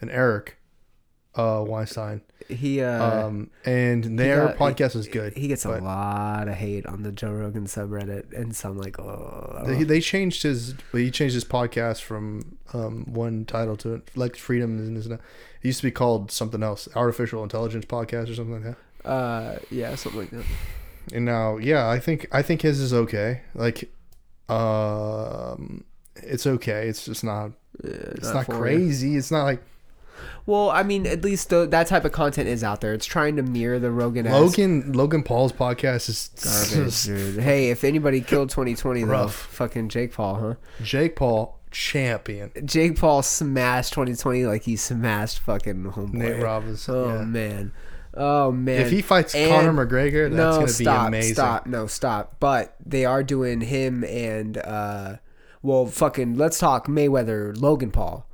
and eric uh weinstein He uh, um and their got- podcast is good he gets a lot of hate on the Joe Rogan subreddit, and some like, oh, They, they changed his. He changed his podcast from um, one title to like Freedom. Is is- It used to be called something else, Artificial Intelligence Podcast or something like that. uh, yeah, something like that. And now, yeah, I think I think his is okay. Like, um, it's okay. It's just not. It's not, for me. crazy. It's not like Well, I mean, at least the, that type of content is out there. It's trying to mirror the Rogan. Logan. Logan Paul's podcast is Garbage, dude. Hey, if anybody killed 2020, though, Rough. fucking Jake Paul, huh? Jake Paul champion. Jake Paul smashed 2020 like he smashed fucking homeboy. Nate Robbins. Oh yeah. man. Oh man! If he fights And- Conor McGregor, that's no, gonna stop, be amazing. Stop, no, stop. But they are doing him and uh, well, fucking. Let's talk Mayweather, Logan Paul.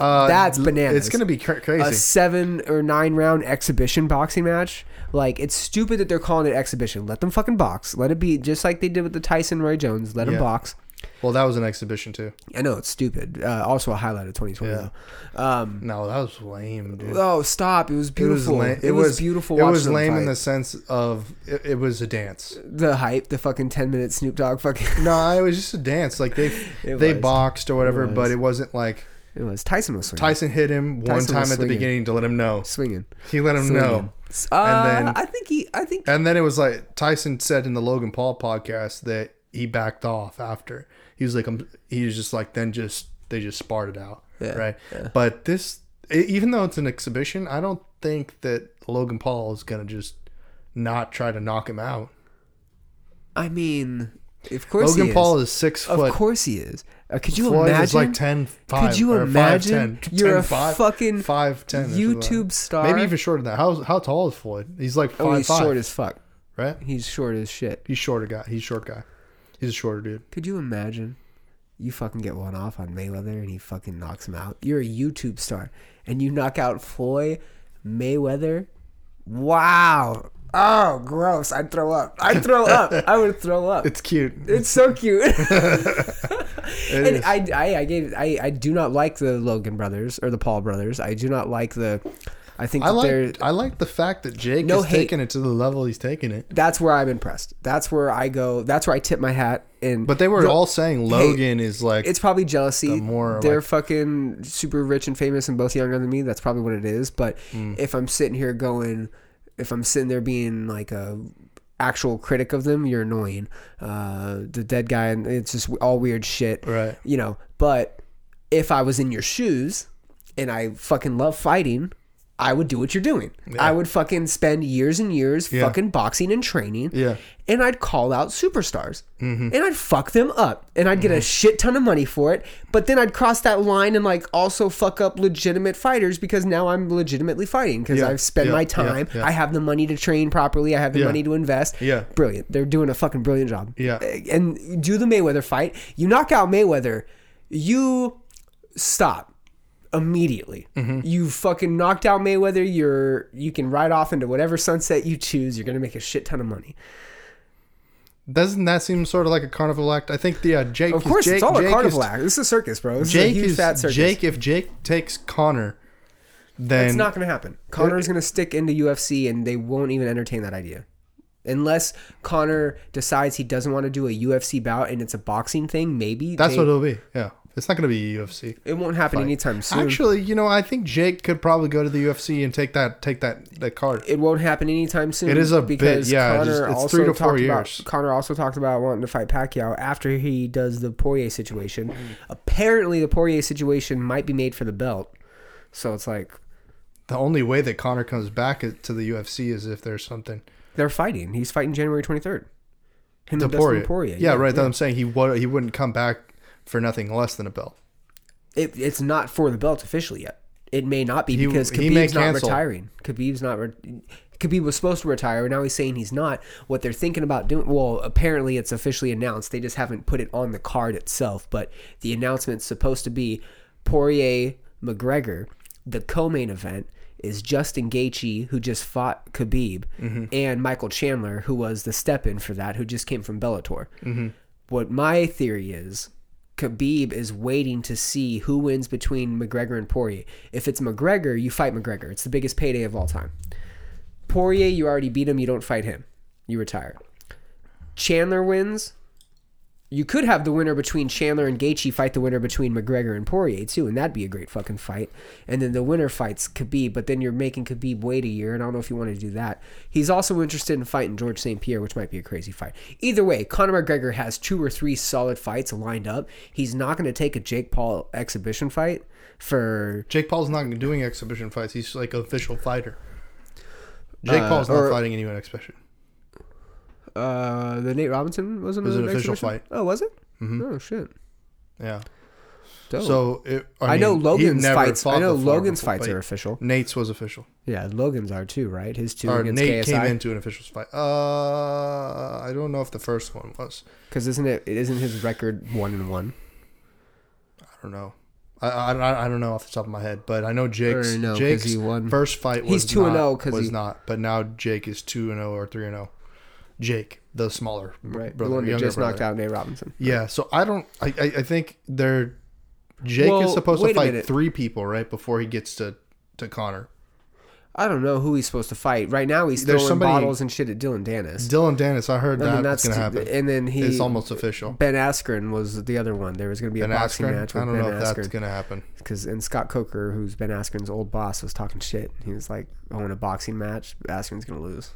Uh, That's bananas. It's gonna be cra- crazy. A seven or nine round exhibition boxing match. Like it's stupid that they're calling it exhibition. Let them fucking box. Let it be just like they did with the Tyson Roy Jones. Let them Yeah. box. well, that was an exhibition too. I know it's stupid. Uh, also a highlight of 2020. Yeah. though. Um, No, that was lame, dude. oh, stop! It was It was beautiful. lame. It, was, beautiful. It was lame in the sense of it, it was a dance. the hype, the fucking 10 minute Snoop Dogg fucking. No, it was just a dance. Like they It they was. boxed or whatever, was. but it wasn't like It was Tyson was swinging. Tyson hit him one Tyson time was at the swinging. beginning to let him know. swinging. He let him know. Uh, then- I think he. I think And then it was like Tyson said in the Logan Paul podcast that he backed off after. He was like, I'm, he was just like, then just, they just sparred it out. Yeah, right. But this, e- even though it's an exhibition, I don't think that Logan Paul is going to just not try to knock him out. I mean, of course Logan Paul is. is six Of foot. course he is. Uh, could you Floyd imagine? like 10, 5, Could you or imagine 5'10", you're a 10'5", fucking 5'10", or something like YouTube that. star? Maybe even shorter than that. How, how tall is Floyd? He's like Oh, he's five, short as fuck. right? He's short as shit. He's shorter guy. He's a short guy. He's a shorter dude. Could you imagine? You fucking get one off on Mayweather and he fucking knocks him out. You're a YouTube star and you knock out Floyd Mayweather. Wow. Oh, gross. I'd throw up. I'd throw up. I would throw up. It's cute. It's so cute. And. I, I, I gave, I, I do not like the Logan brothers or the Paul brothers. I do not like the. I think I like I like the fact that Jake No is hate. taking it to the level he's taking it. That's where I'm impressed. That's where I go. That's where I tip my hat. And But they were the- all saying Logan is like It's probably jealousy. The more, They're like- fucking super rich and famous and both younger than me. That's probably what it is. But Mm. if I'm sitting here going, if I'm sitting there being like a actual critic of them, you're annoying. Uh, the dead guy and it's just all weird shit. Right. You know. But if I was in your shoes and I fucking love fighting. I would do what you're doing. I would fucking spend years and years Yeah. fucking boxing and training Yeah. and I'd call out superstars Mm-hmm. and I'd fuck them up and I'd get a shit ton of money for it. But then I'd cross that line and like also fuck up legitimate fighters because now I'm legitimately fighting because Yeah, I've spent yeah, my yeah, time. yeah. I have the money to train properly. I have the Yeah. money to invest. Yeah. Brilliant. They're doing a fucking brilliant job. Yeah. And do the Mayweather fight. You knock out Mayweather, you stop immediately. Mm-hmm. You fucking knocked out Mayweather. You're you can ride off into whatever sunset you choose. You're gonna make a shit ton of money. Doesn't that seem sort of like a carnival act? I think the uh, Jake. Of course, Jake, it's all Jake a carnival is, act. This is a circus, bro. This Jake is a huge is fat circus. Jake. If Jake takes Conor, then it's not going to happen. Conor's going to stick into UFC, and they won't even entertain that idea, unless Conor decides he doesn't want to do a UFC bout and it's a boxing thing. Maybe that's they- what it'll be. Yeah, it's not going to be a UFC. it won't happen anytime soon. Actually, you know, I think Jake could probably go to the UFC and take that take that that card. it won't happen anytime soon. It is a bit- because yeah, Conor just- it's also three to four talked about- years. Conor also talked about wanting to fight Pacquiao after he does the Poirier situation. Mm. Apparently, the Poirier situation might be made for the belt. So it's like The only way that Conor comes back to the UFC is if there's something. they're fighting. He's fighting January twenty third. Him Poirier. Poirier. Yeah, right. That I'm saying he would he wouldn't come back for nothing less than a belt. it, it's not for the belt officially yet. It may not be because he Khabib's not cancel. retiring. Khabib's not. Re- Khabib was supposed to retire. And now he's saying he's not. What they're thinking about doing? Well, apparently it's officially announced. They just haven't put it on the card itself. But the announcement's supposed to be Poirier McGregor. The co-main event is Justin Gaethje, who just fought Khabib, mm-hmm. and Michael Chandler, who was the step-in for that, who just came from Bellator. Mm-hmm. What my theory is, Khabib is waiting to see who wins between McGregor and Poirier. If it's McGregor, you fight McGregor. It's the biggest payday of all time. Poirier, you already beat him. You don't fight him. You retire. Chandler wins. You could have the winner between Chandler and Gaethje fight the winner between McGregor and Poirier too, and that'd be a great fucking fight. And then the winner fights Khabib, but then you're making Khabib wait a year, and I don't know if you want to do that. He's also interested in fighting George St. Pierre, which might be a crazy fight. Either way, Conor McGregor has two or three solid fights lined up. He's not going to take a Jake Paul exhibition fight for Jake Paul's not doing exhibition fights. He's like an official fighter. Jake Uh, Paul's not or- fighting anyone exhibition. Uh, the Nate Robinson wasn't It was an official exhibition? fight. Oh, was it? Mhm. Oh shit. Yeah. Dope. So it, I, know mean, he Logan's fights. I know Logan's fights are official. Nate's was official. Yeah, Logan's are too, right? His two Or against Nate came into an official fight. Uh, I don't know if the first one was. Because isn't it? it? Isn't his record one and one? I don't know. I, I, I don't know off the top of my head, but I know Jake's no, Jake's first fight was He's 2 and not- 0 'cause was he- not, but now Jake is two and zero or three and zero. Jake, the smaller Right, brother, the one that just brother. knocked out Nate Robinson. Yeah, so I don't. I I, I think they're Jake Well, is supposed to fight three people right before he gets to to Conor. I don't know who he's supposed to fight. Right now, he's There's throwing somebody- bottles and shit at Dillon Danis. Dillon Danis, I heard I that that's that's gonna happen. And then he, it's almost official. Ben Askren was the other one. There was going to be a Ben boxing Askren, match I don't Ben know if that's gonna happen. Because and Scott Coker, who's Ben Askren's old boss, was talking shit. He was like, "I want a boxing match. Askren's going to lose."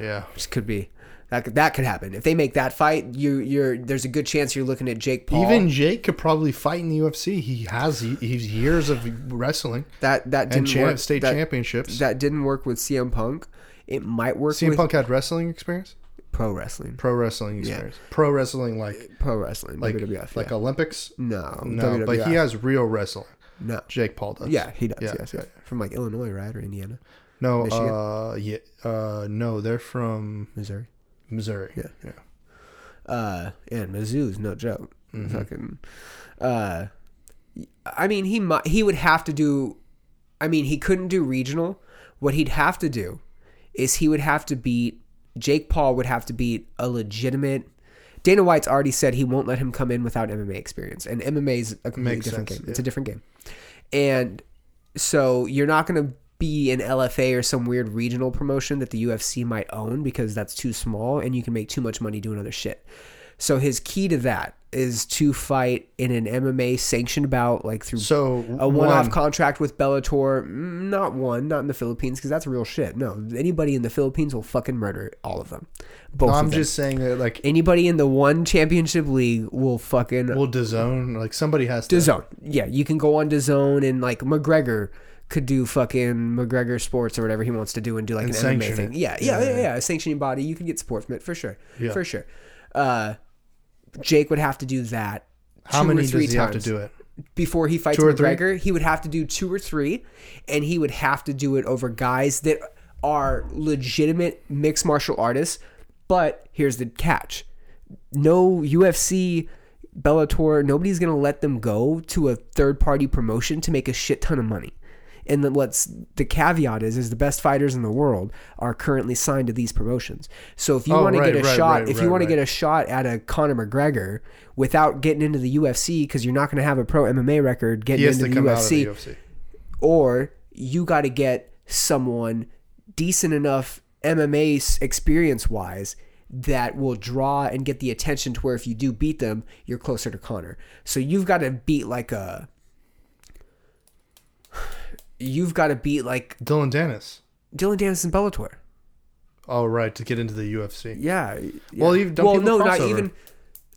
Yeah, Which could be that could, that could happen if they make that fight. You you're there's a good chance you're looking at Jake Paul. even Jake could probably fight in the UFC. He has he, he's years of wrestling that that didn't champ, work. state that, championships. that didn't work with CM Punk. It might work CM with Punk had wrestling experience, pro wrestling. pro wrestling experience, pro wrestling like Pro wrestling, like WWF. like yeah. Olympics. no, No, but he has real wrestling. no. Jake Paul does. Yeah, he does. Yeah, yes, yeah, yes. From like Illinois, right, or Indiana, No, Michigan? uh, yeah, uh, no, they're from Missouri. Missouri. Yeah. yeah. Uh, and Mizzou's no joke. Mm-hmm. Fucking, uh, I mean, he might, he would have to do. I mean, he couldn't do regional. What he'd have to do is he would have to beat Jake Paul. Would have to beat a legitimate. Dana White's already said he won't let him come in without MMA experience, and MMA is a completely Makes different sense, game. It's a different game, and so you're not going to be an LFA or some weird regional promotion that the UFC might own because that's too small and you can make too much money doing other shit. So his key to that is to fight in an MMA sanctioned bout, like through So a one-off one- contract with Bellator. Mm, Not one, not in the Philippines, because that's real shit. No, anybody in the Philippines will fucking murder all of them. Both I'm of them. just saying that like anybody in the one championship league will fucking we'll DAZN, like somebody has to DAZN. Yeah, you can go on DAZN and like McGregor could do fucking McGregor Sports or whatever he wants to do and do like And an MMA thing. it. Yeah, yeah, yeah, yeah, A sanctioning body. You can get support from it for sure. Yeah. For sure. Uh, Jake would have to do that. How two or many does three he have to do it? before he fights three? McGregor? He would have to do two or three, and he would have to do it over guys that are legitimate mixed martial artists. But here's the catch: no UFC, Bellator, nobody's gonna let them go to a third party promotion to make a shit ton of money. And then let's the caveat is is the best fighters in the world are currently signed to these promotions. So if you Oh, want to get a right, shot, right, if you right, want to get a shot at a Conor McGregor without getting into the UFC because you're not going to have a pro MMA record getting into the come out of UFC, the UFC. or you got to get someone decent enough MMA experience wise that will draw and get the attention to where if you do beat them, you're closer to Conor. So you've got to beat like a. You've got to beat like Dillon Danis. Dillon Danis and Bellator. Oh right, to get into the UFC. Yeah. Well, yeah. even- don't well, people no, not even.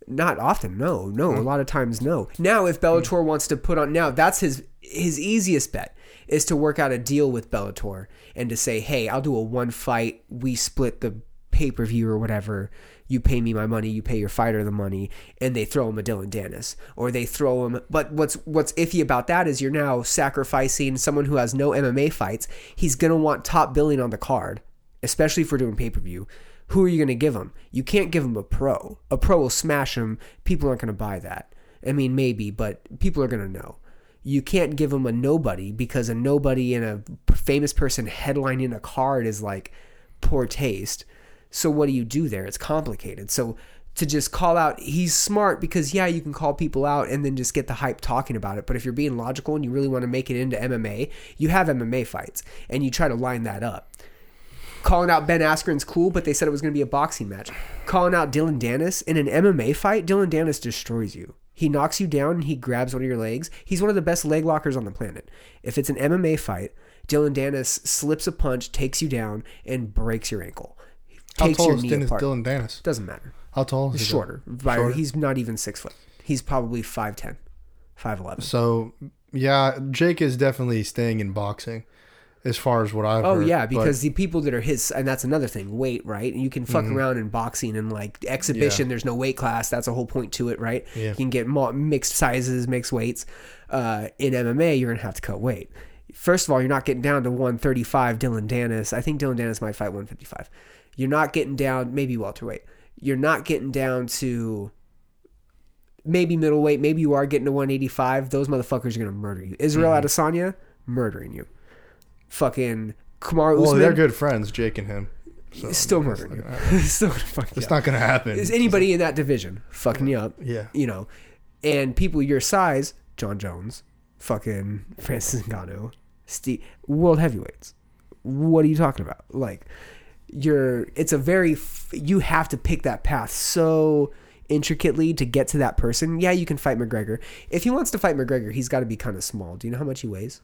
Not often. No, no. Hmm. A lot of times, no. Now, if Bellator wants to put on, now that's his his easiest bet is to work out a deal with Bellator and to say, hey, I'll do a one fight. We split the pay per view or whatever. You pay me my money. You pay your fighter the money, and they throw him a Dillon Danis, or they throw him. But what's what's iffy about that is you're now sacrificing someone who has no MMA fights. He's gonna want top billing on the card especially if we're doing pay per view. Who are you to give him? You can't give him a pro. A pro will smash him. People aren't to buy that. I mean, maybe, but people are to know. You can't give him a nobody because a nobody and a famous person headlining a card is like poor taste. So what do you do there? It's complicated. So to just call out, he's smart because yeah, you can call people out and then just get the hype talking about it. But if you're being logical and you really want to make it into MMA, you have MMA fights and you try to line that up calling out Ben Askren's cool, but they said it was going to be a boxing match. Calling out Dillon Danis in an MMA fight, Dillon Danis destroys you. He knocks you down and he grabs one of your legs. He's one of the best leg lockers on the planet. If it's an MMA fight, Dillon Danis slips a punch, takes you down, and breaks your ankle. How Takes tall your is knee Danis, apart. Dillon Danis? Doesn't matter. How tall is He's he? shorter. By- Shorter? He's not even six foot. He's probably 5'10", 5'11". So yeah, Jake is definitely staying in boxing. as far as what I've heard. Oh heard. yeah, but- because the people that are his, and that's another thing, weight, right? You can fuck around in boxing and like exhibition. Mm-hmm. There's no weight class. That's a whole point to it, right? Yeah. You can get mo- mixed sizes, mixed weights. Uh, in MMA, you're gonna have to cut weight. First of all, you're not getting down to 135. Dillon Danis, I think Dillon Danis might fight 155. You're not getting down, maybe welterweight. You're not getting down to maybe middleweight. Maybe you are getting to 185. Those motherfuckers are gonna murder you. Israel Mm-hmm. Adesanya murdering you. Fucking Kamar well, Usman they're good friends, Jake and him. So still murdering you. still gonna fuck you It's not gonna happen. Is anybody in that division fucking you up? Yeah. You know, and people your size, Jon Jones, fucking Francis Ngannou, Steve, world heavyweights. What are you talking about? Like, you're. It's a very. You have to pick that path so intricately to get to that person. Yeah, you can fight McGregor. If he wants to fight McGregor, he's got to be kind of small. Do you know how much he weighs?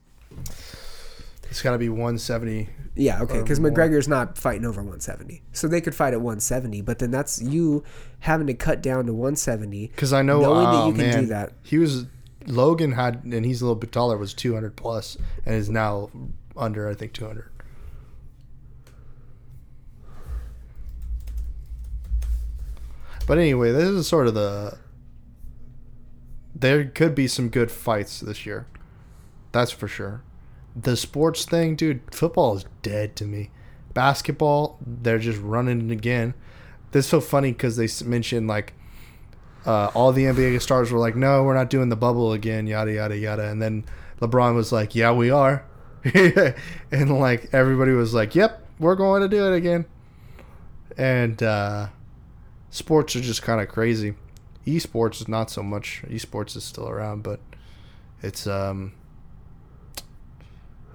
It's got to be 170. Yeah, okay, because. McGregor's not fighting over 170, so they could fight at 170. But then that's you having to cut down to 170. Because I know, Knowing that oh, you can do that. He was Logan had, and he's a little bit taller. Was 200 plus, and is now under, I think, 200. But anyway, this is sort of the. There could be some good fights this year. That's for sure. The sports thing, dude, football is dead to me. Basketball, they're just running it again. This is so funny because they mentioned like uh, all the NBA stars were like, "No, we're not doing the bubble again." Yada yada yada. And then LeBron was like, "Yeah, we are," and like everybody was like, "Yep, we're going to do it again." And uh, sports are just kind of crazy. Esports is not so much. Esports is still around, but it's um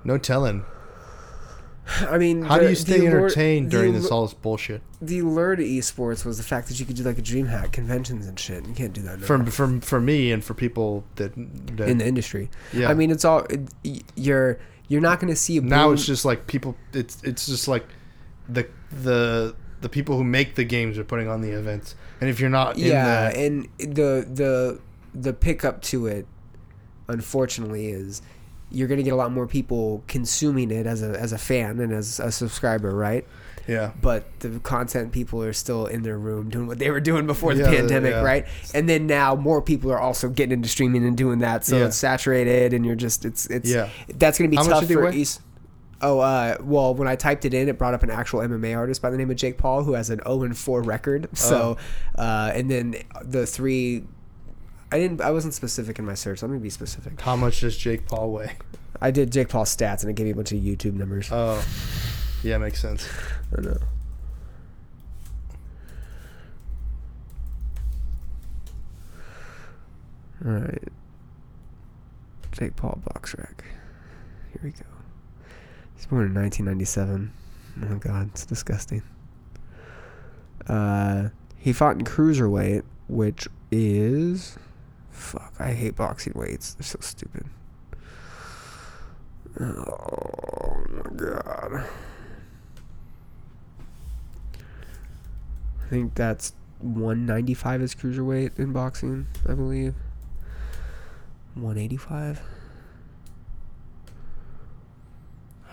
no telling. I mean, How do you stay the allure- entertained the during allure- this all this bullshit? The allure to esports was the fact that you could do like a DreamHack conventions and shit. You can't do that now. For for for me and for people that, that in the industry. Yeah. I mean, it's all it, you're you're not going to see a now it's just like people it's it's just like the the the people who make the games are putting on the events and if you're not in yeah, the and the the the pickup to it, unfortunately, is you're going to get a lot more people consuming it as a as a fan and as a subscriber, right? yeah But the content people are still in their room doing what they were doing before the Yeah, pandemic, yeah. right? And then now more people are also getting into streaming and doing that, so Yeah. it's saturated, and you're just it's it's Yeah. That's going to be How tough for? East. Oh, uh, well, when I typed it in, it brought up an actual MMA artist by the name of Jake Paul who has an 0 and 4 record. So, Oh. uh, and then the three, I didn't, I wasn't specific in my search. Let me be specific. how much does Jake Paul weigh I did Jake Paul stats and it gave me a bunch of YouTube numbers. oh yeah makes sense I know. All right. Jake Paul BoxRec. Here we go. He's born in 1997. Oh god, it's disgusting. Uh, he fought in cruiserweight, which is fuck. I hate boxing weights. They're so stupid. Oh my god. I think that's 195 is cruiserweight in boxing, I believe. 185.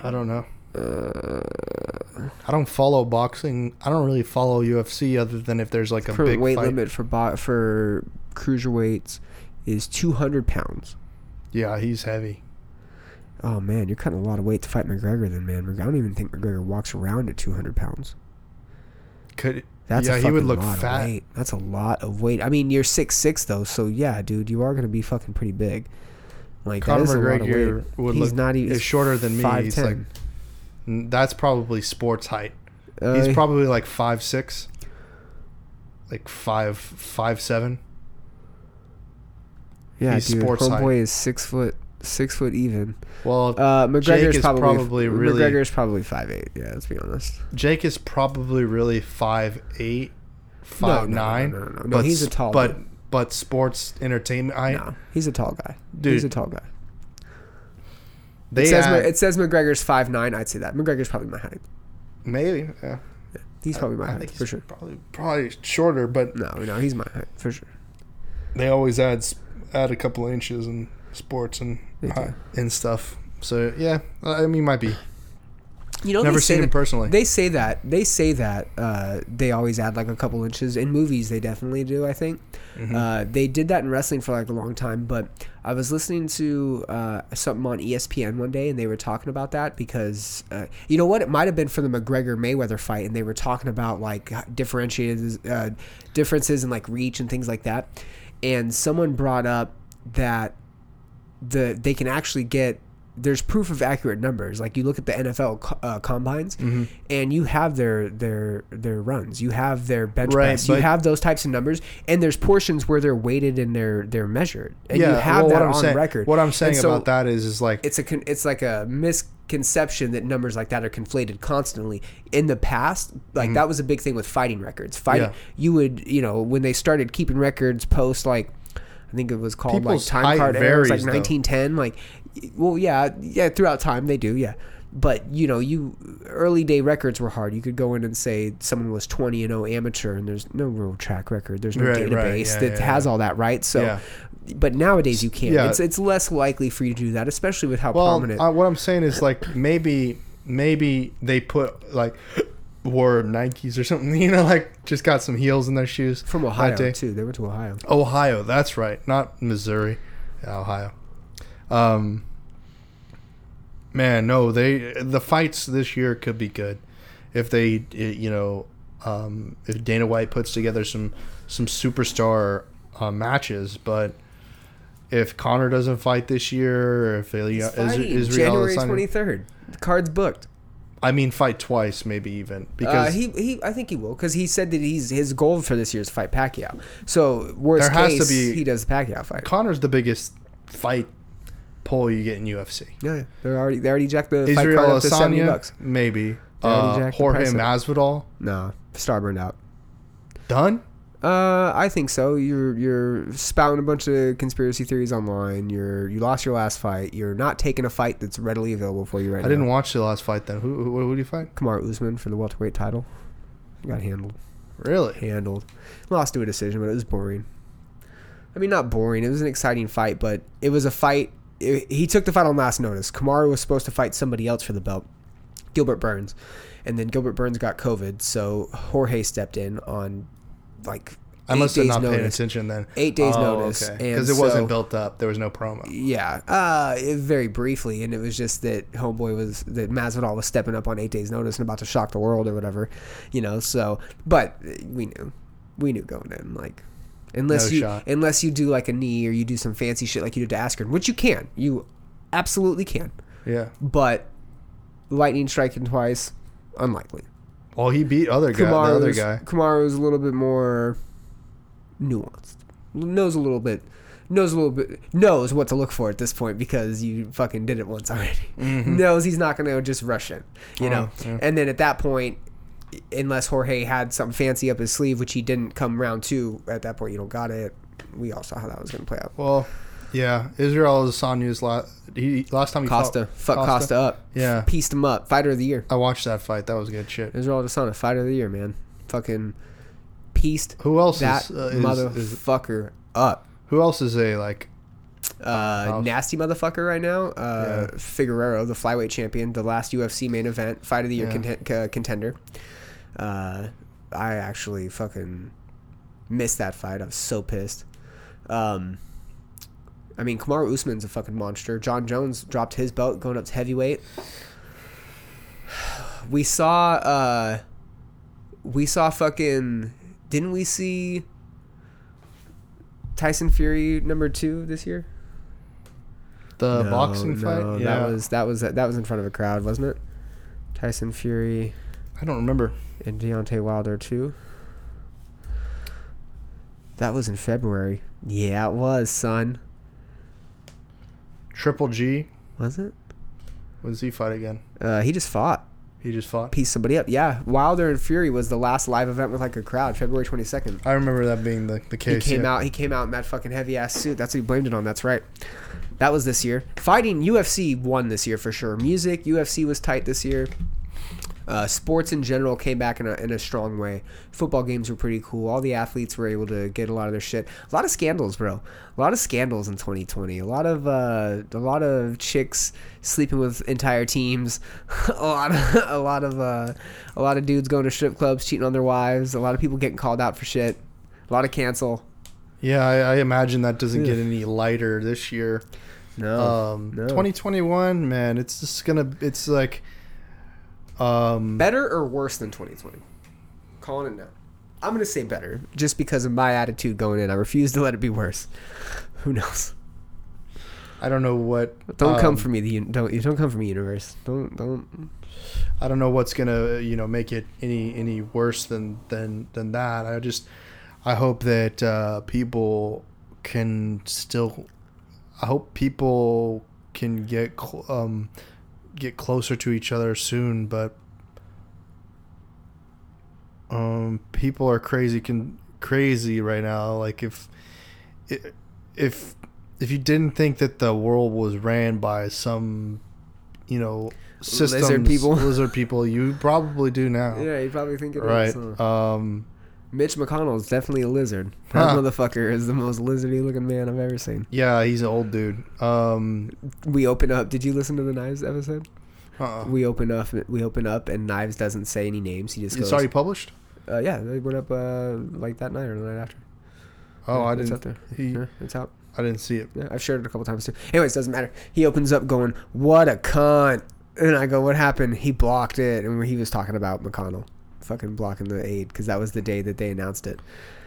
I don't know Uh, I don't follow boxing I don't really follow UFC other than if there's like a big weight fight limit for bo- for cruiserweights is 200 pounds. yeah he's heavy Oh man, you're cutting a lot of weight to fight McGregor. Then man, I don't even think McGregor walks around at 200 pounds. could That's yeah a he would look lot fat Of weight. That's a lot of weight. I mean, you're six six though, so yeah, dude, you are gonna be fucking pretty big. Like Conor that is a lot of McGregor would He's look not even is shorter than me. He's like that's probably sports height. Uh, He's probably like five six, like five five seven. yeah, he's dude. sports height. Homeboy is six foot six foot even. Well, Uh, McGregor's is probably, probably really- McGregor's probably five eight. Yeah, let's be honest. Jake is probably really five eight, five no, no, nine. no, no, no. No, he's a tall But dude. But sports entertainment height. No, he's a tall guy. Dude. he's a tall guy. They it says uh, add- it says McGregor's five nine. I'd say that McGregor's probably my height. maybe. Yeah. He's probably my I height for sure. probably probably shorter, but No, no, he's my height for sure. they always add add a couple inches in sports and and stuff. So yeah, I mean, might be You know, Never they say seen him that- personally. They say that they say that uh, they always add like a couple inches in movies. They definitely do. I think Mm-hmm. uh, they did that in wrestling for like a long time. But I was listening to uh, something on ESPN one day, and they were talking about that because uh, you know what? It might have been for the McGregor Mayweather fight, and they were talking about like differentiated uh, differences in like reach and things like that. And someone brought up that the they can actually get there's proof of accurate numbers. Like you look at the NFL uh, combines, Mm-hmm. and you have their their their runs, you have their bench Right, press, you have those types of numbers, and there's portions where they're weighted and they're they're measured, and yeah, you have well, that what I'm on saying, record. What I'm saying so about that is, is like it's a con- it's like a misconception that numbers like that are conflated constantly. In the past, like that was a big thing with fighting records. Fighting, Mm-hmm. Yeah. you would you know when they started keeping records post like. I think it was called People's like time card. It was like varies, though. 1910. Like, well, yeah, yeah. Throughout time, they do, yeah. But you know, you early day records were hard. You could go in and say someone was 20 and 0 amateur, and there's no real track record. There's no Right, database right, yeah, that yeah, has yeah. all that, right? So, but nowadays you can. Yeah. It's it's less likely for you to do that, especially with how well, prominent. uh, what I'm saying is like maybe maybe they put like wore Nikes or something, you know, like just got some heels in their shoes from Ohio too. They went to Ohio. Ohio, that's right, not Missouri, Ohio. Um, man, no, they the fights this year could be good if they, eh, you know, um, if Dana White puts together some some superstar uh, matches, but. If Conor doesn't fight this year, if Ilya, is, Israel January twenty third. The card's booked. I mean, fight twice, maybe even Uh, because he, he, I think he will because he said that he's his goal for this year is to fight Pacquiao. So worst There has to be- he does the Pacquiao fight. Conor's the biggest fight pull you get in UFC. yeah, yeah. they're already they already jacked the Fight Island card up to seventy bucks. maybe. Uh, Jorge. Masvidal, No, star burned out. done. Uh, I think so. You're you're spouting a bunch of conspiracy theories online. You're you lost your last fight. You're not taking a fight that's readily available for you right I now. I didn't watch the last fight. Then who who, who did you fight? Kamaru Usman for the welterweight title. Got handled. Really? handled. Lost to a decision, but it was boring. I mean, not boring. It was an exciting fight, but it was a fight. It- he took the fight on last notice. Kamaru was supposed to fight somebody else for the belt, Gilbert Burns, and then Gilbert Burns got COVID, so Jorge stepped in on like I eight must have not paid attention then. Eight days notice, and because it wasn't built up. There was no promo. Yeah, uh, very briefly, and it was just that Homeboy was that Masvidal was stepping up on eight days' notice and about to shock the world or whatever, you know. So, but we knew, we knew going in, like, unless No you shot. unless you do like a knee or you do some fancy shit like you did to Askren, which you can, you absolutely can, Yeah. but lightning striking twice, unlikely. Well, he beat other guy. The other guy. Kamaru's a little bit more nuanced. Knows a little bit. Knows a little bit. Knows what to look for at this point because you fucking did it once already. Knows he's not going to just rush in, you know. Mm-hmm. Oh, yeah. And then at that point, unless Jorge had something fancy up his sleeve, which he didn't come round to at that point, you don't got it. We all saw how that was going to play out. Well, yeah. Israel Adesanya's last. He last time he Costa, fought fuck Costa, up. Yeah. pieced him up. Fighter of the year. I watched that fight. That was good shit. Israel Adesanya, fighter of the year, man. Fucking pieced Who else that is, uh, is, is motherfucker up. who else is a like Uh, nasty motherfucker right now. Uh, Yeah. Figueroa, the flyweight champion, the last UFC main event, fight of the year Yeah. conten- uh, contender. Uh, I actually fucking missed that fight. I was so pissed. Um, I mean, Kamaru Usman's a fucking monster. Jon Jones dropped his belt going up to heavyweight. We saw, uh, we saw fucking, didn't we see Tyson Fury number two this year? The No, boxing no, fight? Yeah. that was that was that was in front of a crowd, wasn't it? Tyson Fury I don't remember. and Deontay Wilder too. That was in February. Yeah, it was, son. Triple G. Was it? When does he fight again? Uh, he just fought, He just fought. Piece somebody up. Yeah, Wilder and Fury was the last live event with like a crowd, February twenty second. I remember that being the, the case. He came yeah. out. He came out in that fucking heavy ass suit. That's what he blamed it on. That's right. That was this year. Fighting UFC won this year for sure. Music UFC was tight this year. Uh, sports in general came back in a, in a strong way. Football games were pretty cool. All the athletes were able to get a lot of their shit. A lot of scandals, bro. A lot of scandals in 2020. A lot of uh, a lot of chicks sleeping with entire teams. a lot of a lot of uh, a lot of dudes going to strip clubs, cheating on their wives. A lot of people getting called out for shit. A lot of cancel. Yeah, I, I imagine that doesn't get any lighter this year. No, Um, no. 2021, man, it's just gonna. It's like, um, better or worse than 2020? Calling it now. I'm gonna say better, just because of my attitude going in. I refuse to let it be worse. Who knows? I don't know what. Don't come um, for me. The don't you don't come for me, universe. Don't don't. I don't know what's gonna you know make it any any worse than than than that. I just I hope that uh, people can still. I hope people can get cl- um get closer to each other soon, but um people are crazy can crazy right now. Like if if if you didn't think that the world was ran by some you know systems lizard people. lizard people you probably do now Yeah, you probably think it is. right huh? um Mitch McConnell is definitely a lizard. That Huh. motherfucker is the most lizardy looking man I've ever seen. yeah he's an old dude um We open up. Did you listen to the Knives episode? uh We open up. We open up, and Knives doesn't say any names. He just goes. it's already published Uh, yeah, they went up uh, like that night or the night after. oh Yeah, i didn't up there. he, Yeah, it's out. i didn't see it Yeah, I've shared it a couple times too. Anyways, doesn't matter. He opens up going, "What a cunt," and I go, "What happened?" He blocked it, and he was talking about McConnell, fucking blocking the aid because that was the day that they announced it.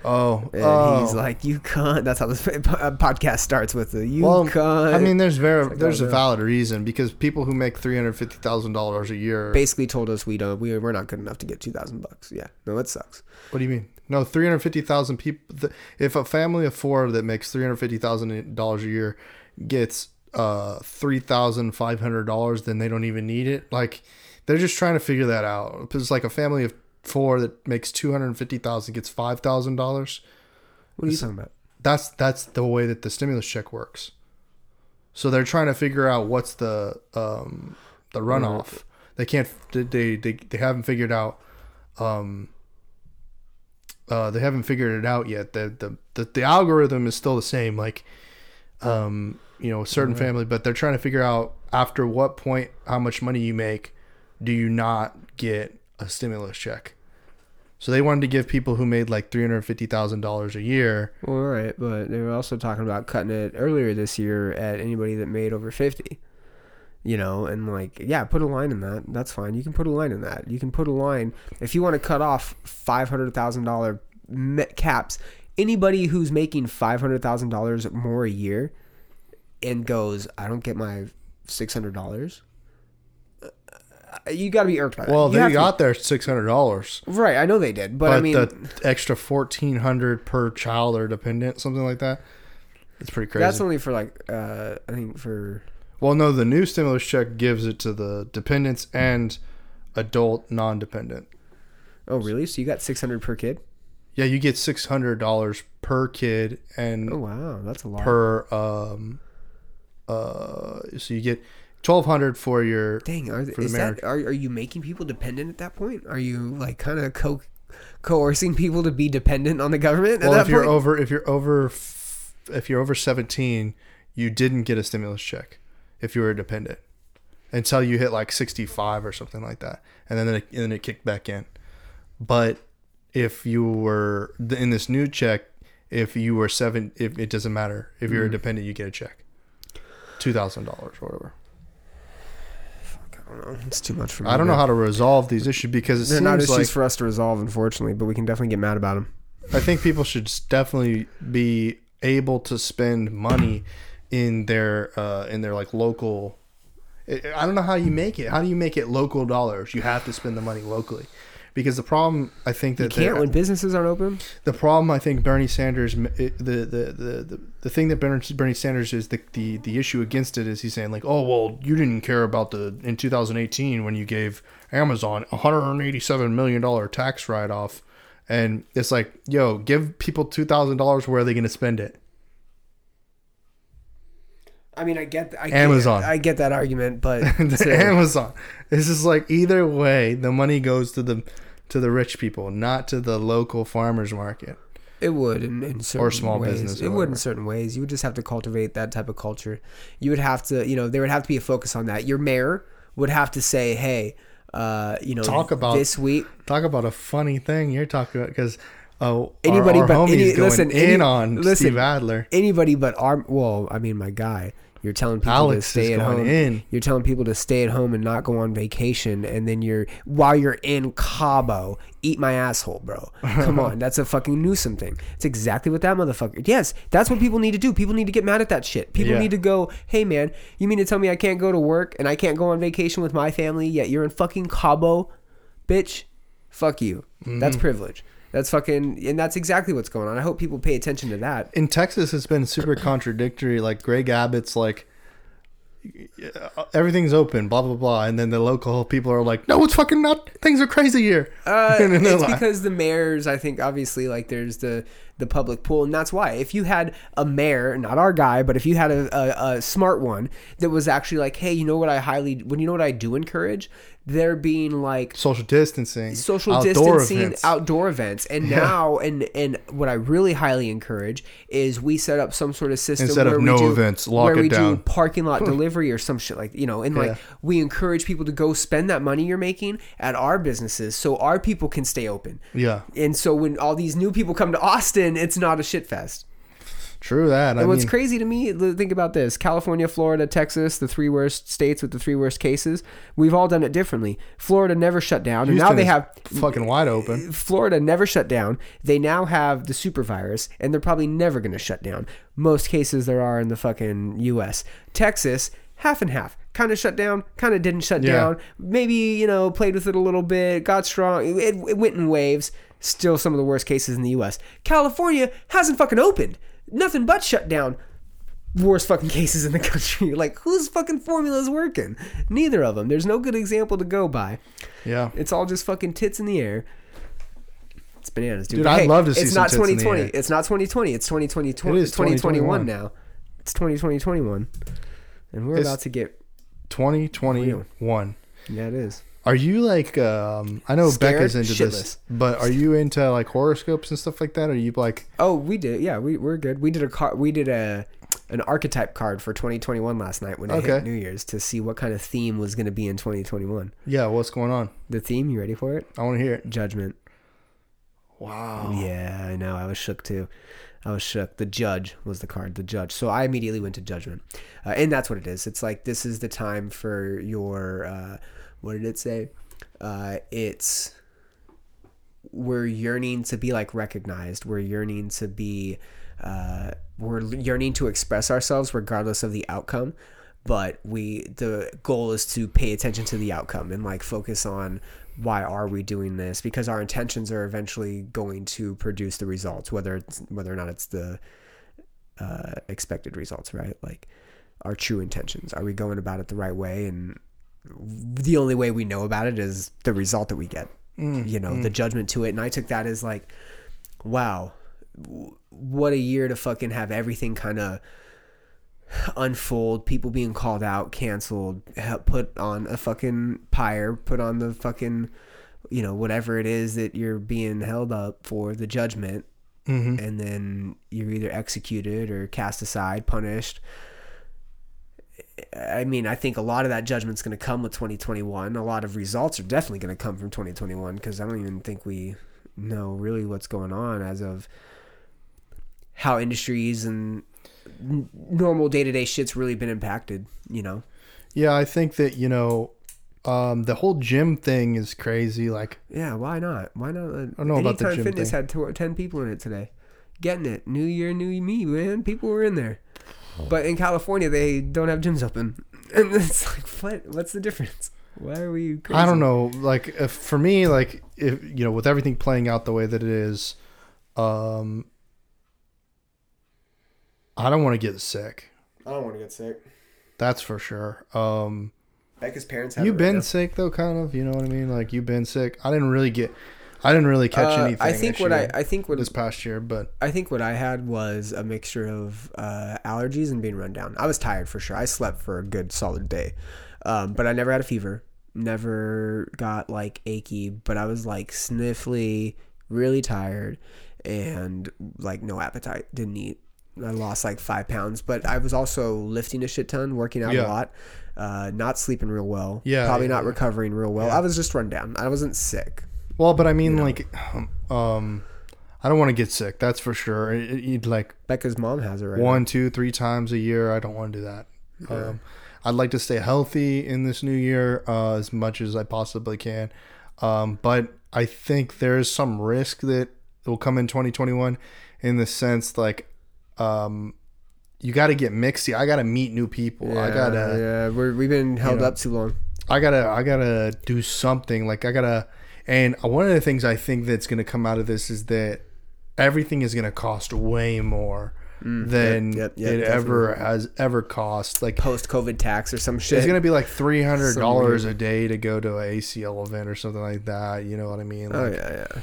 oh And oh. he's like, "You cunt." That's how this uh, podcast starts with the "You well, cunt." I mean, there's very like, there's oh, a valid reason because people who make three hundred fifty thousand dollars a year. basically told us we don't, we we're not good enough to get two thousand bucks. Yeah, no, it sucks. What do you mean? No, three hundred fifty thousand people. If a family of four that makes three hundred fifty thousand dollars a year gets uh three thousand five hundred dollars, then they don't even need it. Like they're just trying to figure that out. It's like a family of four that makes two hundred fifty thousand gets five thousand dollars. What are you talking about? That's that's the way that the stimulus check works. So they're trying to figure out what's the um the runoff. They can't. They they they, haven't figured out. Um, uh, they haven't figured it out yet. The, the the the algorithm is still the same. Like, um, you know, a certain family, but they're trying to figure out after what point how much money you make, do you not get a stimulus check? So they wanted to give people who made like three hundred fifty thousand dollars a year. All right, but they were also talking about cutting it earlier this year at anybody that made over fifty. You know, and like, yeah, put a line in that. That's fine. You can put a line in that. You can put a line if you want to cut off five hundred thousand dollar caps. Anybody who's making five hundred thousand dollars more a year and goes, I don't get my six hundred dollars. You got to be irked by that. Well, You they have to- got their six hundred dollars, right. I know they did, but, but, I mean, the extra fourteen hundred per child or dependent, something like that. It's pretty crazy. that's only for like, uh, I think for Well, no, the new stimulus check gives it to the dependents and adult non-dependent. oh really? So you got six hundred per kid? Yeah, you get six hundred dollars per kid and Oh wow, that's a lot. per um uh so you get twelve hundred for your Dang, are, for is that are, are you making people dependent at that point? Are you like kind of co- coercing people to be dependent on the government at well that if you're point? over if you're over if you're over 17 you didn't get a stimulus check if you were a dependent until you hit like 65 or something like that and then it, and then it kicked back in but if you were in this new check if you were seven if it doesn't matter if Mm. you're a dependent you get a check $2000 or whatever don't know. It's too much for me. i don't know how to resolve these issues because it They're not issues like for us to resolve, unfortunately, but we can definitely get mad about them. I think people should definitely be able to spend money in their uh, in their like local. I I don't know how you make it. How do you make it local dollars? You have to spend the money locally, because the problem I think You that can't when businesses aren't open. the problem I think Bernie Sanders the the the the, the thing that Bernie Bernie Sanders is the, the the issue against it is he's saying like oh well you didn't care about the in 2018 when you gave Amazon 187 million dollar tax write off and it's like yo give people two thousand dollars where are they going to spend it I mean, I get I Amazon. Get, I get that argument, but Amazon. It's just like either way, the money goes to the to the rich people, not to the local farmers market. It would in, in certain small ways. business or It would in certain ways. You would just have to cultivate that type of culture. You would have to, you know, there would have to be a focus on that. Your mayor would have to say, "Hey, uh, you know, Talk about- this week." Talk about a funny thing you're talking about because oh, Anybody our, our but any, listen, in any- on listen, Steve Adler. Anybody but our well, I mean, my guy. You're telling people Alex to stay at home. in. You're telling people to stay at home and not go on vacation, and then you're while you're in Cabo, eat my asshole, bro. Come on, that's a fucking Newsom thing. It's exactly what that motherfucker. Yes, that's what people need to do. People need to get mad at that shit. People Yeah. need to go, hey man, you mean to tell me I can't go to work and I can't go on vacation with my family, yet you're in fucking Cabo, bitch? Fuck you. That's Mm-hmm. privilege. That's fucking, and that's exactly what's going on. I hope people pay attention to that. in Texas, it's been super contradictory. Like Greg Abbott's like, everything's open, blah blah blah, and then the local people are like, no, it's fucking not. Things are crazy here. Uh, And then they're it's because the mayors, I think, obviously, like there's the the public pool, and that's why. If you had a mayor, not our guy, but if you had a, a, a smart one that was actually like, hey, you know what I highly, when you know what I do encourage, there being like social distancing, social outdoor distancing events. outdoor events and now and and what i really highly encourage is we set up some sort of system Instead of where we no do, events, lock where it we down. do parking lot delivery or some shit like you know and Yeah. like we encourage people to go spend that money you're making at our businesses so our people can stay open Yeah, and so when all these new people come to austin it's not a shit fest true that. I and what's mean, crazy to me, think about this: California, Florida, Texas, the three worst states with the three worst cases. We've all done it differently. Florida never shut down, and now they have fucking wide open. Uh, Florida never shut down. They now have the super virus, and they're probably never going to shut down. Most cases there are in the fucking U.S. Texas, half and half. Kind of shut down, kind of didn't shut Yeah. down. Maybe you know played with it a little bit, got strong. It, it went in waves. Still some of the worst cases in the U.S. California hasn't fucking opened. Nothing but shut down. Worst fucking cases in the country. Like whose fucking formula is working? Neither of them. There's no good example to go by. Yeah, It's all just fucking tits in the air. It's bananas, dude. Dude, But I'd love to see It's not tits in the 2020. air. It's not 2020. It's 2020. It is it's 2021 2021 now. It's 2020 And we're It's- about to get. twenty twenty one. Yeah, it is. Are you like um I know Scared Becca's into shitless. this, but are you into like horoscopes and stuff like that? Are you like Oh, we did. Yeah, we we're good. We did a car. We did a an archetype card for 2021 last night when it hit New Year's to see what kind of theme was going to be in 2021. yeah, what's going on? The theme, you ready for it? I want to hear it. Judgment. Wow. Yeah, I know. I was shook too. I was shook. The judge was the card, the judge. So I immediately went to judgment, uh, and that's what it is. It's like this is the time for your. Uh, what did it say? Uh, it's we're yearning to be like recognized. We're yearning to be. Uh, we're yearning to express ourselves regardless of the outcome but we the goal is to pay attention to the outcome and like focus on why are we doing this because our intentions are eventually going to produce the results whether it's whether or not it's the uh, expected results right like our true intentions are we going about it the right way and the only way we know about it is the result that we get mm, you know mm. the judgment to it. And i took that as like wow what a year to fucking have everything kind of unfold people being called out canceled put on a fucking pyre put on the fucking you know whatever it is that you're being held up for the judgment. Mm-hmm. And then you're either executed or cast aside punished I mean, I think a lot of that judgment's going to come with 2021. A lot of results are definitely going to come from 2021 because I don't even think we know really what's going on as of how industries and normal day to day shit's really been impacted. You know, Yeah, I think that, you know, um, the whole gym thing is crazy. Like, yeah. Why not? Why not? I don't know about the gym Fitness thing. had tw- 10 people in it today. Getting it. New year, new me, man. People were in there. But in California, they don't have gyms open, and it's like, what? What's the difference? Why are we? Crazy? I don't know. Like, if, for me, like, if, you know, with everything playing out the way that it is, um, I don't want to get sick. I don't want to get sick. That's for sure. Um, Becca's parents have you've it right been sick though, kind of. You know what I mean? Like, you've been sick. I didn't really get. I didn't really catch Uh, anything. I think what year, I I think what this past year, but I think what I had was a mixture of uh, allergies and being run down. I was tired for sure. I slept for a good solid day, um, but I never had a fever. Never got like achy, but I was like sniffly, really tired, and like no appetite. Didn't eat. I lost like five pounds, but I was also lifting a shit ton, working out Yeah. a lot, uh, not sleeping real well. Yeah, probably yeah, not recovering real well. I was just run down. I wasn't sick. Well, but I mean, like, um, I don't want to get sick. That's for sure. You'd like Becca's mom has it right. one, two, three times a year. I don't want to do that. Um, I'd like to stay healthy in this new year uh, as much as I possibly can. Um, but I think there's some risk that will come in 2021 in the sense like um, you got to get mixy. I got to meet new people. I gotta. Yeah, we're, we've been held know. up too long. I gotta I gotta do something. Like I gotta and one of the things I think that's gonna come out of this is that everything is gonna cost way more than Mm, yep, yep, it ever has ever cost. Like Post COVID tax or some shit. it's gonna be like three hundred dollars a day to go to an ACL event or something like that. You know what I mean? Oh yeah, yeah.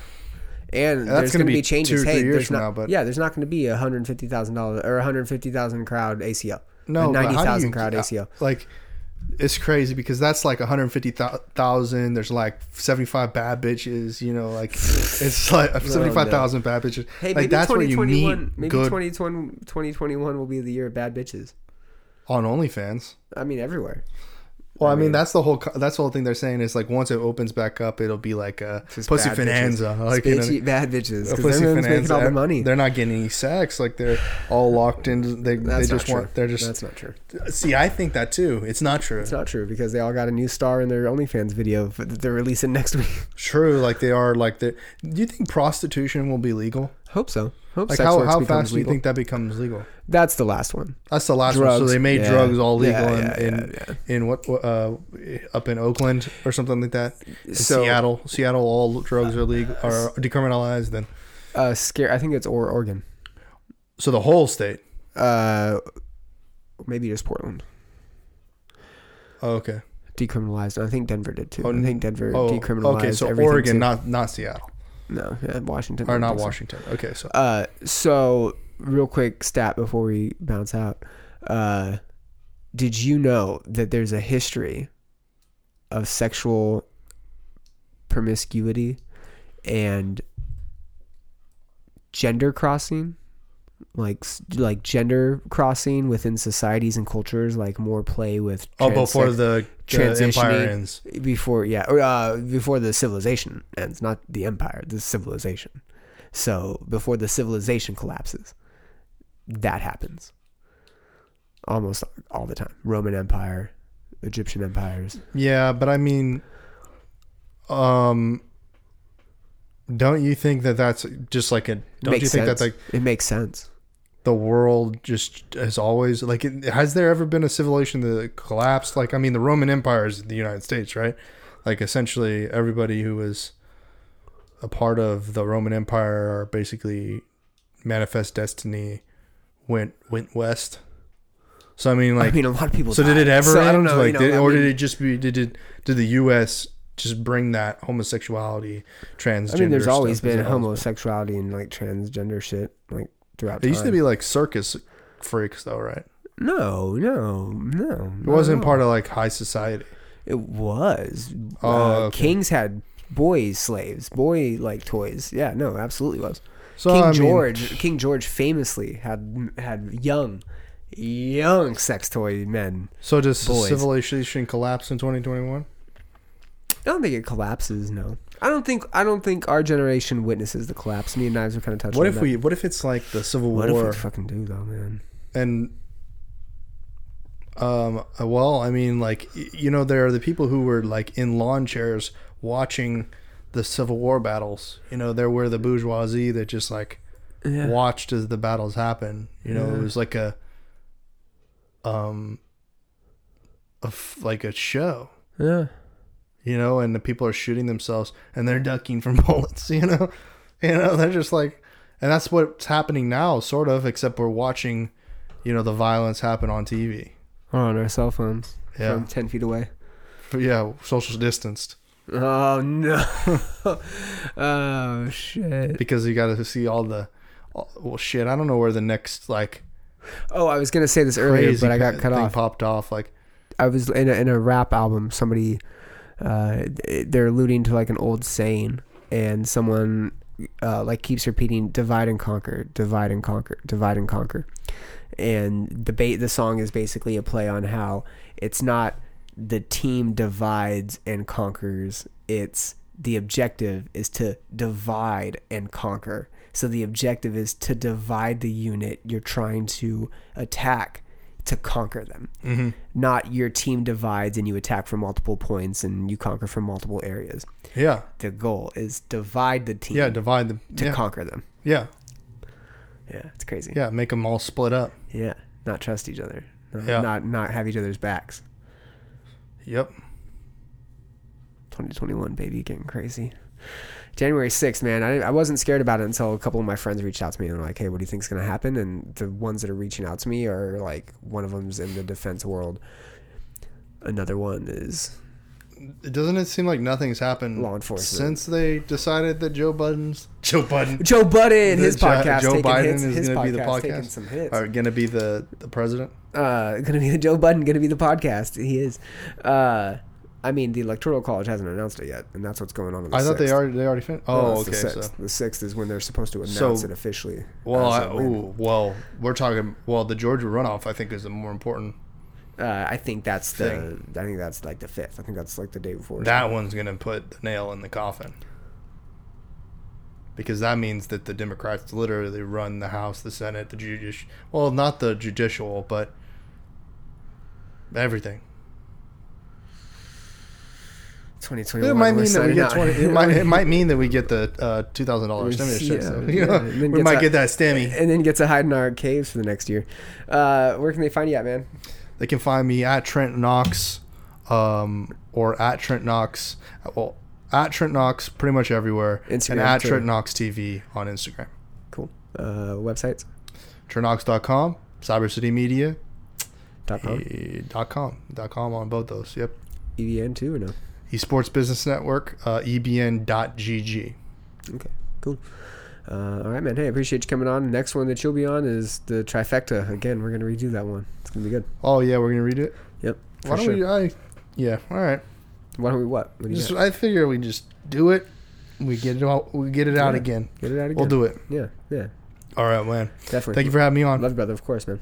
And That's there's gonna be be changes. hey, there's not. now, but- yeah, there's not going to be a hundred fifty thousand dollars or a hundred fifty thousand crowd ACL. No, but how do ninety thousand crowd ACL. Like it's crazy because that's like 150,000. There's like 75 bad bitches, you know, like it's like 75,000 bad bitches. Hey, like maybe that's where you 2021. meet maybe good 2020, 2021 will be the year of bad bitches. on OnlyFans. I mean, everywhere. Well, I mean, that's the whole that's the whole thing they're saying is like once it opens back up, it'll be like a pussy bitches. finanza, like you know, bad bitches. Because everyone's making all the money. They're not getting any sex, like they're all locked in. They That's they just not want they're just That's not true. see. I think that too. It's not true. It's not true because they all got a new star in their OnlyFans video that they're releasing next week. True, like they are like the. Do you think prostitution will be legal? Hope so. Hope Like sex how works how becomes fast do you legal. think that becomes legal? That's the last one. That's the last one. So they made yeah. drugs all legal Yeah, in yeah, in, yeah, in what uh up in Oakland or something like that. In So- Seattle, Seattle, all drugs are legal are decriminalized. Then Uh, scare. I think it's or Oregon. so the whole state. Uh, maybe just Portland Oh, okay. decriminalized. I think Denver did too. Oh, I think Denver Oh, decriminalized. okay. So everything Oregon, too. not not Seattle no, yeah, Washington or not so. Washington. Okay, so Uh, so real quick stat before we bounce out. Uh, did you know that there's a history of sexual promiscuity and gender crossing? Like like gender crossing within societies and cultures, like more play with oh, trans before the, the empire ends. before yeah or, uh, before the civilization ends not the empire the civilization. So before the civilization collapses that happens. Almost all the time. Roman empire egyptian empires. Yeah, but I mean, um, don't you think that that's just like a? Don't makes you think sense. that like it makes sense. the world just has always like it, has there ever been a civilization that collapsed? Like i mean the roman empire is the united states right? Like essentially everybody who was a part of the roman empire are basically manifest destiny went went west. So i mean like i mean a lot of people so did it ever so end? i don't know like you know, did, or mean- did it just be did it did the us just bring that homosexuality transgender I mean, there's always been homosexuality and like transgender shit like throughout. it used to be like circus freaks though right no, no, no. It wasn't part of like high society. It was. Oh, uh, okay. Kings had boys slaves, boy like toys. Yeah, no, absolutely was. So King I mean, George, King George famously had had young, young sex toy men. so does boys. civilization collapse in 2021? I don't think it collapses. No, I don't think. I don't think our generation witnesses the collapse. Me and Knives are kind of touching. What on if that. we? What if it's like the Civil What if we fucking do though, man? and um, well, I mean, like you know, there are the people who were like in lawn chairs watching the Civil War battles. You know, there were the bourgeoisie that just like Yeah. watched as the battles happen. You know, it was like a um, a f- like a show. Yeah. You know, and the people are shooting themselves and they're ducking from bullets, you know, you know, they're just like, and that's what's happening now, sort of, except we're watching, you know, the violence happen on TV. Or oh, on our cell phones Yeah. from ten feet away. Yeah, social distanced. Oh no. oh shit. because you got to see all the. all- Well, shit. I don't know where the next like Oh, I was gonna say this earlier, but I got cut off. popped off. Like I was in a, in a rap album. Somebody, uh, they're alluding to like an old saying, and someone uh, like keeps repeating "divide and conquer, divide and conquer, divide and conquer," and the ba- the song is basically a play on how it's not the team divides and conquers. It's the objective is to divide and conquer. So the objective is to divide the unit you're trying to attack to conquer them Mm-hmm. not your team divides and you attack from multiple points and you conquer from multiple areas. yeah, The goal is divide the team yeah. Divide them to yeah, conquer them. yeah, Yeah, it's crazy. yeah. Make them all split up. Yeah, not trust each other. Not, Yeah. not not have each other's backs. Yep. 2021 baby getting crazy. January 6th, man. I, I wasn't scared about it until a couple of my friends reached out to me and were like, "Hey, what do you think's going to happen?" And the ones that are reaching out to me are like one of them's in the defense world. Another one is Doesn't it seem like nothing's happened Law enforcement. since they decided that Joe Budden's Joe Budden Joe Budden, his Jo- podcast, Joe Biden hits, is gonna be the podcast, some hits. are gonna be the the president? Uh, gonna be the Joe Budden, gonna be the podcast. He is. Uh, I mean, the Electoral College hasn't announced it yet, and that's what's going on. On the I thought they already they already finished. Oh, it's okay. The So sixth. the sixth is when they're supposed to So- announce it officially. well, I, ooh, well, we're talking. Well, the Georgia runoff I think is the more important. Uh, I think that's the. I think that's like the fifth. I think that's like the day before. That one's gonna put the nail in the coffin. Because that means that the Democrats literally run the House, the Senate, the judicial. Well, not the judicial, but everything. 2021. It might mean that we get out. twenty. It might, it might mean that we get the uh, two thousand dollars stimulus check. Yeah, so, yeah, you know, we might get that stimmy. and then get to hide in our caves for the next year. Uh, where can they find you at, man? They can find me at Trent Knox, um, or at Trent Knox. Well, at Trent Knox, pretty much everywhere, Instagram, and at. Trent Knox TV on Instagram. Cool. Uh, websites. TrentKnox.com, CyberCityMedia. Dot com. Eh, dot com dot com on both those. Yep. EVN too or no? Esports Business Network, uh, ebn.gg. Okay, cool. Uh, all right, man. Hey, I appreciate you coming on. Next one that you'll be on is the trifecta. Again, we're gonna redo that one. It's gonna be good. Oh yeah, we're gonna read it. Yep. For Why don't sure. we? I, yeah. All right. Why don't we what? What do you Just. I figure we just do it. We get it out. We get it out Yeah. again. Get it out again. We'll do it. Yeah, yeah, All right, man. definitely. Thank you for having me on. Love you, brother. Of course, man.